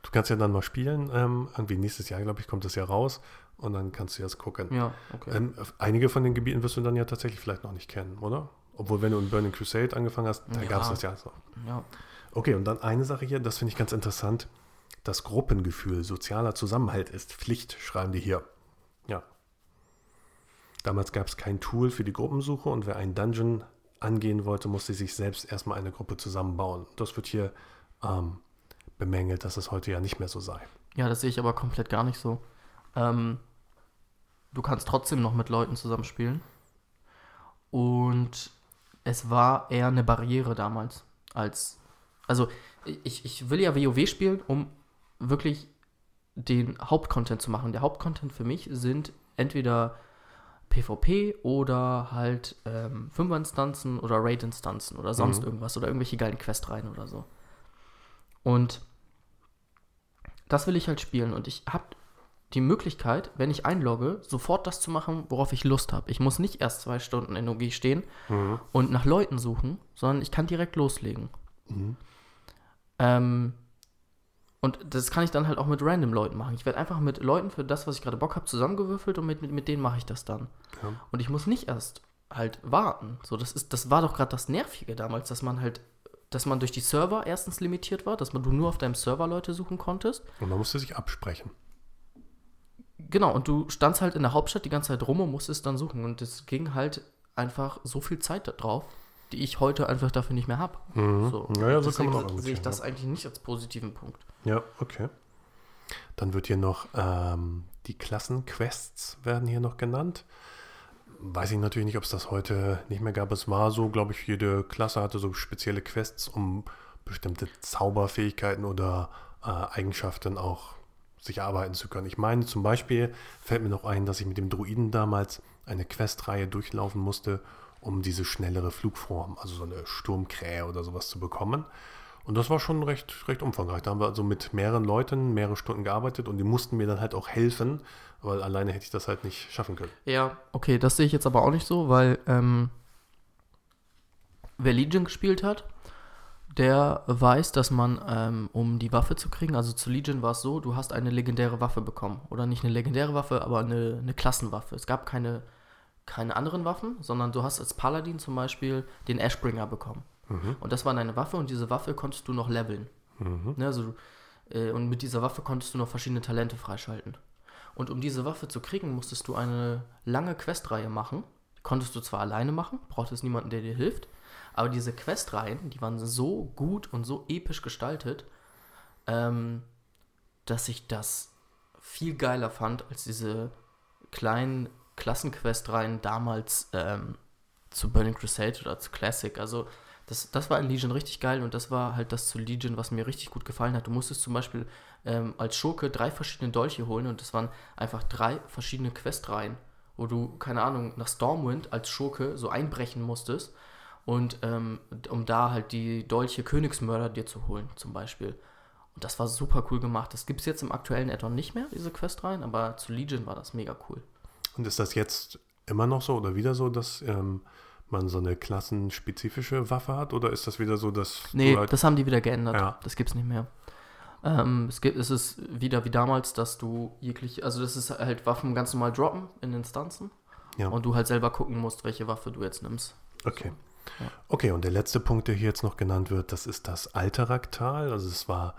Du kannst ja dann mal spielen. Ähm, irgendwie nächstes Jahr, glaube ich, kommt das ja raus. Und dann kannst du jetzt gucken. Ja, okay. Ähm, einige von den Gebieten wirst du dann ja tatsächlich vielleicht noch nicht kennen, oder? Obwohl, wenn du in Burning Crusade angefangen hast, da ja. gab es das ja so. Ja. Okay, und dann eine Sache hier, das finde ich ganz interessant. Das Gruppengefühl, sozialer Zusammenhalt ist Pflicht, schreiben die hier. Ja. Damals gab es kein Tool für die Gruppensuche und wer einen Dungeon angehen wollte, musste sich selbst erstmal eine Gruppe zusammenbauen. Das wird hier ähm, bemängelt, dass es heute ja nicht mehr so sei. Ja, das sehe ich aber komplett gar nicht so. Ähm, du kannst trotzdem noch mit Leuten zusammenspielen. Und es war eher eine Barriere damals als. Also, ich, ich will ja WoW spielen, um wirklich den Hauptcontent zu machen. Der Hauptcontent für mich sind entweder PvP oder halt ähm, 5-Instanzen oder Raid-Instanzen oder sonst mhm. irgendwas oder irgendwelche geilen Questreihen oder so. Und das will ich halt spielen und ich habe die Möglichkeit, wenn ich einlogge, sofort das zu machen, worauf ich Lust habe. Ich muss nicht erst zwei Stunden in OG stehen mhm. und nach Leuten suchen, sondern ich kann direkt loslegen. Mhm. Ähm, und das kann ich dann halt auch mit random Leuten machen. Ich werde einfach mit Leuten für das, was ich gerade Bock habe, zusammengewürfelt und mit, mit, mit denen mache ich das dann. Ja. Und ich muss nicht erst halt warten. So, das ist, das war doch gerade das Nervige damals, dass man halt, dass man durch die Server erstens limitiert war, dass man du nur auf deinem Server Leute suchen konntest. Und man musste sich absprechen. Genau, und du standst halt in der Hauptstadt die ganze Zeit rum und musstest dann suchen. Und es ging halt einfach so viel Zeit drauf, die ich heute einfach dafür nicht mehr habe. Mhm. So. Naja, so kann man auch sehe ich das eigentlich nicht als positiven Punkt. Ja, okay. Dann wird hier noch ähm, die Klassenquests werden hier noch genannt. Weiß ich natürlich nicht, ob es das heute nicht mehr gab. Es war so, glaube ich, jede Klasse hatte so spezielle Quests, um bestimmte Zauberfähigkeiten oder äh, Eigenschaften auch sich erarbeiten zu können. Ich meine, zum Beispiel fällt mir noch ein, dass ich mit dem Druiden damals eine Questreihe durchlaufen musste, um diese schnellere Flugform, also so eine Sturmkrähe oder sowas zu bekommen. Und das war schon recht, recht umfangreich. Da haben wir also mit mehreren Leuten mehrere Stunden gearbeitet und die mussten mir dann halt auch helfen, weil alleine hätte ich das halt nicht schaffen können. Ja, okay, das sehe ich jetzt aber auch nicht so, weil ähm, wer Legion gespielt hat, der weiß, dass man, ähm, um die Waffe zu kriegen, also zu Legion war es so, du hast eine legendäre Waffe bekommen. Oder nicht eine legendäre Waffe, aber eine, eine Klassenwaffe. Es gab keine, keine anderen Waffen, sondern du hast als Paladin zum Beispiel den Ashbringer bekommen. Mhm. Und das war deine Waffe und diese Waffe konntest du noch leveln. Mhm. Ne, also, äh, und mit dieser Waffe konntest du noch verschiedene Talente freischalten. Und um diese Waffe zu kriegen, musstest du eine lange Questreihe machen. Konntest du zwar alleine machen, brauchtest niemanden, der dir hilft, aber diese Questreihen, die waren so gut und so episch gestaltet, ähm, dass ich das viel geiler fand als diese kleinen Klassenquestreihen damals ähm, zu Burning Crusade oder zu Classic. Also das, das war in Legion richtig geil und das war halt das zu Legion, was mir richtig gut gefallen hat. Du musstest zum Beispiel ähm, als Schurke drei verschiedene Dolche holen und das waren einfach drei verschiedene Questreihen, wo du, keine Ahnung, nach Stormwind als Schurke so einbrechen musstest und ähm, um da halt die Dolche Königsmörder dir zu holen, zum Beispiel. Und das war super cool gemacht. Das gibt es jetzt im aktuellen Addon nicht mehr, diese Questreihen, aber zu Legion war das mega cool. Und ist das jetzt immer noch so oder wieder so, dass ähm, man so eine klassenspezifische Waffe hat? Oder ist das wieder so, dass. Nee, halt das haben die wieder geändert. Ja. Das gibt es nicht mehr. Ähm, es, gibt, es ist wieder wie damals, dass du jeglich. Also, das ist halt Waffen ganz normal droppen in Instanzen. Ja. Und du halt selber gucken musst, welche Waffe du jetzt nimmst. Okay. So. Ja. Okay, und der letzte Punkt, der hier jetzt noch genannt wird, das ist das Alteraktal. Also, es war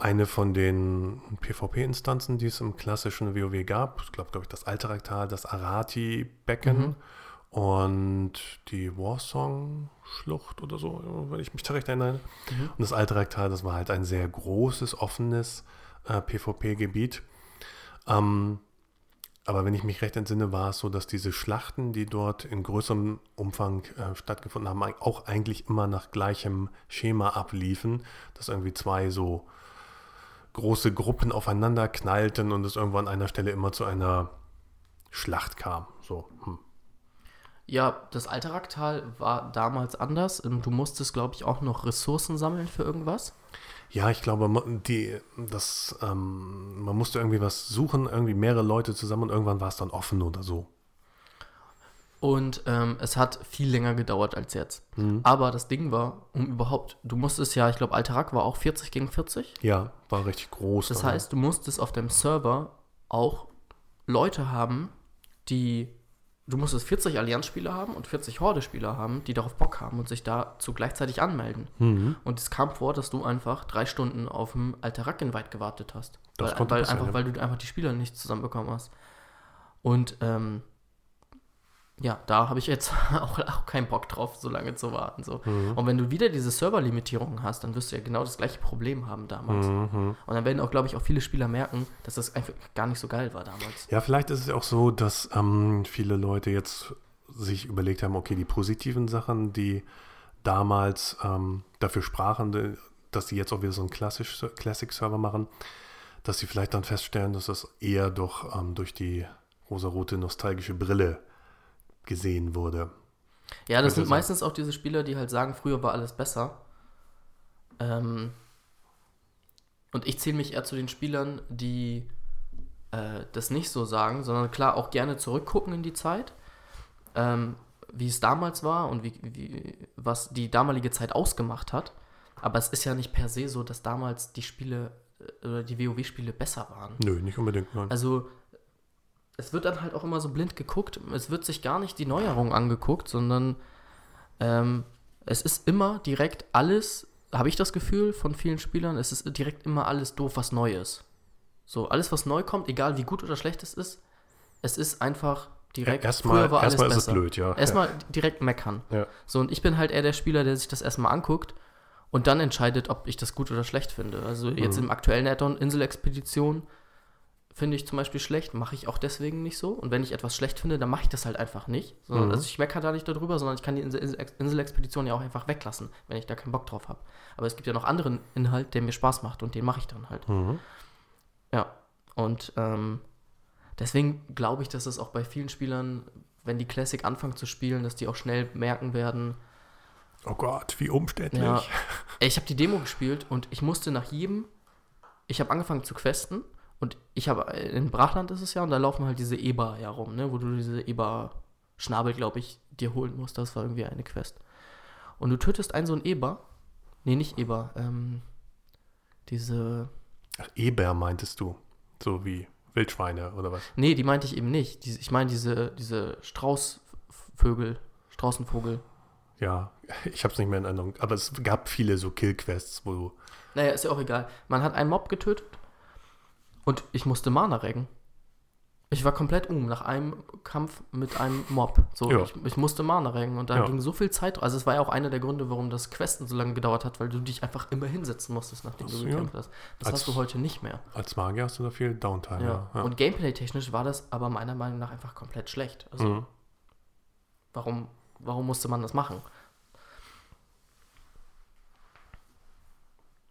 eine von den PvP-Instanzen, die es im klassischen WoW gab. Ich glaube, glaube ich, das Alteraktal, das Arati-Becken. Mhm und die Warsong-Schlucht oder so, wenn ich mich da recht erinnere. Mhm. Und das Altraktal, das war halt ein sehr großes, offenes äh, PvP-Gebiet. Ähm, aber wenn ich mich recht entsinne, war es so, dass diese Schlachten, die dort in größerem Umfang äh, stattgefunden haben, auch eigentlich immer nach gleichem Schema abliefen, dass irgendwie zwei so große Gruppen aufeinander knallten und es irgendwo an einer Stelle immer zu einer Schlacht kam. So, hm. Ja, das Alteraktal war damals anders. Ähm, du musstest, glaube ich, auch noch Ressourcen sammeln für irgendwas. Ja, ich glaube, die, das, ähm, man musste irgendwie was suchen, irgendwie mehrere Leute zusammen und irgendwann war es dann offen oder so. Und ähm, es hat viel länger gedauert als jetzt. Mhm. Aber das Ding war, um überhaupt, du musstest ja, ich glaube, Alterak war auch 40 gegen 40. Ja, war richtig groß. Das heißt, du musstest auf deinem Server auch Leute haben, die du musstest 40 Allianzspieler haben und 40 Horde-Spieler haben, die darauf Bock haben und sich dazu gleichzeitig anmelden. Mhm. Und es kam vor, dass du einfach drei Stunden auf dem Alterac-Invite gewartet hast. Das weil, weil, einfach, weil du einfach die Spieler nicht zusammenbekommen hast. Und ähm, ja, da habe ich jetzt auch, auch keinen Bock drauf, so lange zu warten. So. Mhm. Und wenn du wieder diese Serverlimitierungen hast, dann wirst du ja genau das gleiche Problem haben damals. Mhm. Und dann werden auch, glaube ich, auch viele Spieler merken, dass das einfach gar nicht so geil war damals. Ja, vielleicht ist es auch so, dass ähm, viele Leute jetzt sich überlegt haben, okay, die positiven Sachen, die damals ähm, dafür sprachen, dass sie jetzt auch wieder so einen Classic-Server machen, dass sie vielleicht dann feststellen, dass das eher doch ähm, durch die rosarote nostalgische Brille gesehen wurde. Ja, das sind sein. meistens auch diese Spieler, die halt sagen, früher war alles besser. Ähm, und ich zähle mich eher zu den Spielern, die äh, das nicht so sagen, sondern klar auch gerne zurückgucken in die Zeit, ähm, wie es damals war und wie, wie, was die damalige Zeit ausgemacht hat. Aber es ist ja nicht per se so, dass damals die Spiele äh, oder die WoW-Spiele besser waren. Nö, nicht unbedingt, nein. Also es wird dann halt auch immer so blind geguckt. Es wird sich gar nicht die Neuerung angeguckt, sondern ähm, es ist immer direkt alles, habe ich das Gefühl von vielen Spielern, es ist direkt immer alles doof, was neu ist. So, alles, was neu kommt, egal wie gut oder schlecht es ist, es ist einfach direkt. Erstmal, früher war erstmal alles ist besser. es blöd, ja. Erstmal ja. direkt meckern. Ja. So, und ich bin halt eher der Spieler, der sich das erstmal anguckt und dann entscheidet, ob ich das gut oder schlecht finde. Also jetzt mhm. im aktuellen Addon Inselexpedition finde ich zum Beispiel schlecht, mache ich auch deswegen nicht so. Und wenn ich etwas schlecht finde, dann mache ich das halt einfach nicht. So, mhm. Also ich meckere da nicht darüber, sondern ich kann die Inselexpedition ja auch einfach weglassen, wenn ich da keinen Bock drauf habe. Aber es gibt ja noch anderen Inhalt, der mir Spaß macht und den mache ich dann halt. Mhm. Ja, und ähm, deswegen glaube ich, dass es auch bei vielen Spielern, wenn die Classic anfangen zu spielen, dass die auch schnell merken werden, Oh Gott, wie umständlich. Ja, ich habe die Demo gespielt und ich musste nach jedem, ich habe angefangen zu questen und ich habe, in Brachland ist es ja, und da laufen halt diese Eber ja rum, ne, wo du diese Eber-Schnabel, glaube ich, dir holen musst. Das war irgendwie eine Quest. Und du tötest einen so einen Eber. Nee, nicht Eber, ähm, diese. Ach, Eber meintest du. So wie Wildschweine oder was? Nee, die meinte ich eben nicht. Die, ich meine diese, diese Straußvögel, Straußenvogel. Ja, ich habe es nicht mehr in Erinnerung. Aber es gab viele so Killquests, wo du. Naja, ist ja auch egal. Man hat einen Mob getötet und ich musste Mana reggen. Ich war komplett um nach einem Kampf mit einem Mob. So, ja. ich, ich, musste Mana reggen und da ja. ging so viel Zeit. Also es war ja auch einer der Gründe, warum das Questen so lange gedauert hat, weil du dich einfach immer hinsetzen musstest, nachdem das, du gekämpft ja. hast. Das als, hast du heute nicht mehr. Als Magier hast du da viel Downtime. Ja. Und Gameplay-technisch war das aber meiner Meinung nach einfach komplett schlecht. Also mhm. warum, warum musste man das machen?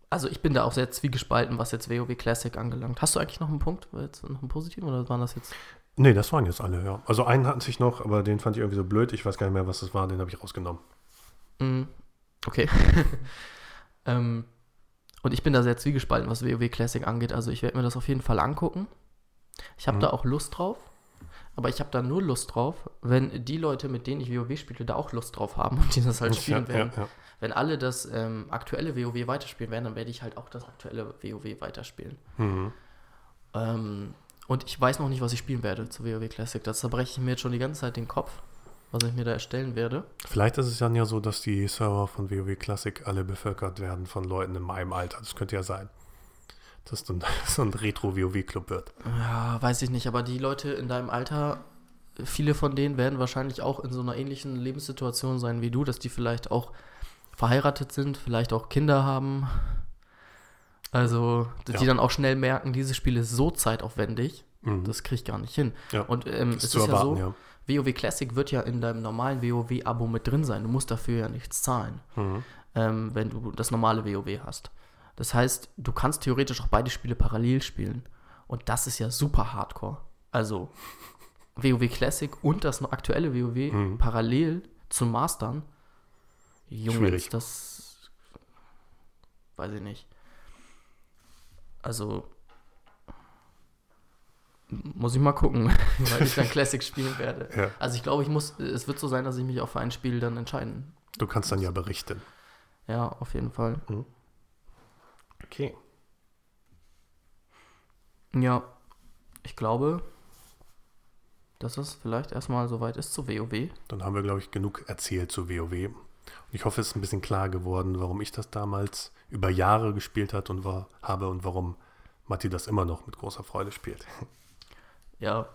Also ich bin da auch sehr zwiegespalten, was jetzt WoW Classic angelangt. Hast du eigentlich noch einen Punkt, jetzt noch einen positiven oder waren das jetzt? Nee, das waren jetzt alle, ja. Also einen hatten sich noch, aber den fand ich irgendwie so blöd. Ich weiß gar nicht mehr, was das war, den habe ich rausgenommen. Mm, okay. ähm, und ich bin da sehr zwiegespalten, was WoW Classic angeht. Also ich werde mir das auf jeden Fall angucken. Ich habe mhm. da auch Lust drauf. Aber ich habe da nur Lust drauf, wenn die Leute, mit denen ich WoW spiele, da auch Lust drauf haben und die das halt spielen ja, werden. Ja, ja wenn alle das ähm, aktuelle WoW weiterspielen werden, dann werde ich halt auch das aktuelle WoW weiterspielen. Mhm. Ähm, und ich weiß noch nicht, was ich spielen werde zu WoW Classic. Da zerbreche ich mir jetzt schon die ganze Zeit den Kopf, was ich mir da erstellen werde. Vielleicht ist es dann ja so, dass die Server von WoW Classic alle bevölkert werden von Leuten in meinem Alter. Das könnte ja sein. Dass dann so ein Retro-WoW-Club wird. Ja, weiß ich nicht, aber die Leute in deinem Alter, viele von denen werden wahrscheinlich auch in so einer ähnlichen Lebenssituation sein wie du, dass die vielleicht auch verheiratet sind, vielleicht auch Kinder haben. Also, die ja. dann auch schnell merken, dieses Spiel ist so zeitaufwendig, mhm. das kriege ich gar nicht hin. Ja. Und ähm, es ist erwarten, ja so, ja. WoW Classic wird ja in deinem normalen WoW-Abo mit drin sein. Du musst dafür ja nichts zahlen, mhm. ähm, wenn du das normale WoW hast. Das heißt, du kannst theoretisch auch beide Spiele parallel spielen. Und das ist ja super hardcore. Also, WoW Classic und das aktuelle WoW mhm. parallel zu mastern, Junge, Schwierig. das weiß ich nicht. Also muss ich mal gucken, weil ich dann Classic spielen werde. Ja. Also ich glaube, ich muss, es wird so sein, dass ich mich auch für ein Spiel dann entscheiden. Du kannst dann ja berichten. Ja, auf jeden Fall. Mhm. Okay. Ja, ich glaube, dass es vielleicht erstmal soweit ist zu WoW. Dann haben wir, glaube ich, genug erzählt zu WoW. Ich hoffe, es ist ein bisschen klar geworden, warum ich das damals über Jahre gespielt hat und war, habe und warum Matti das immer noch mit großer Freude spielt. Ja,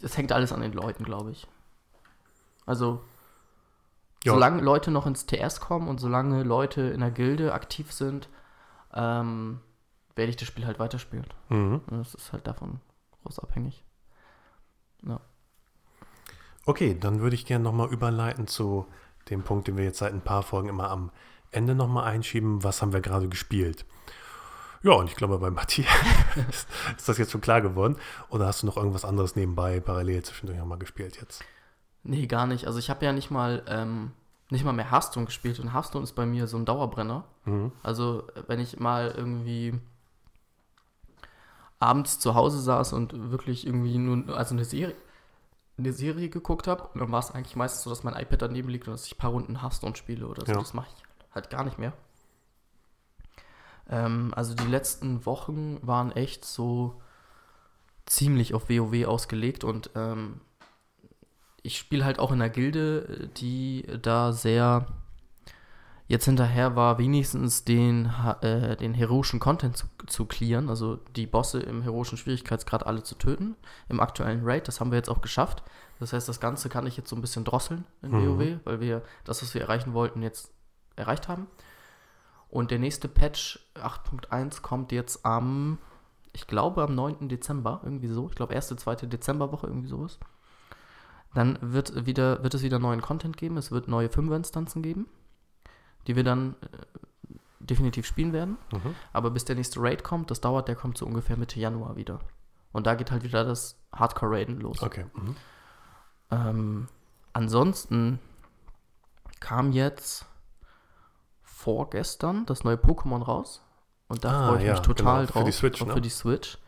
das hängt alles an den Leuten, glaube ich. Also, Ja. solange Leute noch ins TS kommen und solange Leute in der Gilde aktiv sind, ähm, werde ich das Spiel halt weiterspielen. Mhm. Das ist halt davon groß abhängig. Okay, dann würde ich gerne nochmal überleiten zu dem Punkt, den wir jetzt seit ein paar Folgen immer am Ende nochmal einschieben. Was haben wir gerade gespielt? Ja, und ich glaube, bei Matthias ist, ist das jetzt schon klar geworden. Oder hast du noch irgendwas anderes nebenbei parallel zwischendurch nochmal gespielt jetzt? Nee, gar nicht. Also ich habe ja nicht mal, ähm, nicht mal mehr Hearthstone gespielt und Hearthstone ist bei mir so ein Dauerbrenner. Mhm. Also äh, wenn ich mal irgendwie abends zu Hause saß und wirklich irgendwie nur also eine Serie, eine Serie geguckt habe, dann war es eigentlich meistens so, dass mein iPad daneben liegt und dass ich ein paar Runden Hearthstone spiele oder so. Ja. Das mache ich halt gar nicht mehr. Ähm, also die letzten Wochen waren echt so ziemlich auf WoW ausgelegt und ähm, ich spiele halt auch in einer Gilde, die da sehr jetzt hinterher war, wenigstens den, äh, den heroischen Content zu, zu clearen, also die Bosse im heroischen Schwierigkeitsgrad alle zu töten, im aktuellen Raid. Das haben wir jetzt auch geschafft. Das heißt, das Ganze kann ich jetzt so ein bisschen drosseln in Mhm. WoW, weil wir das, was wir erreichen wollten, jetzt erreicht haben. Und der nächste Patch 8.1 kommt jetzt am, ich glaube am 9. Dezember, irgendwie so. Ich glaube erste, zweite Dezemberwoche, irgendwie sowas. Dann wird, wieder, wird es wieder neuen Content geben. Es wird neue Fünfer-Instanzen geben, die wir dann äh, definitiv spielen werden. Mhm. Aber bis der nächste Raid kommt, das dauert, der kommt so ungefähr Mitte Januar wieder. Und da geht halt wieder das Hardcore-Raiden los. Okay. Mhm. Ähm, ansonsten kam jetzt vorgestern das neue Pokémon raus. Und da Ah, freue ich ja, mich total genau, für drauf. die Switch, ne? Für die Switch.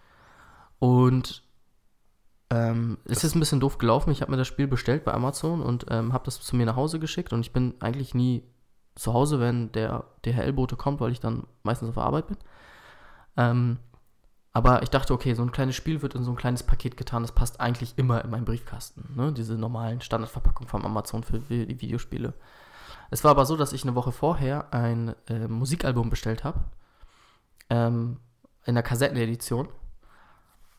Und ähm, es ist ein bisschen doof gelaufen. Ich habe mir das Spiel bestellt bei Amazon und ähm, habe das zu mir nach Hause geschickt. Und ich bin eigentlich nie zu Hause, wenn der DHL-Bote kommt, weil ich dann meistens auf der Arbeit bin. Ähm, aber ich dachte, okay, so ein kleines Spiel wird in so ein kleines Paket getan, das passt eigentlich immer in meinen Briefkasten. Ne? Diese normalen Standardverpackungen vom Amazon für die Videospiele. Es war aber so, dass ich eine Woche vorher ein äh, Musikalbum bestellt habe. Ähm, in der Kassettenedition.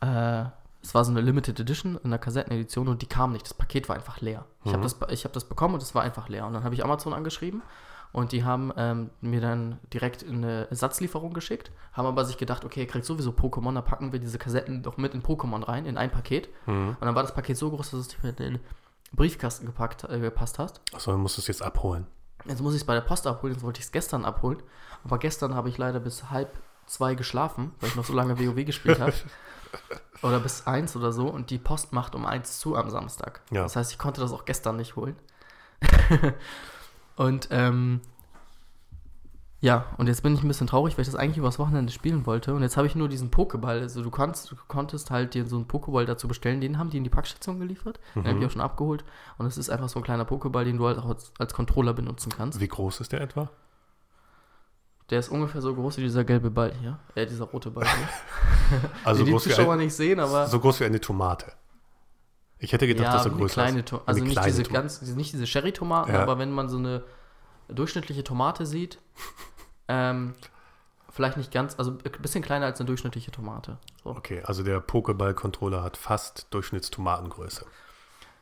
Äh, es war so eine Limited Edition in der Kassettenedition und die kam nicht. Das Paket war einfach leer. Ich habe Mhm. das, ich hab das bekommen und es war einfach leer. Und dann habe ich Amazon angeschrieben und die haben ähm, mir dann direkt eine Ersatzlieferung geschickt, haben aber sich gedacht, okay, ihr kriegt sowieso Pokémon, da packen wir diese Kassetten doch mit in Pokémon rein, in ein Paket. Mhm. Und dann war das Paket so groß, dass es nicht mehr in den Briefkasten gepackt, äh, gepasst hat. Achso, dann musst du es jetzt abholen. Jetzt muss ich es bei der Post abholen, jetzt wollte ich es gestern abholen. Aber gestern habe ich leider bis halb zwei geschlafen, weil ich noch so lange WoW gespielt habe. oder bis eins oder so. Und die Post macht um eins zu am Samstag. Ja. Das heißt, ich konnte das auch gestern nicht holen. und ähm, ja, und jetzt bin ich ein bisschen traurig, weil ich das eigentlich übers Wochenende spielen wollte. Und jetzt habe ich nur diesen Pokéball. Also du, kannst, du konntest halt dir so einen Pokéball dazu bestellen. Den haben die in die Packstation geliefert. Den habe ich Mhm. auch schon abgeholt. Und es ist einfach so ein kleiner Pokéball, den du halt auch als, als Controller benutzen kannst. Wie groß ist der etwa? Der ist ungefähr so groß wie dieser gelbe Ball hier. Äh, dieser rote Ball hier. Also die groß wie, Zuschauer ein, nicht sehen, aber. so groß wie eine Tomate. Ich hätte gedacht, ja, dass er größer kleine ist. Also nicht diese ganz, nicht diese Sherry-Tomaten, Ja. aber wenn man so eine durchschnittliche Tomate sieht, ähm, vielleicht nicht ganz, also ein bisschen kleiner als eine durchschnittliche Tomate. So. Okay, also der Pokéball-Controller hat fast Durchschnittstomatengröße.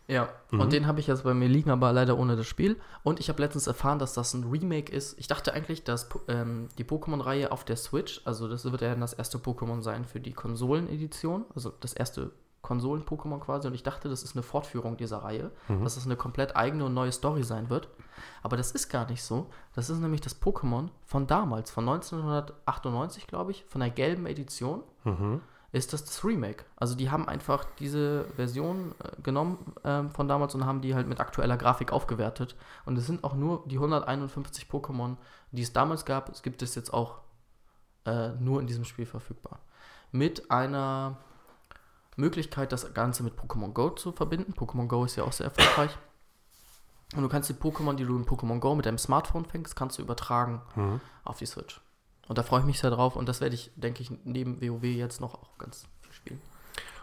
Ja, Mhm. und den habe ich jetzt bei mir liegen, aber leider ohne das Spiel. Und ich habe letztens erfahren, dass das ein Remake ist. Ich dachte eigentlich, dass ähm, die Pokémon-Reihe auf der Switch, also das wird ja dann das erste Pokémon sein für die Konsolen-Edition, also das erste Konsolen-Pokémon quasi. Und ich dachte, das ist eine Fortführung dieser Reihe, Mhm. dass das eine komplett eigene und neue Story sein wird. Aber das ist gar nicht so. Das ist nämlich das Pokémon von damals, von 1998, glaube ich, von der gelben Edition Mhm. ist das das Remake. Also die haben einfach diese Version äh, genommen ähm, von damals und haben die halt mit aktueller Grafik aufgewertet. Und es sind auch nur die 151 Pokémon, die es damals gab. Es gibt es jetzt auch äh, nur in diesem Spiel verfügbar. Mit einer Möglichkeit, das Ganze mit Pokémon Go zu verbinden. Pokémon Go ist ja auch sehr erfolgreich. Und du kannst die Pokémon, die du in Pokémon Go mit deinem Smartphone fängst, kannst du übertragen Mhm. auf die Switch. Und da freue ich mich sehr drauf und das werde ich, denke ich, neben WoW jetzt noch auch ganz viel spielen.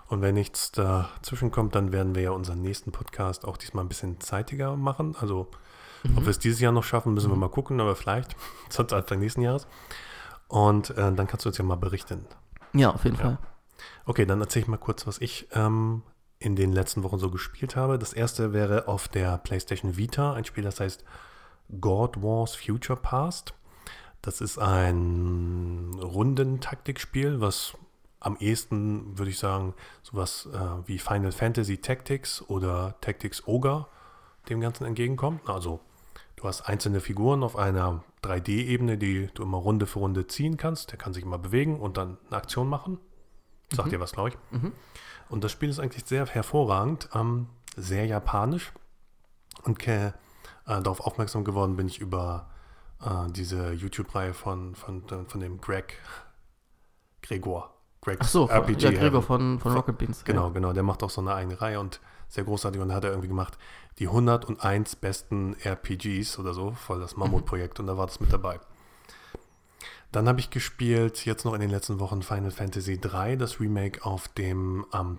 Und wenn nichts dazwischen kommt, dann werden wir ja unseren nächsten Podcast auch diesmal ein bisschen zeitiger machen. Also, ob wir es dieses Jahr noch schaffen, müssen wir Mhm. mal gucken, aber vielleicht sonst Anfang nächsten Jahres. Und äh, dann kannst du uns ja mal berichten. Ja, auf jeden Ja. Fall. Okay, dann erzähle ich mal kurz, was ich ähm, in den letzten Wochen so gespielt habe. Das erste wäre auf der PlayStation Vita ein Spiel, das heißt God Wars Future Past. Das ist ein Rundentaktikspiel, was am ehesten, würde ich sagen, sowas äh, wie Final Fantasy Tactics oder Tactics Ogre dem Ganzen entgegenkommt. Also du hast einzelne Figuren auf einer 3D-Ebene, die du immer Runde für Runde ziehen kannst. Der kann sich immer bewegen und dann eine Aktion machen. Sagt mhm. dir was, glaube ich. Mhm. Und das Spiel ist eigentlich sehr hervorragend, ähm, sehr japanisch. Und äh, darauf aufmerksam geworden bin ich über äh, diese YouTube-Reihe von, von, von dem Greg Gregor. Greg's Ach so, RPG. Ja, Gregor von, von Rocket Beans. Genau, ja. genau. Der macht auch so eine eigene Reihe und sehr großartig und hat er irgendwie gemacht die 101 besten RPGs oder so, voll das Mammutprojekt und da war das mit dabei. Dann habe ich gespielt, jetzt noch in den letzten Wochen Final Fantasy 3, das Remake auf dem, ähm,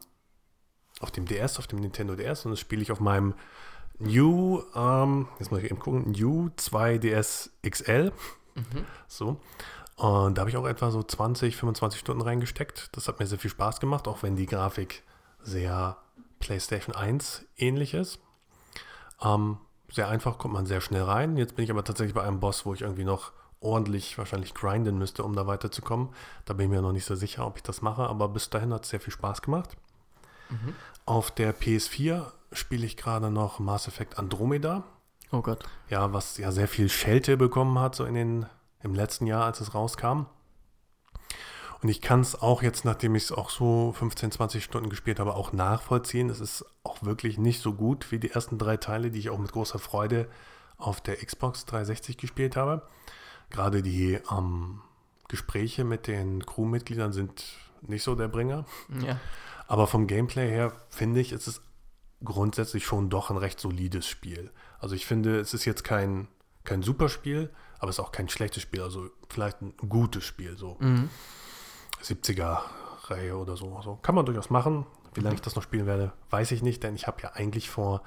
auf dem DS, auf dem Nintendo DS und das spiele ich auf meinem New, ähm, jetzt muss ich eben gucken, New 2DS XL. Mhm. So. Und da habe ich auch etwa so 20, 25 Stunden reingesteckt. Das hat mir sehr viel Spaß gemacht, auch wenn die Grafik sehr PlayStation 1 ähnlich ist. Ähm, sehr einfach, kommt man sehr schnell rein. Jetzt bin ich aber tatsächlich bei einem Boss, wo ich irgendwie noch ordentlich wahrscheinlich grinden müsste, um da weiterzukommen. Da bin ich mir noch nicht so sicher, ob ich das mache, aber bis dahin hat es sehr viel Spaß gemacht. Mhm. Auf der PS4 spiele ich gerade noch Mass Effect Andromeda. Oh Gott. Ja, was ja sehr viel Schelte bekommen hat, so in den, im letzten Jahr, als es rauskam. Und ich kann es auch jetzt, nachdem ich es auch so 15, 20 Stunden gespielt habe, auch nachvollziehen. Es ist auch wirklich nicht so gut wie die ersten drei Teile, die ich auch mit großer Freude auf der Xbox 360 gespielt habe. Gerade die ähm, Gespräche mit den Crewmitgliedern sind nicht so der Bringer. Ja. Aber vom Gameplay her finde ich, es ist grundsätzlich schon doch ein recht solides Spiel. Also ich finde, es ist jetzt kein, kein super Spiel, aber es ist auch kein schlechtes Spiel. Also vielleicht ein gutes Spiel. So. Mhm. 70er-Reihe oder so. Also kann man durchaus machen. Wie lange ich das noch spielen werde, weiß ich nicht, denn ich habe ja eigentlich vor,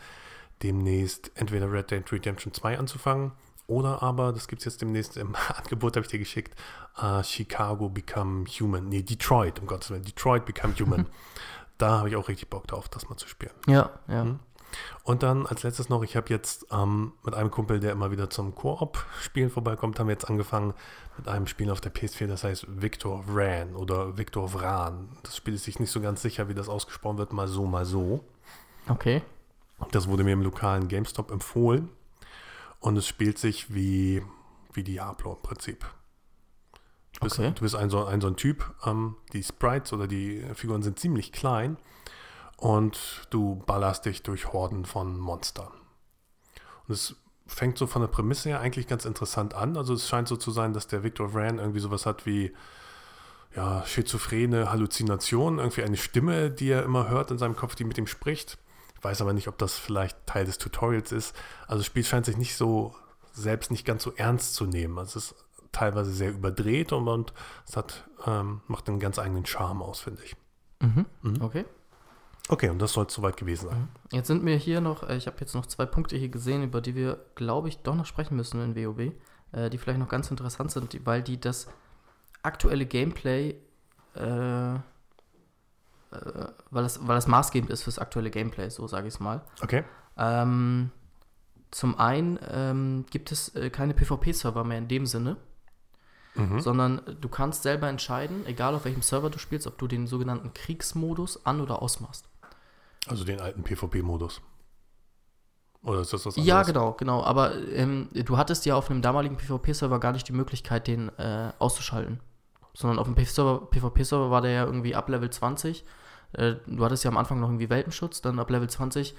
demnächst entweder Red Dead Redemption 2 anzufangen oder aber, das gibt es jetzt demnächst im Angebot, habe ich dir geschickt, uh, Chicago Become Human. Nee, Detroit, um Gottes Willen. Detroit Become Human. da habe ich auch richtig Bock drauf, das mal zu spielen. Ja, ja. Mhm. Und dann als letztes noch, ich habe jetzt ähm, mit einem Kumpel, der immer wieder zum Koop-Spielen vorbeikommt, haben wir jetzt angefangen mit einem Spiel auf der PS4, das heißt Victor Vran oder Victor Vran. Das Spiel ist sich nicht so ganz sicher, wie das ausgesprochen wird, mal so, mal so. Okay. Das wurde mir im lokalen GameStop empfohlen. Und es spielt sich wie, wie Diablo im Prinzip. Du bist, okay. du bist ein, so, ein, so ein Typ, ähm, die Sprites oder die Figuren sind ziemlich klein und du ballerst dich durch Horden von Monstern. Und es fängt so von der Prämisse her eigentlich ganz interessant an. Also es scheint so zu sein, dass der Victor Vran irgendwie sowas hat wie ja, schizophrene Halluzinationen, irgendwie eine Stimme, die er immer hört in seinem Kopf, die mit ihm spricht. Weiß aber nicht, ob das vielleicht Teil des Tutorials ist. Also das Spiel scheint sich nicht so selbst nicht ganz so ernst zu nehmen. Also es ist teilweise sehr überdreht und, und es hat, ähm, macht einen ganz eigenen Charme aus, finde ich. Mhm. Mhm. Okay. Okay, und das soll es soweit gewesen sein. Mhm. Jetzt sind mir hier noch, äh, ich habe jetzt noch zwei Punkte hier gesehen, über die wir, glaube ich, doch noch sprechen müssen in WoW, äh, die vielleicht noch ganz interessant sind, weil die das aktuelle Gameplay, äh, weil, es, weil es maßgebend ist fürs aktuelle Gameplay, so sage ich es mal. Okay. Ähm, zum einen ähm, gibt es äh, keine PvP-Server mehr in dem Sinne, mhm. sondern du kannst selber entscheiden, egal auf welchem Server du spielst, ob du den sogenannten Kriegsmodus an- oder ausmachst. Also den alten PvP-Modus. Oder ist das was anderes? Ja, genau, genau. Aber ähm, du hattest ja auf einem damaligen PvP-Server gar nicht die Möglichkeit, den äh, auszuschalten. Sondern auf dem PvP-Server war der ja irgendwie ab Level 20. Äh, du hattest ja am Anfang noch irgendwie Welpenschutz, dann ab Level 20.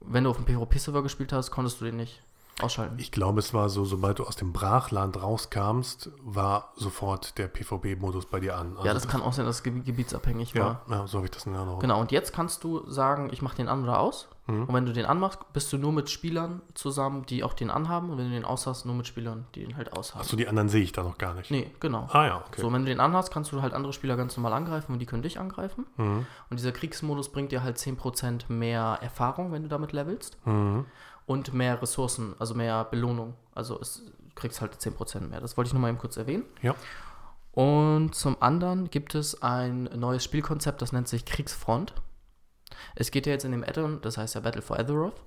Wenn du auf dem PvP-Server gespielt hast, konntest du den nicht ausschalten. Ich glaube, es war so, sobald du aus dem Brachland rauskamst, war sofort der PvP-Modus bei dir an. Also ja, das kann auch sein, dass es gebietsabhängig war. Ja, so habe ich das in Erinnerung. Genau, und jetzt kannst du sagen, ich mache den an oder aus. Mhm. Und wenn du den anmachst, bist du nur mit Spielern zusammen, die auch den anhaben. Und wenn du den aushast, nur mit Spielern, die den halt aushaben. Achso, die anderen sehe ich da noch gar nicht. Nee, genau. Ah ja, okay. So, wenn du den anhast, kannst du halt andere Spieler ganz normal angreifen und die können dich angreifen. Mhm. Und dieser Kriegsmodus bringt dir halt 10% mehr Erfahrung, wenn du damit levelst. Mhm und mehr Ressourcen, also mehr Belohnung. Also es, du kriegst halt 10% mehr. Das wollte ich nur mal eben kurz erwähnen. Ja. Und zum anderen gibt es ein neues Spielkonzept, das nennt sich Kriegsfront. Es geht ja jetzt in dem Addon, das heißt ja Battle for Azeroth,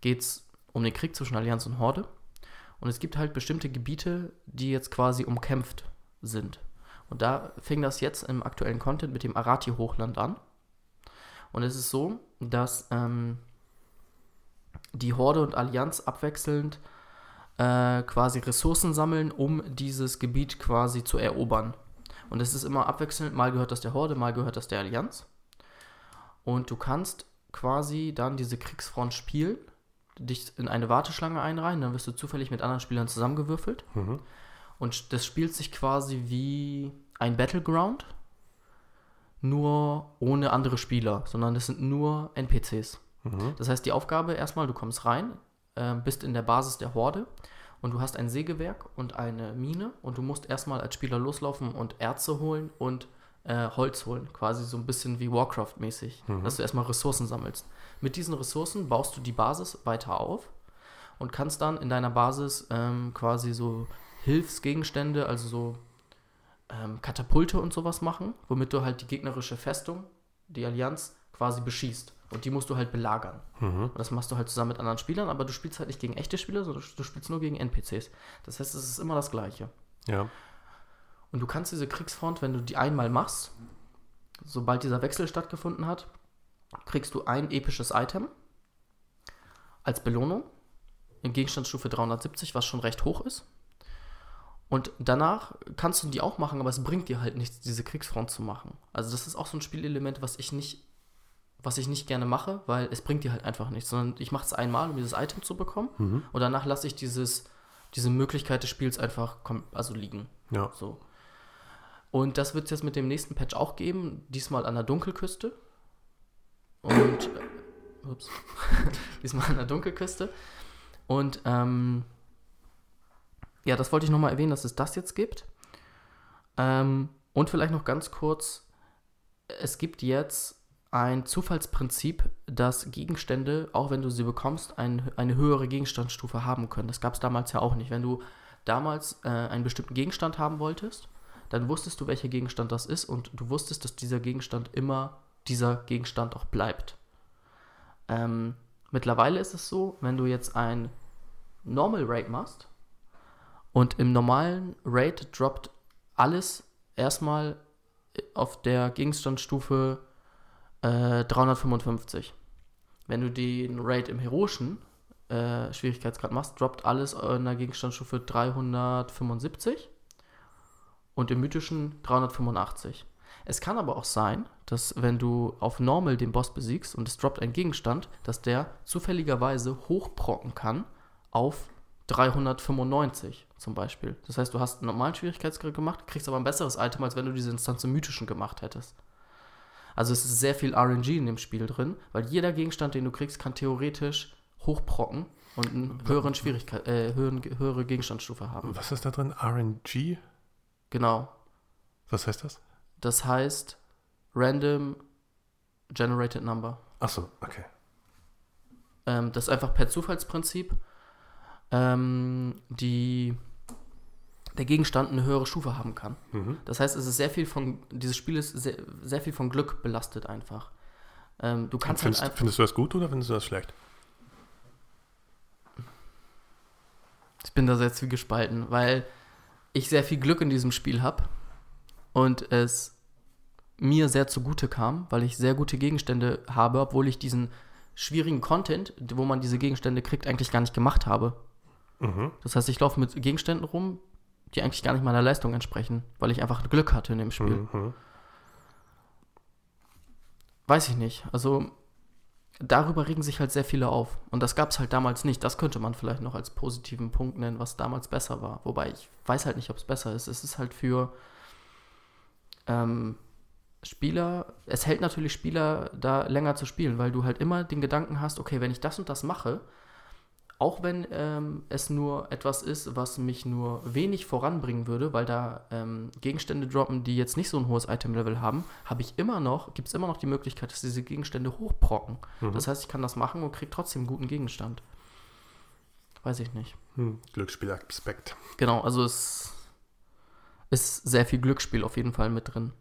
geht es um den Krieg zwischen Allianz und Horde. Und es gibt halt bestimmte Gebiete, die jetzt quasi umkämpft sind. Und da fing das jetzt im aktuellen Content mit dem Arati-Hochland an. Und es ist so, dass ähm, die Horde und Allianz abwechselnd äh, quasi Ressourcen sammeln, um dieses Gebiet quasi zu erobern. Und es ist immer abwechselnd, mal gehört das der Horde, mal gehört das der Allianz. Und du kannst quasi dann diese Kriegsfront spielen, dich in eine Warteschlange einreihen, dann wirst du zufällig mit anderen Spielern zusammengewürfelt. Mhm. Und das spielt sich quasi wie ein Battleground, nur ohne andere Spieler, sondern es sind nur NPCs. Mhm. Das heißt, die Aufgabe erstmal, du kommst rein, äh, bist in der Basis der Horde und du hast ein Sägewerk und eine Mine und du musst erstmal als Spieler loslaufen und Erze holen und äh, Holz holen, quasi so ein bisschen wie Warcraft-mäßig, mhm. dass du erstmal Ressourcen sammelst. Mit diesen Ressourcen baust du die Basis weiter auf und kannst dann in deiner Basis ähm, quasi so Hilfsgegenstände, also so ähm, Katapulte und sowas machen, womit du halt die gegnerische Festung, die Allianz, quasi beschießt. Und die musst du halt belagern. Mhm. Und das machst du halt zusammen mit anderen Spielern, aber du spielst halt nicht gegen echte Spieler, sondern du spielst nur gegen NPCs. Das heißt, es ist immer das Gleiche. Ja. Und du kannst diese Kriegsfront, wenn du die einmal machst, sobald dieser Wechsel stattgefunden hat, kriegst du ein episches Item als Belohnung in Gegenstandsstufe 370, was schon recht hoch ist. Und danach kannst du die auch machen, aber es bringt dir halt nichts, diese Kriegsfront zu machen. Also das ist auch so ein Spielelement, was ich nicht, was ich nicht gerne mache, weil es bringt dir halt einfach nichts, sondern ich mache es einmal, um dieses Item zu bekommen mhm. und danach lasse ich dieses, diese Möglichkeit des Spiels einfach also liegen. Ja. So. Und das wird es jetzt mit dem nächsten Patch auch geben, diesmal an der Dunkelküste. Und äh, ups, diesmal an der Dunkelküste. Und ähm, ja, das wollte ich nochmal erwähnen, dass es das jetzt gibt. Ähm, und vielleicht noch ganz kurz, es gibt jetzt ein Zufallsprinzip, dass Gegenstände, auch wenn du sie bekommst, ein, eine höhere Gegenstandsstufe haben können. Das gab es damals ja auch nicht. Wenn du damals äh, einen bestimmten Gegenstand haben wolltest, dann wusstest du, welcher Gegenstand das ist und du wusstest, dass dieser Gegenstand immer dieser Gegenstand auch bleibt. Ähm, mittlerweile ist es so, wenn du jetzt ein Normal Raid machst, und im normalen Raid droppt alles erstmal auf der Gegenstandsstufe äh, 355. Wenn du den Raid im heroischen äh, Schwierigkeitsgrad machst, droppt alles in der Gegenstandsstufe 375 und im mythischen 385. Es kann aber auch sein, dass wenn du auf Normal den Boss besiegst und es droppt ein Gegenstand, dass der zufälligerweise hochbrocken kann auf 395 zum Beispiel. Das heißt, du hast einen normalen Schwierigkeitsgrad gemacht, kriegst aber ein besseres Item, als wenn du diese Instanz im mythischen gemacht hättest. Also es ist sehr viel RNG in dem Spiel drin, weil jeder Gegenstand, den du kriegst, kann theoretisch hochbrocken und eine höheren Schwierigkeit, äh, höheren, höhere Gegenstandsstufe haben. Was ist da drin? RNG? Genau. Was heißt das? Das heißt Random Generated Number. Achso, okay. Ähm, das ist einfach per Zufallsprinzip ähm, die, der Gegenstand eine höhere Stufe haben kann. Mhm. Das heißt, es ist sehr viel von, dieses Spiel ist sehr, sehr viel von Glück belastet einfach. Ähm, du kannst findest, halt einfach, findest du das gut oder findest du das schlecht? Ich bin da sehr zwiegespalten, weil ich sehr viel Glück in diesem Spiel habe und es mir sehr zugute kam, weil ich sehr gute Gegenstände habe, obwohl ich diesen schwierigen Content, wo man diese Gegenstände kriegt, eigentlich gar nicht gemacht habe. Mhm. Das heißt, ich laufe mit Gegenständen rum, die eigentlich gar nicht meiner Leistung entsprechen, weil ich einfach Glück hatte in dem Spiel. Mhm. Weiß ich nicht. Also darüber regen sich halt sehr viele auf. Und das gab es halt damals nicht. Das könnte man vielleicht noch als positiven Punkt nennen, was damals besser war. Wobei ich weiß halt nicht, ob es besser ist. Es ist halt für ähm, Spieler, es hält natürlich Spieler da länger zu spielen, weil du halt immer den Gedanken hast, okay, wenn ich das und das mache, auch wenn ähm, es nur etwas ist, was mich nur wenig voranbringen würde, weil da ähm, Gegenstände droppen, die jetzt nicht so ein hohes Item-Level haben, habe ich immer noch, gibt es immer noch die Möglichkeit, dass diese Gegenstände hochbrocken. Mhm. Das heißt, ich kann das machen und kriege trotzdem einen guten Gegenstand. Weiß ich nicht. Hm, Glücksspielaspekt. Genau, also es ist sehr viel Glücksspiel auf jeden Fall mit drin.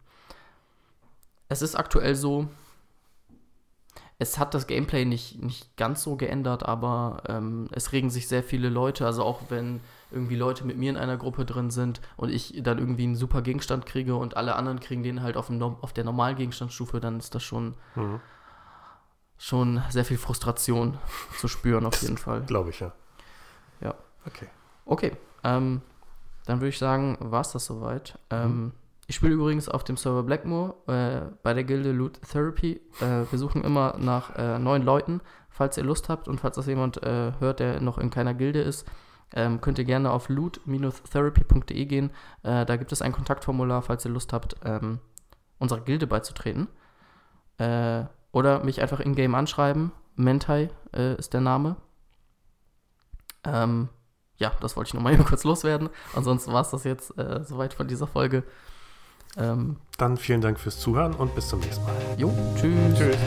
Es ist aktuell so, es hat das Gameplay nicht, nicht ganz so geändert, aber ähm, es regen sich sehr viele Leute, also auch wenn irgendwie Leute mit mir in einer Gruppe drin sind und ich dann irgendwie einen super Gegenstand kriege und alle anderen kriegen den halt auf, dem, auf der normalen Gegenstandsstufe, dann ist das schon, mhm. schon sehr viel Frustration zu spüren, auf jeden Fall. Glaube ich, ja. Ja. Okay. Okay. Ähm, dann würde ich sagen, war es das soweit. Ähm, mhm. Ich spiele übrigens auf dem Server Blackmore äh, bei der Gilde Loot Therapy. Äh, wir suchen immer nach äh, neuen Leuten. Falls ihr Lust habt und falls das jemand äh, hört, der noch in keiner Gilde ist, ähm, könnt ihr gerne auf loot-therapy.de gehen. Äh, da gibt es ein Kontaktformular, falls ihr Lust habt, ähm, unserer Gilde beizutreten. Äh, oder mich einfach in-game anschreiben. Mentai ist der Name. Ähm, ja, das wollte ich nochmal eben kurz loswerden. Ansonsten war es das jetzt äh, soweit von dieser Folge. Ähm, Dann vielen Dank fürs Zuhören und bis zum nächsten Mal. Jo, tschüss. Tschüss.